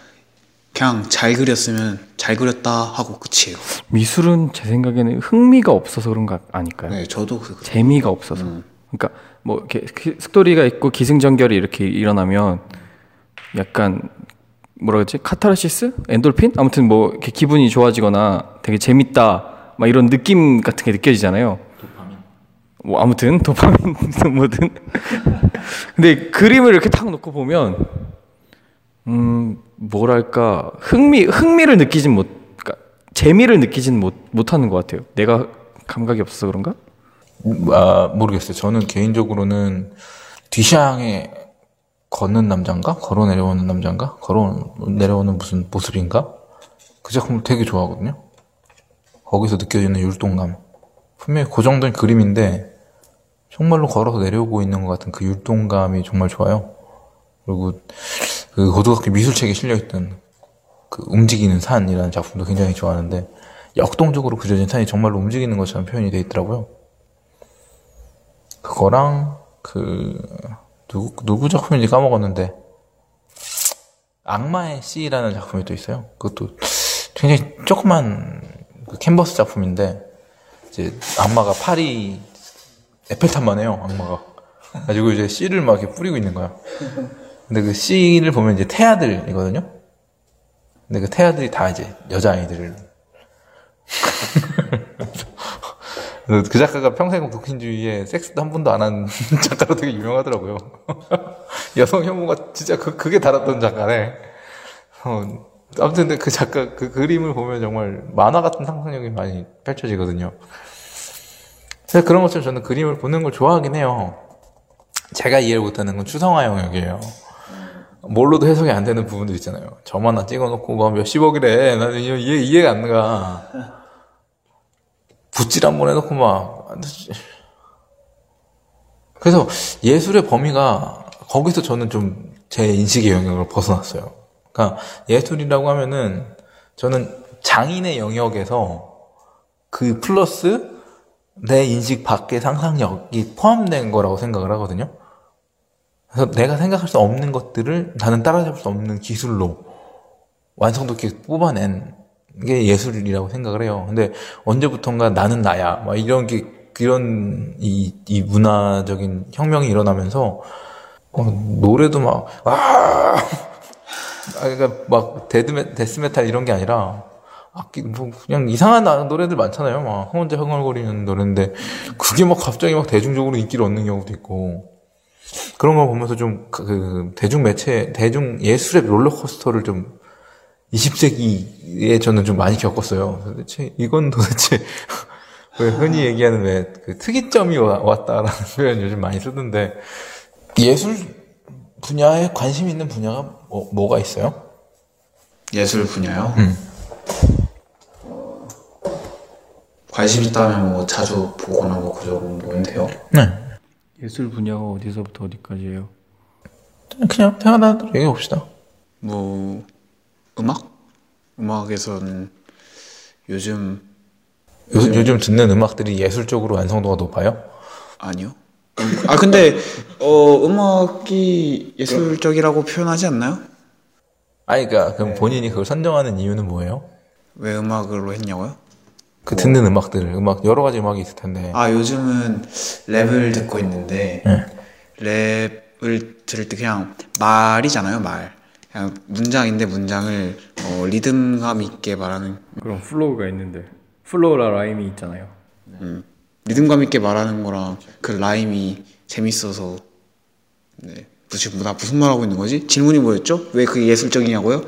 그냥 잘 그렸으면 잘 그렸다 하고 끝이에요. 미술은 제 생각에는 흥미가 없어서 그런 거 아닐까요? 네, 저도 그 재미가 없어서. 그러니까 뭐 이렇게 기- 스토리가 있고 기승전결이 이렇게 일어나면 약간 뭐라 그러지? 카타르시스? 엔돌핀? 아무튼 뭐 이렇게 기분이 좋아지거나 되게 재밌다. 막 이런 느낌 같은 게 느껴지잖아요. 뭐 아무튼 도파민이든 뭐든. 근데 그림을 이렇게 탁 놓고 보면 음 뭐랄까 흥미 흥미를 느끼진 못 그러니까 재미를 느끼진 못 못하는 것 같아요. 내가 감각이 없어서 그런가? 아, 모르겠어요. 저는 개인적으로는 뒤샹에 걷는 남잔가? 걸어 내려오는 남잔가? 걸어 내려오는 무슨 모습인가? 그 작품을 되게 좋아하거든요. 거기서 느껴지는 율동감. 분명히 고정된 그림인데 정말로 걸어서 내려오고 있는 것 같은 그 율동감이 정말 좋아요. 그리고 그 고등학교 미술책에 실려있던 그 움직이는 산이라는 작품도 굉장히 좋아하는데 역동적으로 그려진 산이 정말로 움직이는 것처럼 표현이 돼 있더라고요. 그거랑 그 누구 누구 작품인지 까먹었는데 악마의 씨라는 작품이 또 있어요. 그것도 굉장히 조그만 그 캔버스 작품인데 이제 악마가 팔이 에펠탑만 해요. 악마가 가지고 이제 씨를 막 이렇게 뿌리고 있는 거야. 근데 그 씨를 보면 이제 태아들이거든요. 근데 그 태아들이 다 이제 여자아이들을 그 그 작가가 평생 독신주의에 섹스도 한 번도 안 한 작가로 되게 유명하더라고요. 여성 혐오가 진짜 그, 그게 달았던 작가네. 어, 아무튼 그 작가, 그 그림을 보면 정말 만화 같은 상상력이 많이 펼쳐지거든요. 그래서 그런 것처럼 저는 그림을 보는 걸 좋아하긴 해요. 제가 이해를 못하는 건 추성화 영역이에요. 뭘로도 해석이 안 되는 부분들 있잖아요. 점 하나 찍어놓고 막 몇십억이래. 나는 이해, 이해가 안 가. 붓질 한번 해놓고 막 그래서 예술의 범위가 거기서 저는 좀 제 인식의 영역을 벗어났어요. 그러니까 예술이라고 하면은 저는 장인의 영역에서 그 플러스 내 인식 밖의 상상력이 포함된 거라고 생각을 하거든요. 그래서 내가 생각할 수 없는 것들을 나는 따라잡을 수 없는 기술로 완성도 있게 뽑아낸 게 예술이라고 생각을 해요. 근데 언제부턴가 나는 나야. 막 이런 게, 이런 이, 이 문화적인 혁명이 일어나면서 어, 노래도 막, 아! 아, 그러니까 막 데드메, death metal 이런 게 아니라 악기 뭐 그냥 이상한 나- 노래들 많잖아요. 막 혼자 흥얼거리는 노래인데 그게 막 갑자기 막 대중적으로 인기를 얻는 경우도 있고 그런 걸 보면서 좀 그 대중 매체 대중 예술의 롤러코스터를 좀 20세기에 저는 좀 많이 겪었어요. 도대체 이건 도대체 왜 흔히 얘기하는 왜 그 특이점이 와- 왔다라는 표현 요즘 많이 쓰던데 예술 분야에 관심 있는 분야가 뭐, 뭐가 있어요? 예술 분야요? 관심 있다면 뭐 자주 보거나 뭐그 정도인데요. 네. 예술 분야가 어디서부터 어디까지예요? 그냥 태어나 얘기해 봅시다. 뭐 음악? 음악에서는 요즘 요, 요즘 듣는 음악들이 예술적으로 완성도가 높아요? 아니요. 음, 아 근데 어 음악이 예술적이라고 표현하지 않나요? 아니, 그러니까 그럼 본인이 그걸 선정하는 이유는 뭐예요? 왜 음악으로 했냐고요? 그 듣는 음악들, 음악 여러 가지 음악이 있을 텐데. 아 요즘은 랩을 듣고 있는데 네. 랩을 들을 때 그냥 말이잖아요 말 그냥 문장인데 문장을 어, 리듬감 있게 말하는 그럼 flow가 있는데 플로우랑 라임이 있잖아요. 음, 리듬감 있게 말하는 거랑 그 라임이 재밌어서 네 지금 나 무슨 말 하고 있는 거지? 질문이 뭐였죠? 왜 그게 예술적이냐고요?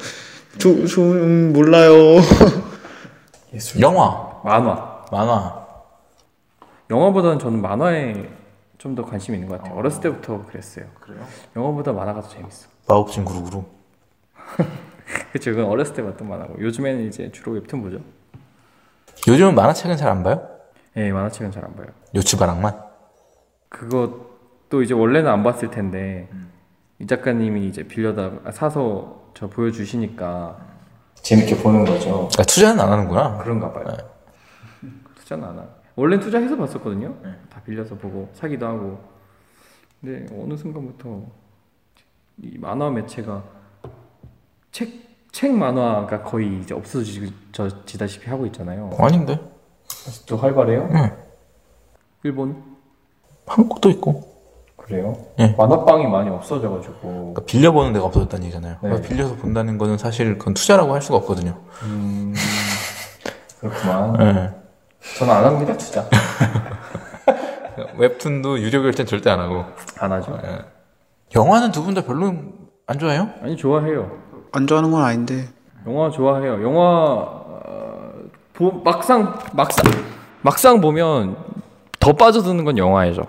저, 저 음, 몰라요 예술. 영화, 만화. 만화. 영화보다는 저는 만화에 좀 더 관심이 있는 것 같아요. 어렸을 때부터 그랬어요. 그래요? 영화보다 만화가 더 재밌어. 마법진 구루구루. 그쵸, 그건 어렸을 때 봤던 만화고 요즘에는 이제 주로 웹툰 보죠. 요즘은 만화책은 잘 안 봐요? 예, 만화책은 잘 안 봐요. 요츠바랑만? 그것도 이제 원래는 안 봤을 텐데 이 작가님이 이제 빌려다 아, 사서 저 보여주시니까 재밌게 보는 거죠. 그러니까 투자는 안 하는구나. 그런가 봐요. 투자는 안 하. 원래 투자해서 봤었거든요. 다 빌려서 보고 사기도 하고. 근데 어느 순간부터 이 만화 매체가 책 책 만화가 거의 이제 없어지다시피 하고 있잖아요. 아닌데. 또 활발해요? 응. 일본 한국도 있고. 그래요? 예. 만화방이 많이 없어져가지고 그러니까 빌려보는 데가 없어졌다는 얘기잖아요. 네. 빌려서 본다는 거는 사실 그건 투자라고 할 수가 없거든요. 음, 그렇구만. 네. 저는 안 합니다 투자. 웹툰도 유료 결제는 절대 안 하고. 안 하죠? 영화는 두 분 다 별로 안 좋아해요? 아니 좋아해요. 안 좋아하는 건 아닌데 영화 좋아해요. 영화 어, 보, 막상 막상 막상 보면 더 빠져드는 건 영화예죠.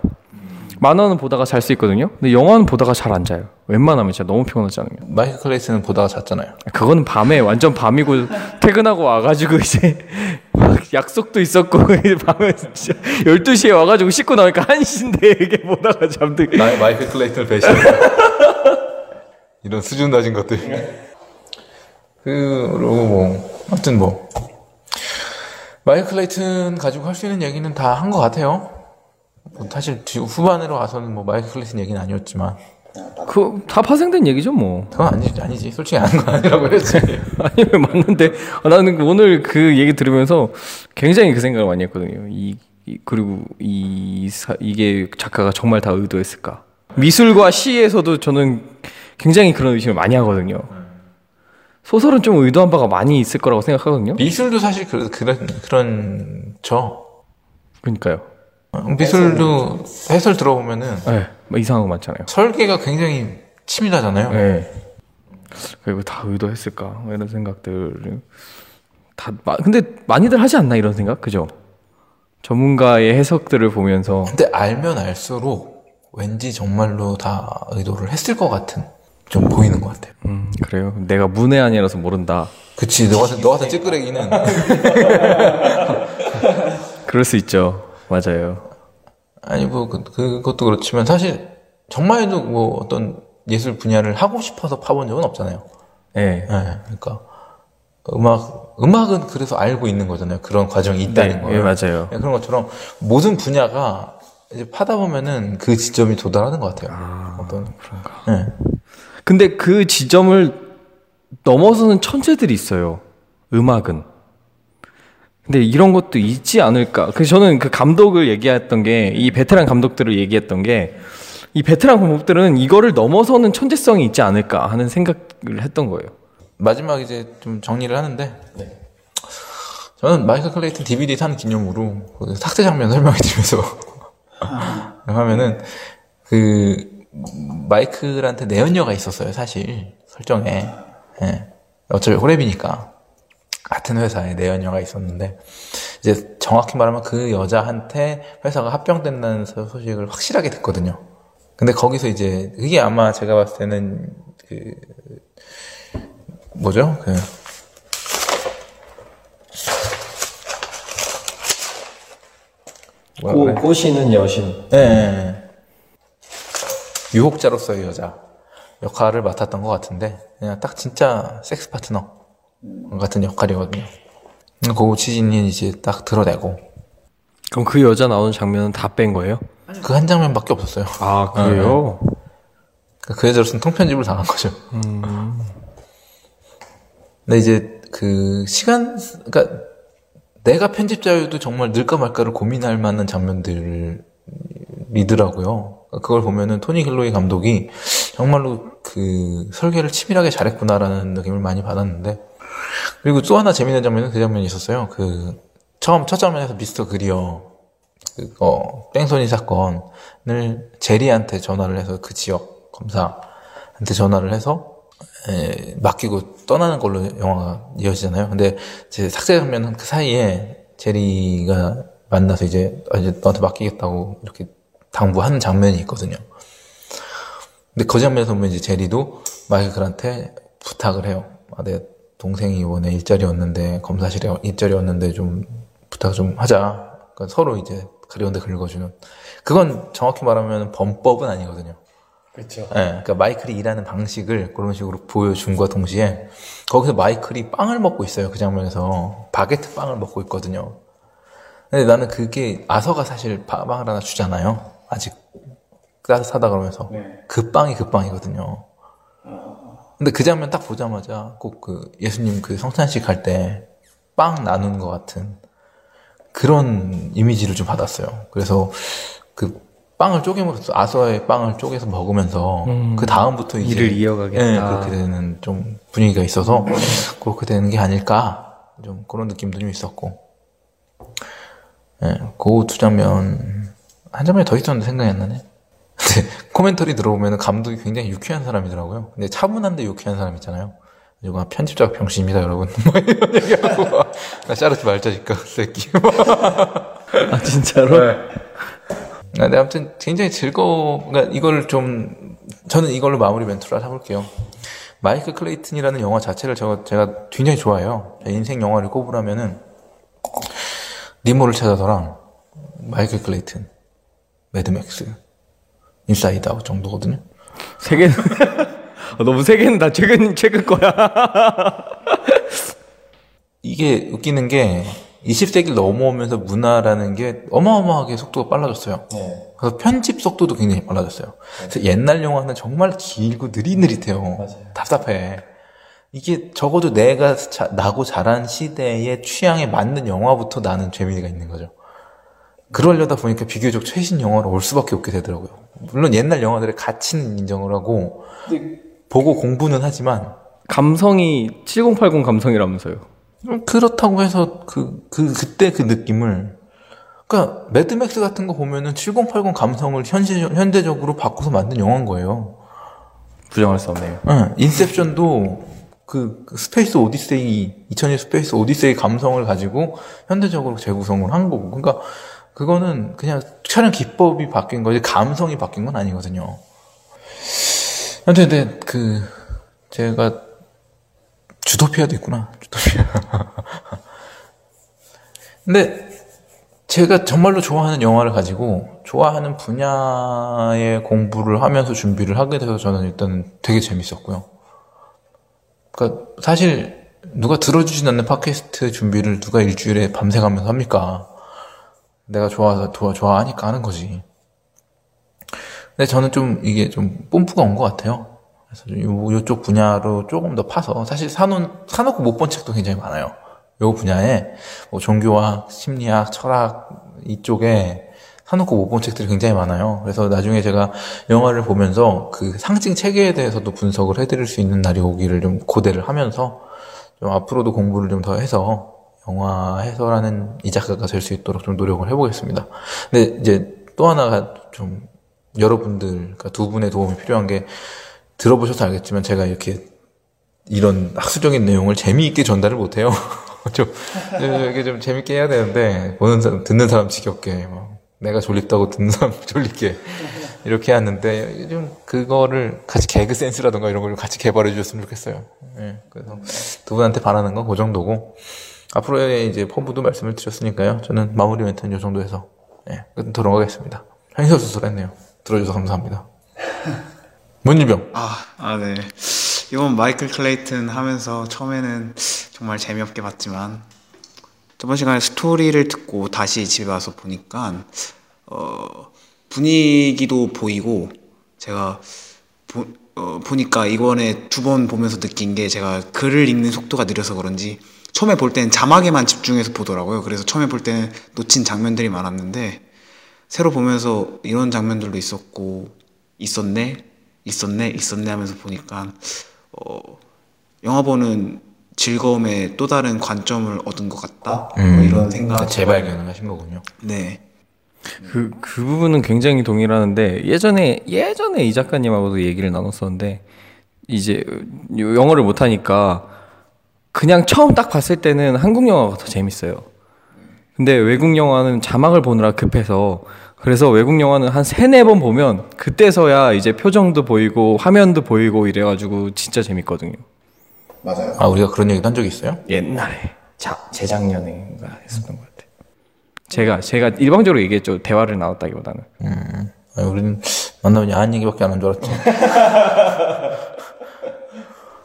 만화는 보다가 잘 수 있거든요. 근데 영화는 보다가 잘 안 자요. 웬만하면 진짜 너무 피곤하지 않으면. 마이클 클레이스는 보다가 잤잖아요. 그거는 밤에 완전 밤이고 퇴근하고 와가지고 이제 막 약속도 있었고 밤에 진짜 12시에 와가지고 씻고 나니까 1시인데 이게 보다가 잠들 나 마이클 클레이튼을 배신했어. 이런 수준 낮은 것들. 그리고 뭐 아무튼 뭐 마이클 클레이튼 가지고 할 수 있는 얘기는 다 한 것 같아요. 뭐 사실 뒤 후반으로 와서는 뭐 마이클 클레이튼 얘기는 아니었지만 그 다 파생된 얘기죠 뭐. 그건 아니지 아니지 솔직히 아는 거 아니라고 했지. 아니 왜 맞는데 아, 나는 오늘 그 얘기 들으면서 굉장히 그 생각을 많이 했거든요. 이, 이- 그리고 이 사- 이게 작가가 정말 다 의도했을까? 미술과 시에서도 저는 굉장히 그런 의심을 많이 하거든요. 소설은 좀 의도한 바가 많이 있을 거라고 생각하거든요. 미술도 사실 그, 그런 그런 저 그러니까요. 미술도 해설 들어보면은 네, 뭐 이상한 거 많잖아요. 설계가 굉장히 치밀하잖아요. 네. 그리고 다 의도했을까? 뭐 이런 생각들 다 마- 근데 많이들 하지 않나 이런 생각? 그죠? 전문가의 해석들을 보면서 근데 알면 알수록 왠지 정말로 다 의도를 했을 것 같은 좀 보이는 것 같아요. 음, 그래요. 내가 문외한이라서 모른다. 그치, 너 같은, 너 같은 찌끄레기는 그럴 수 있죠. 맞아요. 아니 뭐 그, 그것도 그렇지만 사실 정말도 뭐 어떤 예술 분야를 하고 싶어서 파본 적은 없잖아요. 예. 예, 그러니까 음악 음악은 그래서 알고 있는 거잖아요. 그런 과정이 있다는 네, 거예요. 예, 맞아요. 예, 그런 것처럼 모든 분야가 이제 파다 보면은 그 지점이 도달하는 것 같아요. 어떤 그런가. 근데 그 지점을 넘어서는 천재들이 있어요. 음악은. 근데 이런 것도 있지 않을까. 그래서 저는 그 감독을 얘기했던 게, 이 베테랑 감독들을 얘기했던 게, 이 베테랑 감독들은 이거를 넘어서는 천재성이 있지 않을까 하는 생각을 했던 거예요. 마지막 이제 좀 정리를 하는데 저는 마이클 클레이튼 DVD 사는 기념으로 그 삭제 장면 설명해 드리면서 하면은 그 마이클한테 내연녀가 있었어요 사실 설정에 예. 어차피 호랩이니까 같은 회사에 내연녀가 있었는데 이제 정확히 말하면 그 여자한테 회사가 합병된다는 소- 소식을 확실하게 듣거든요. 근데 거기서 이제 그게 아마 제가 봤을 때는 그 뭐죠? 그 그래? 꼬시는 여신. 예, 예. 유혹자로서의 여자 역할을 맡았던 것 같은데 그냥 딱 진짜 섹스 파트너 같은 역할이거든요. 그 지진이 이제 딱 드러내고 그럼 그 여자 나오는 장면은 다 뺀 거예요? 그 한 장면밖에 없었어요. 아, 그래요? 그 여자로서는 통편집을 당한 거죠. 근데 이제 그 시간, 그러니까 내가 편집자여도 정말 늘까 말까를 고민할 만한 장면들이더라고요. 그걸 보면은 토니 힐로이 감독이 정말로 그 설계를 치밀하게 잘했구나라는 느낌을 많이 받았는데 그리고 또 하나 재밌는 장면은 그 장면이 있었어요. 그 처음 첫 장면에서 미스터 그리어 그거 뺑소니 사건을 제리한테 전화를 해서 그 지역 검사한테 전화를 해서 에, 맡기고 떠나는 걸로 영화가 이어지잖아요. 근데 이제 삭제 장면은 그 사이에 제리가 만나서 이제 아, 이제 너한테 맡기겠다고 이렇게 당부하는 장면이 있거든요. 근데 그 장면에서 보면 이제 제리도 마이클한테 부탁을 해요. 아, 내 동생이 이번에 일자리 였는데 검사실에 일자리 였는데 좀 부탁 좀 하자. 그러니까 서로 이제 그리운데 긁어주는. 그건 정확히 말하면 범법은 아니거든요. 그렇죠. 예, 그러니까 마이클이 일하는 방식을 그런 식으로 보여준과 동시에 거기서 마이클이 빵을 먹고 있어요. 그 장면에서 바게트 빵을 먹고 있거든요. 근데 나는 그게 아서가 사실 파- 빵을 하나 주잖아요. 아직 따뜻하다 그러면서 그 빵이 그 빵이거든요. 근데 그 장면 딱 보자마자 꼭 그 예수님 그 성찬식 할 때 빵 나누는 것 같은 그런 이미지를 좀 받았어요. 그래서 그 빵을 쪼개면서 아서의 빵을 쪼개서 먹으면서 그 다음부터 이제 일을 이어가겠다. 예, 그렇게 되는 좀 분위기가 있어서 그렇게 되는 게 아닐까 좀 그런 느낌도 좀 있었고 예, 그두 장면 한 장면이 더 있었는데 생각이 안 나네. 근데 코멘터리 들어보면 감독이 굉장히 유쾌한 사람이더라고요. 근데 차분한데 유쾌한 사람 있잖아요. 이거 편집자가 병신입니다, 여러분. 막 이런 얘기하고 막, 나 자르지 말자니까, 새끼. 아, 진짜로? 아, 근데 아무튼 굉장히 즐거워. 그러니까 이걸 좀 저는 이걸로 마무리 멘트를 해볼게요. 마이클 클레이튼이라는 영화 자체를 제가, 제가 굉장히 좋아해요. 제 인생 영화를 꼽으라면은 니모를 찾아서랑 마이클 클레이튼, 매드맥스, 인사이드 아웃 정도거든요. 세 개는. 아, 너무 세 개는 다 최근, 최근 거야. 이게 웃기는 게 20세기를 넘어오면서 문화라는 게 어마어마하게 속도가 빨라졌어요. 그래서 편집 속도도 굉장히 빨라졌어요. 그래서 옛날 영화는 정말 길고 느릿느릿해요. 답답해. 이게 적어도 내가 자- 나고 자란 시대의 취향에 맞는 영화부터 나는 재미가 있는 거죠. 그러려다 보니까 비교적 최신 영화로 올 수밖에 없게 되더라고요. 물론 옛날 영화들의 가치는 인정을 하고 보고 공부는 하지만 감성이 7080 감성이라면서요. 음, 그렇다고 해서 그, 그, 그때 그 느낌을. 그니까, 매드맥스 같은 거 보면은 7080 감성을 현실, 현대적으로 바꿔서 만든 영화인 거예요. 부정할 수 없네요. 응, 인셉션도 그, 그 스페이스 오디세이, 2001 스페이스 오디세이 감성을 가지고 현대적으로 재구성을 한 거고. 그러니까, 그거는 그냥 촬영 기법이 바뀐 거지, 감성이 바뀐 건 아니거든요. 근데, 그, 제가, 주토피아도 있구나, 주토피아. 근데, 제가 정말로 좋아하는 영화를 가지고, 좋아하는 분야의 공부를 하면서 준비를 하게 돼서 저는 일단 되게 재밌었고요. 그러니까 사실 누가 들어주진 않는 팟캐스트 준비를 누가 일주일에 밤새 가면서 합니까? 내가 좋아서 좋아 좋아하니까 하는 거지. 근데 저는 좀 이게 좀 뽐뿌가 온 것 같아요. 그래서 좀 요, 요쪽 분야로 조금 더 파서 사실 사놓 사놓고 못 본 책도 굉장히 많아요. 요 분야에 뭐 종교학, 심리학, 철학 이쪽에 사놓고 못 본 책들이 굉장히 많아요. 그래서 나중에 제가 영화를 보면서 그 상징 체계에 대해서도 분석을 해드릴 수 있는 날이 오기를 좀 고대를 하면서 좀 앞으로도 공부를 좀 더 해서 영화 해설하는 이 작가가 될 수 있도록 좀 노력을 해보겠습니다. 근데 이제 또 하나가 좀 여러분들, 그러니까 두 분의 도움이 필요한 게 들어보셔서 알겠지만 제가 이렇게 이런 학술적인 내용을 재미있게 전달을 못해요. 좀 이게 좀 재밌게 해야 되는데 보는 사람, 듣는 사람 지겹게 막 내가 졸립다고 듣는 사람 졸리게 이렇게 하는데 좀 그거를 같이 개그 센스라든가 이런 걸 같이 개발해 주셨으면 좋겠어요. 예, 그래서 두 분한테 바라는 건 그 정도고 앞으로의 이제 포부도 말씀을 드렸으니까요. 저는 마무리 멘트는 이 정도 해서 예, 돌아가겠습니다. 행설수설했네요. 들어줘서 감사합니다. 문일병. 아, 아, 네. 이번 마이클 클레이튼 하면서 처음에는 정말 재미없게 봤지만 저번 시간에 스토리를 듣고 다시 집에 와서 보니까 어, 분위기도 보이고 제가 보, 어, 보니까 이번에 두 번 보면서 느낀 게 제가 글을 읽는 속도가 느려서 그런지 처음에 볼 때는 자막에만 집중해서 보더라고요. 그래서 처음에 볼 때는 놓친 장면들이 많았는데 새로 보면서 이런 장면들도 있었고 있었네 있었네 있었네 하면서 보니까 어, 영화 보는 즐거움의 또 다른 관점을 얻은 것 같다 뭐 이런 생각 재발견을 하신 거군요. 네 그, 그 부분은 굉장히 동일하는데 예전에 예전에 이 작가님하고도 얘기를 나눴었는데 이제 영어를 못하니까 그냥 처음 딱 봤을 때는 한국 영화가 더 재밌어요. 근데 외국 영화는 자막을 보느라 급해서 그래서 외국 영화는 한 세네 번 보면 그때서야 이제 표정도 보이고 화면도 보이고 이래가지고 진짜 재밌거든요. 아 우리가 그런 얘기도 한 적이 있어요? 옛날에 자, 재작년에인가 했었던 것 같아요. 제가 제가 일방적으로 얘기했죠. 대화를 나눴다기보다는. 음, 아니, 우리는 만나면 야한 얘기밖에 안 한 줄 알았지.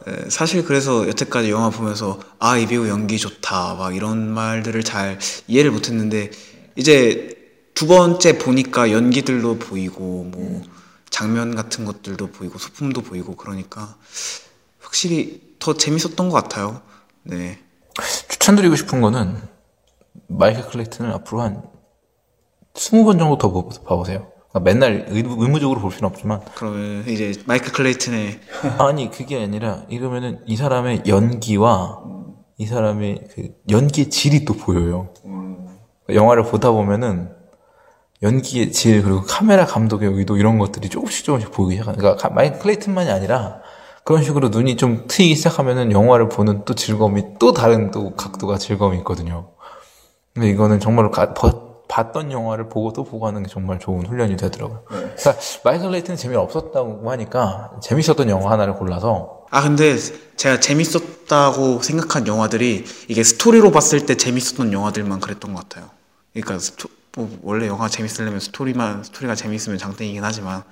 에, 사실 그래서 여태까지 영화 보면서 아 이 배우 연기 좋다 막 이런 말들을 잘 이해를 못했는데 이제 두 번째 보니까 연기들도 보이고 뭐 장면 같은 것들도 보이고 소품도 보이고 그러니까 확실히 더 재밌었던 것 같아요. 네. 추천드리고 싶은 거는 마이클 클레이튼을 앞으로 한 20번 정도 더 보- 봐보세요. 그러니까 맨날 의무, 의무적으로 볼 필요는 없지만 그러면 이제 마이클 클레이튼의 아니 그게 아니라 이러면은 이 사람의 연기와 이 사람의 그 연기의 질이 또 보여요. 영화를 보다 보면은 연기의 질 그리고 카메라 감독의 의도 이런 것들이 조금씩 조금씩 보이기 시작하는. 그러니까 가- 마이클 클레이튼만이 아니라 그런 식으로 눈이 좀 트이기 시작하면은 영화를 보는 또 즐거움이 또 다른 또 각도가 즐거움이 있거든요. 근데 이거는 정말로 가- 버- 봤던 영화를 보고 또 보고 하는 게 정말 좋은 훈련이 되더라고요. 그러니까 마이클 클레이튼은 재미없었다고 하니까 재밌었던 영화 하나를 골라서 아 근데 제가 재밌었다고 생각한 영화들이 이게 스토리로 봤을 때 재밌었던 영화들만 그랬던 것 같아요. 그러니까 스토, 뭐 원래 영화 재밌으려면 스토리만 스토리가 재밌으면 장땡이긴 하지만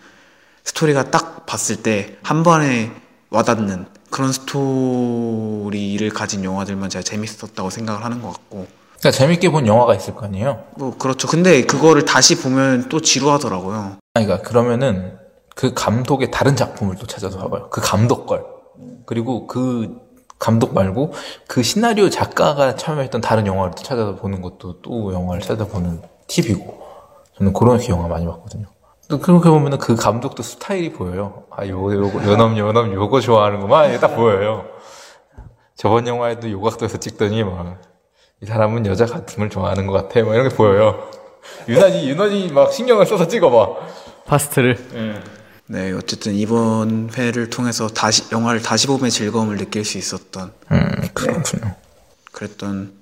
스토리가 딱 봤을 때 한 번에 와닿는 그런 스토리를 가진 영화들만 제가 재밌었다고 생각을 하는 것 같고 그러니까 재밌게 본 영화가 있을 거 아니에요. 뭐 그렇죠. 근데 그거를 다시 보면 또 지루하더라고요. 아니, 그러니까 그러면은 그 감독의 다른 작품을 또 찾아서 봐봐요. 그 감독 걸. 그리고 그 감독 말고 그 시나리오 작가가 참여했던 다른 영화를 또 찾아서 보는 것도 또 영화를 찾아보는 팁이고 저는 그런 영화 많이 봤거든요. 또 그렇게 보면은 그 감독도 스타일이 보여요. 아, 요거, 요거, 요놈, 요놈, 요거 좋아하는구만. 이게 딱 보여요. 저번 영화에도 요각도에서 찍더니 막, 이 사람은 여자 같음을 좋아하는 것 같아. 막 이런 게 보여요. 유난히, 유난히 막 신경을 써서 찍어봐. 파스트를 네, 어쨌든 이번 회를 통해서 다시 영화를 다시 보면 즐거움을 느낄 수 있었던 음, 그렇군요. 그랬던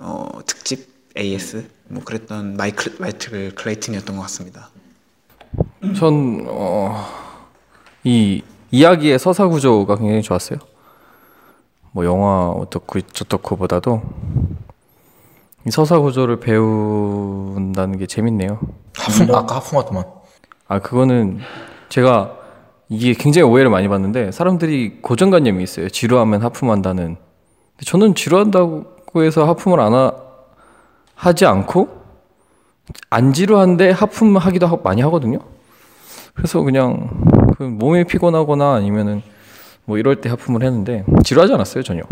어, 특집 AS 뭐 그랬던 마이클 마이클 클레이튼이었던 것 같습니다. 전, 어, 이 이야기의 서사 구조가 굉장히 좋았어요. 뭐 영화 어떻고 저떻고보다도 이 서사 구조를 배운다는 게 재밌네요. 하품 아까 하품하더만. 아 그거는 제가 이게 굉장히 오해를 많이 받는데 사람들이 고정관념이 있어요. 지루하면 하품한다는. 근데 저는 지루한다고 해서 하품을 안 하, 하지 않고 안 지루한데 하품하기도 하- 많이 하거든요. 그래서 그냥 그 몸이 피곤하거나 아니면은 뭐 이럴 때 하품을 했는데 지루하지 않았어요 전혀.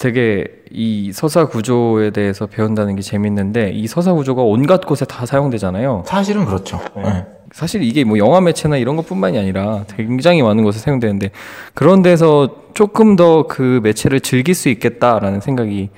되게 이 서사 구조에 대해서 배운다는 게 재밌는데 이 서사 구조가 온갖 곳에 다 사용되잖아요. 사실은 그렇죠. 네. 사실 이게 뭐 영화 매체나 이런 것뿐만이 아니라 굉장히 많은 곳에 사용되는데 그런 데서 조금 더 그 매체를 즐길 수 있겠다라는 생각이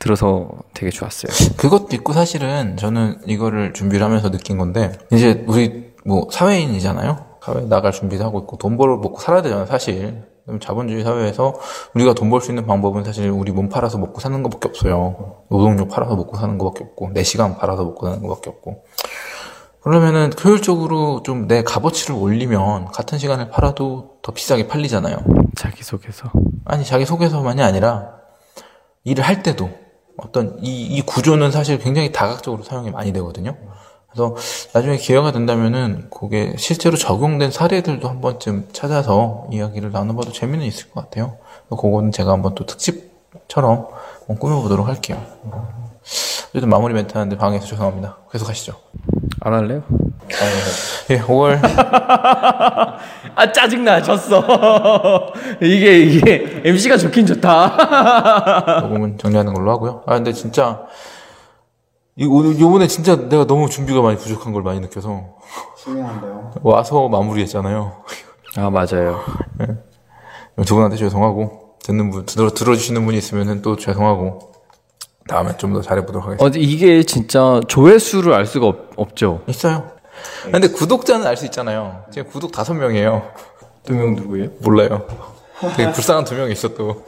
들어서 되게 좋았어요. 그것도 있고 사실은 저는 이거를 준비를 하면서 느낀 건데 이제 우리 뭐 사회인이잖아요. 사회 나갈 준비도 하고 있고 돈 벌어 먹고 살아야 되잖아요. 사실 자본주의 사회에서 우리가 돈 벌 수 있는 방법은 사실 우리 몸 팔아서 먹고 사는 것밖에 없어요. 노동력 팔아서 먹고 사는 것밖에 없고 내 시간 팔아서 먹고 사는 것밖에 없고 그러면은 효율적으로 좀 내 값어치를 올리면 같은 시간을 팔아도 더 비싸게 팔리잖아요. 자기 소개서. 아니 자기 소개서만이 아니라 일을 할 때도 어떤 이, 이 구조는 사실 굉장히 다각적으로 사용이 많이 되거든요. 그래서 나중에 기회가 된다면은 그게 실제로 적용된 사례들도 한 번쯤 찾아서 이야기를 나눠봐도 재미는 있을 것 같아요. 그거는 제가 한번 또 특집처럼 한번 꾸며보도록 할게요. 어쨌든 마무리 멘트 하는데 방해해서 죄송합니다. 계속 하시죠. 안 할래요? 예, 5월 아 짜증나 졌어. 이게 이게 MC가 좋긴 좋다. 녹음은 정리하는 걸로 하고요. 아 근데 진짜 이 오늘 요번에 진짜 내가 너무 준비가 많이 부족한 걸 많이 느껴서 실례한데요. 와서 마무리했잖아요. 아 맞아요. 두 분한테 죄송하고 듣는 분 들어 들어주시는 분이 있으면은 또 죄송하고 다음에 좀 더 잘해보도록 하겠습니다. 어 이게 진짜 조회수를 알 수가 없, 없죠. 있어요. 근데 구독자는 알 수 있잖아요. 지금 구독 다섯 명이에요. 두 명 누구예요? 몰라요. 되게 불쌍한 두 명이 있어 또.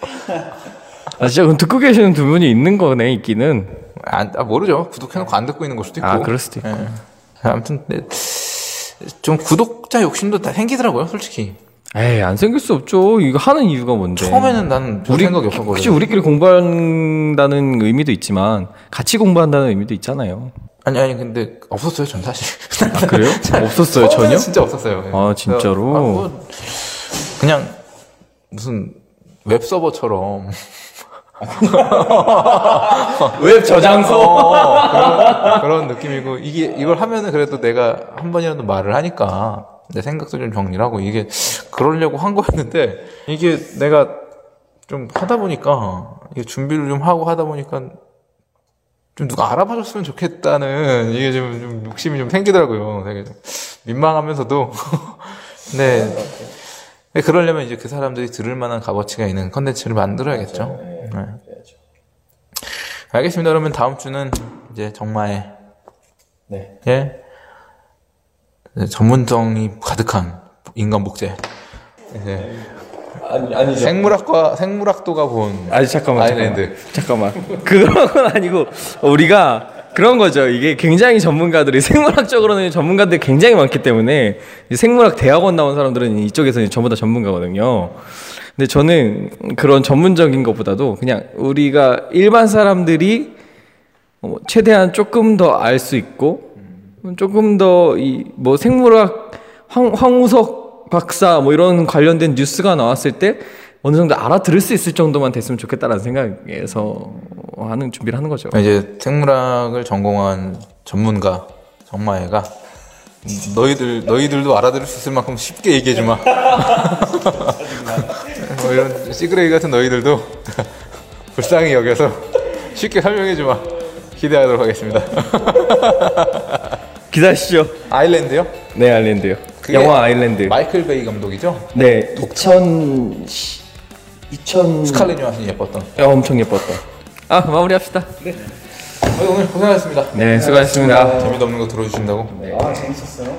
아 진짜 그럼 듣고 계시는 두 분이 있는 거네 있기는. 안, 아, 모르죠. 구독해놓고 안 듣고 있는 걸 수도 있고. 아 그럴 수도 있고. 예. 아무튼 네. 좀 구독자 욕심도 다 생기더라고요, 솔직히. 에이 안 생길 수 없죠. 이거 하는 이유가 뭔데? 처음에는 나는 별 생각이 없었거든요. 혹시 우리끼리 공부한다는 의미도 있지만 같이 공부한다는 의미도 있잖아요. 아니 아니 근데 없었어요 전 사실. 아, 그래요? 없었어요 전혀? 진짜 없었어요. 예. 아, 진짜로? 아, 뭐 그냥 무슨 웹 서버처럼 웹 저장소. 어, 그런, 느낌이고 이게 이걸 하면은 그래도 내가 한 번이라도 말을 하니까 내 생각도 좀 정리를 하고 이게 그러려고 한 거였는데 이게 내가 좀 하다 보니까 이게 준비를 좀 하고 하다 보니까 좀 누가 알아봐줬으면 좋겠다는 이게 좀, 좀 욕심이 좀 생기더라고요. 되게 좀 민망하면서도 네. 근데 그러려면 이제 그 사람들이 들을 만한 값어치가 있는 컨텐츠를 만들어야겠죠. 네. 알겠습니다. 그러면 다음 주는 이제 정말 네. 예 네, 전문성이 가득한 인간 복제. 이제 아니 아니죠. 생물학과 생물학도가 본 아니 잠깐만 아일랜드. 잠깐만 잠깐만 그런 건 아니고 우리가 그런 거죠. 이게 굉장히 전문가들이 생물학적으로는 전문가들이 굉장히 많기 때문에 이 생물학 대학원 나온 사람들은 이쪽에서 전부 다 전문가거든요. 근데 저는 그런 전문적인 것보다도 그냥 우리가 일반 사람들이 어, 최대한 조금 더 알 수 있고 조금 더 이 뭐 생물학 황, 황우석 박사 뭐 이런 관련된 뉴스가 나왔을 때 어느 정도 알아들을 수 있을 정도만 됐으면 좋겠다라는 생각에서 하는 준비를 하는 거죠. 이제 생물학을 전공한 전문가 정마애가 너희들 너희들도 알아들을 수 있을 만큼 쉽게 얘기해 주마. 뭐 이런 시그레이 같은 너희들도 불쌍히 여겨서 쉽게 설명해 주마. 기대하도록 하겠습니다. 기다리시죠. 아일랜드요? 네, 아일랜드요. 영화 아일랜드. 마이클 베이 감독이죠? 네, 2000 2000 스칼렛 요한슨이 예뻤던. 야, 엄청 예뻤다. 아, 마무리합시다. 네. 오늘 고생하셨습니다. 네, 수고하셨습니다. 재미도 없는 거 들어주신다고. 아 재밌었어요.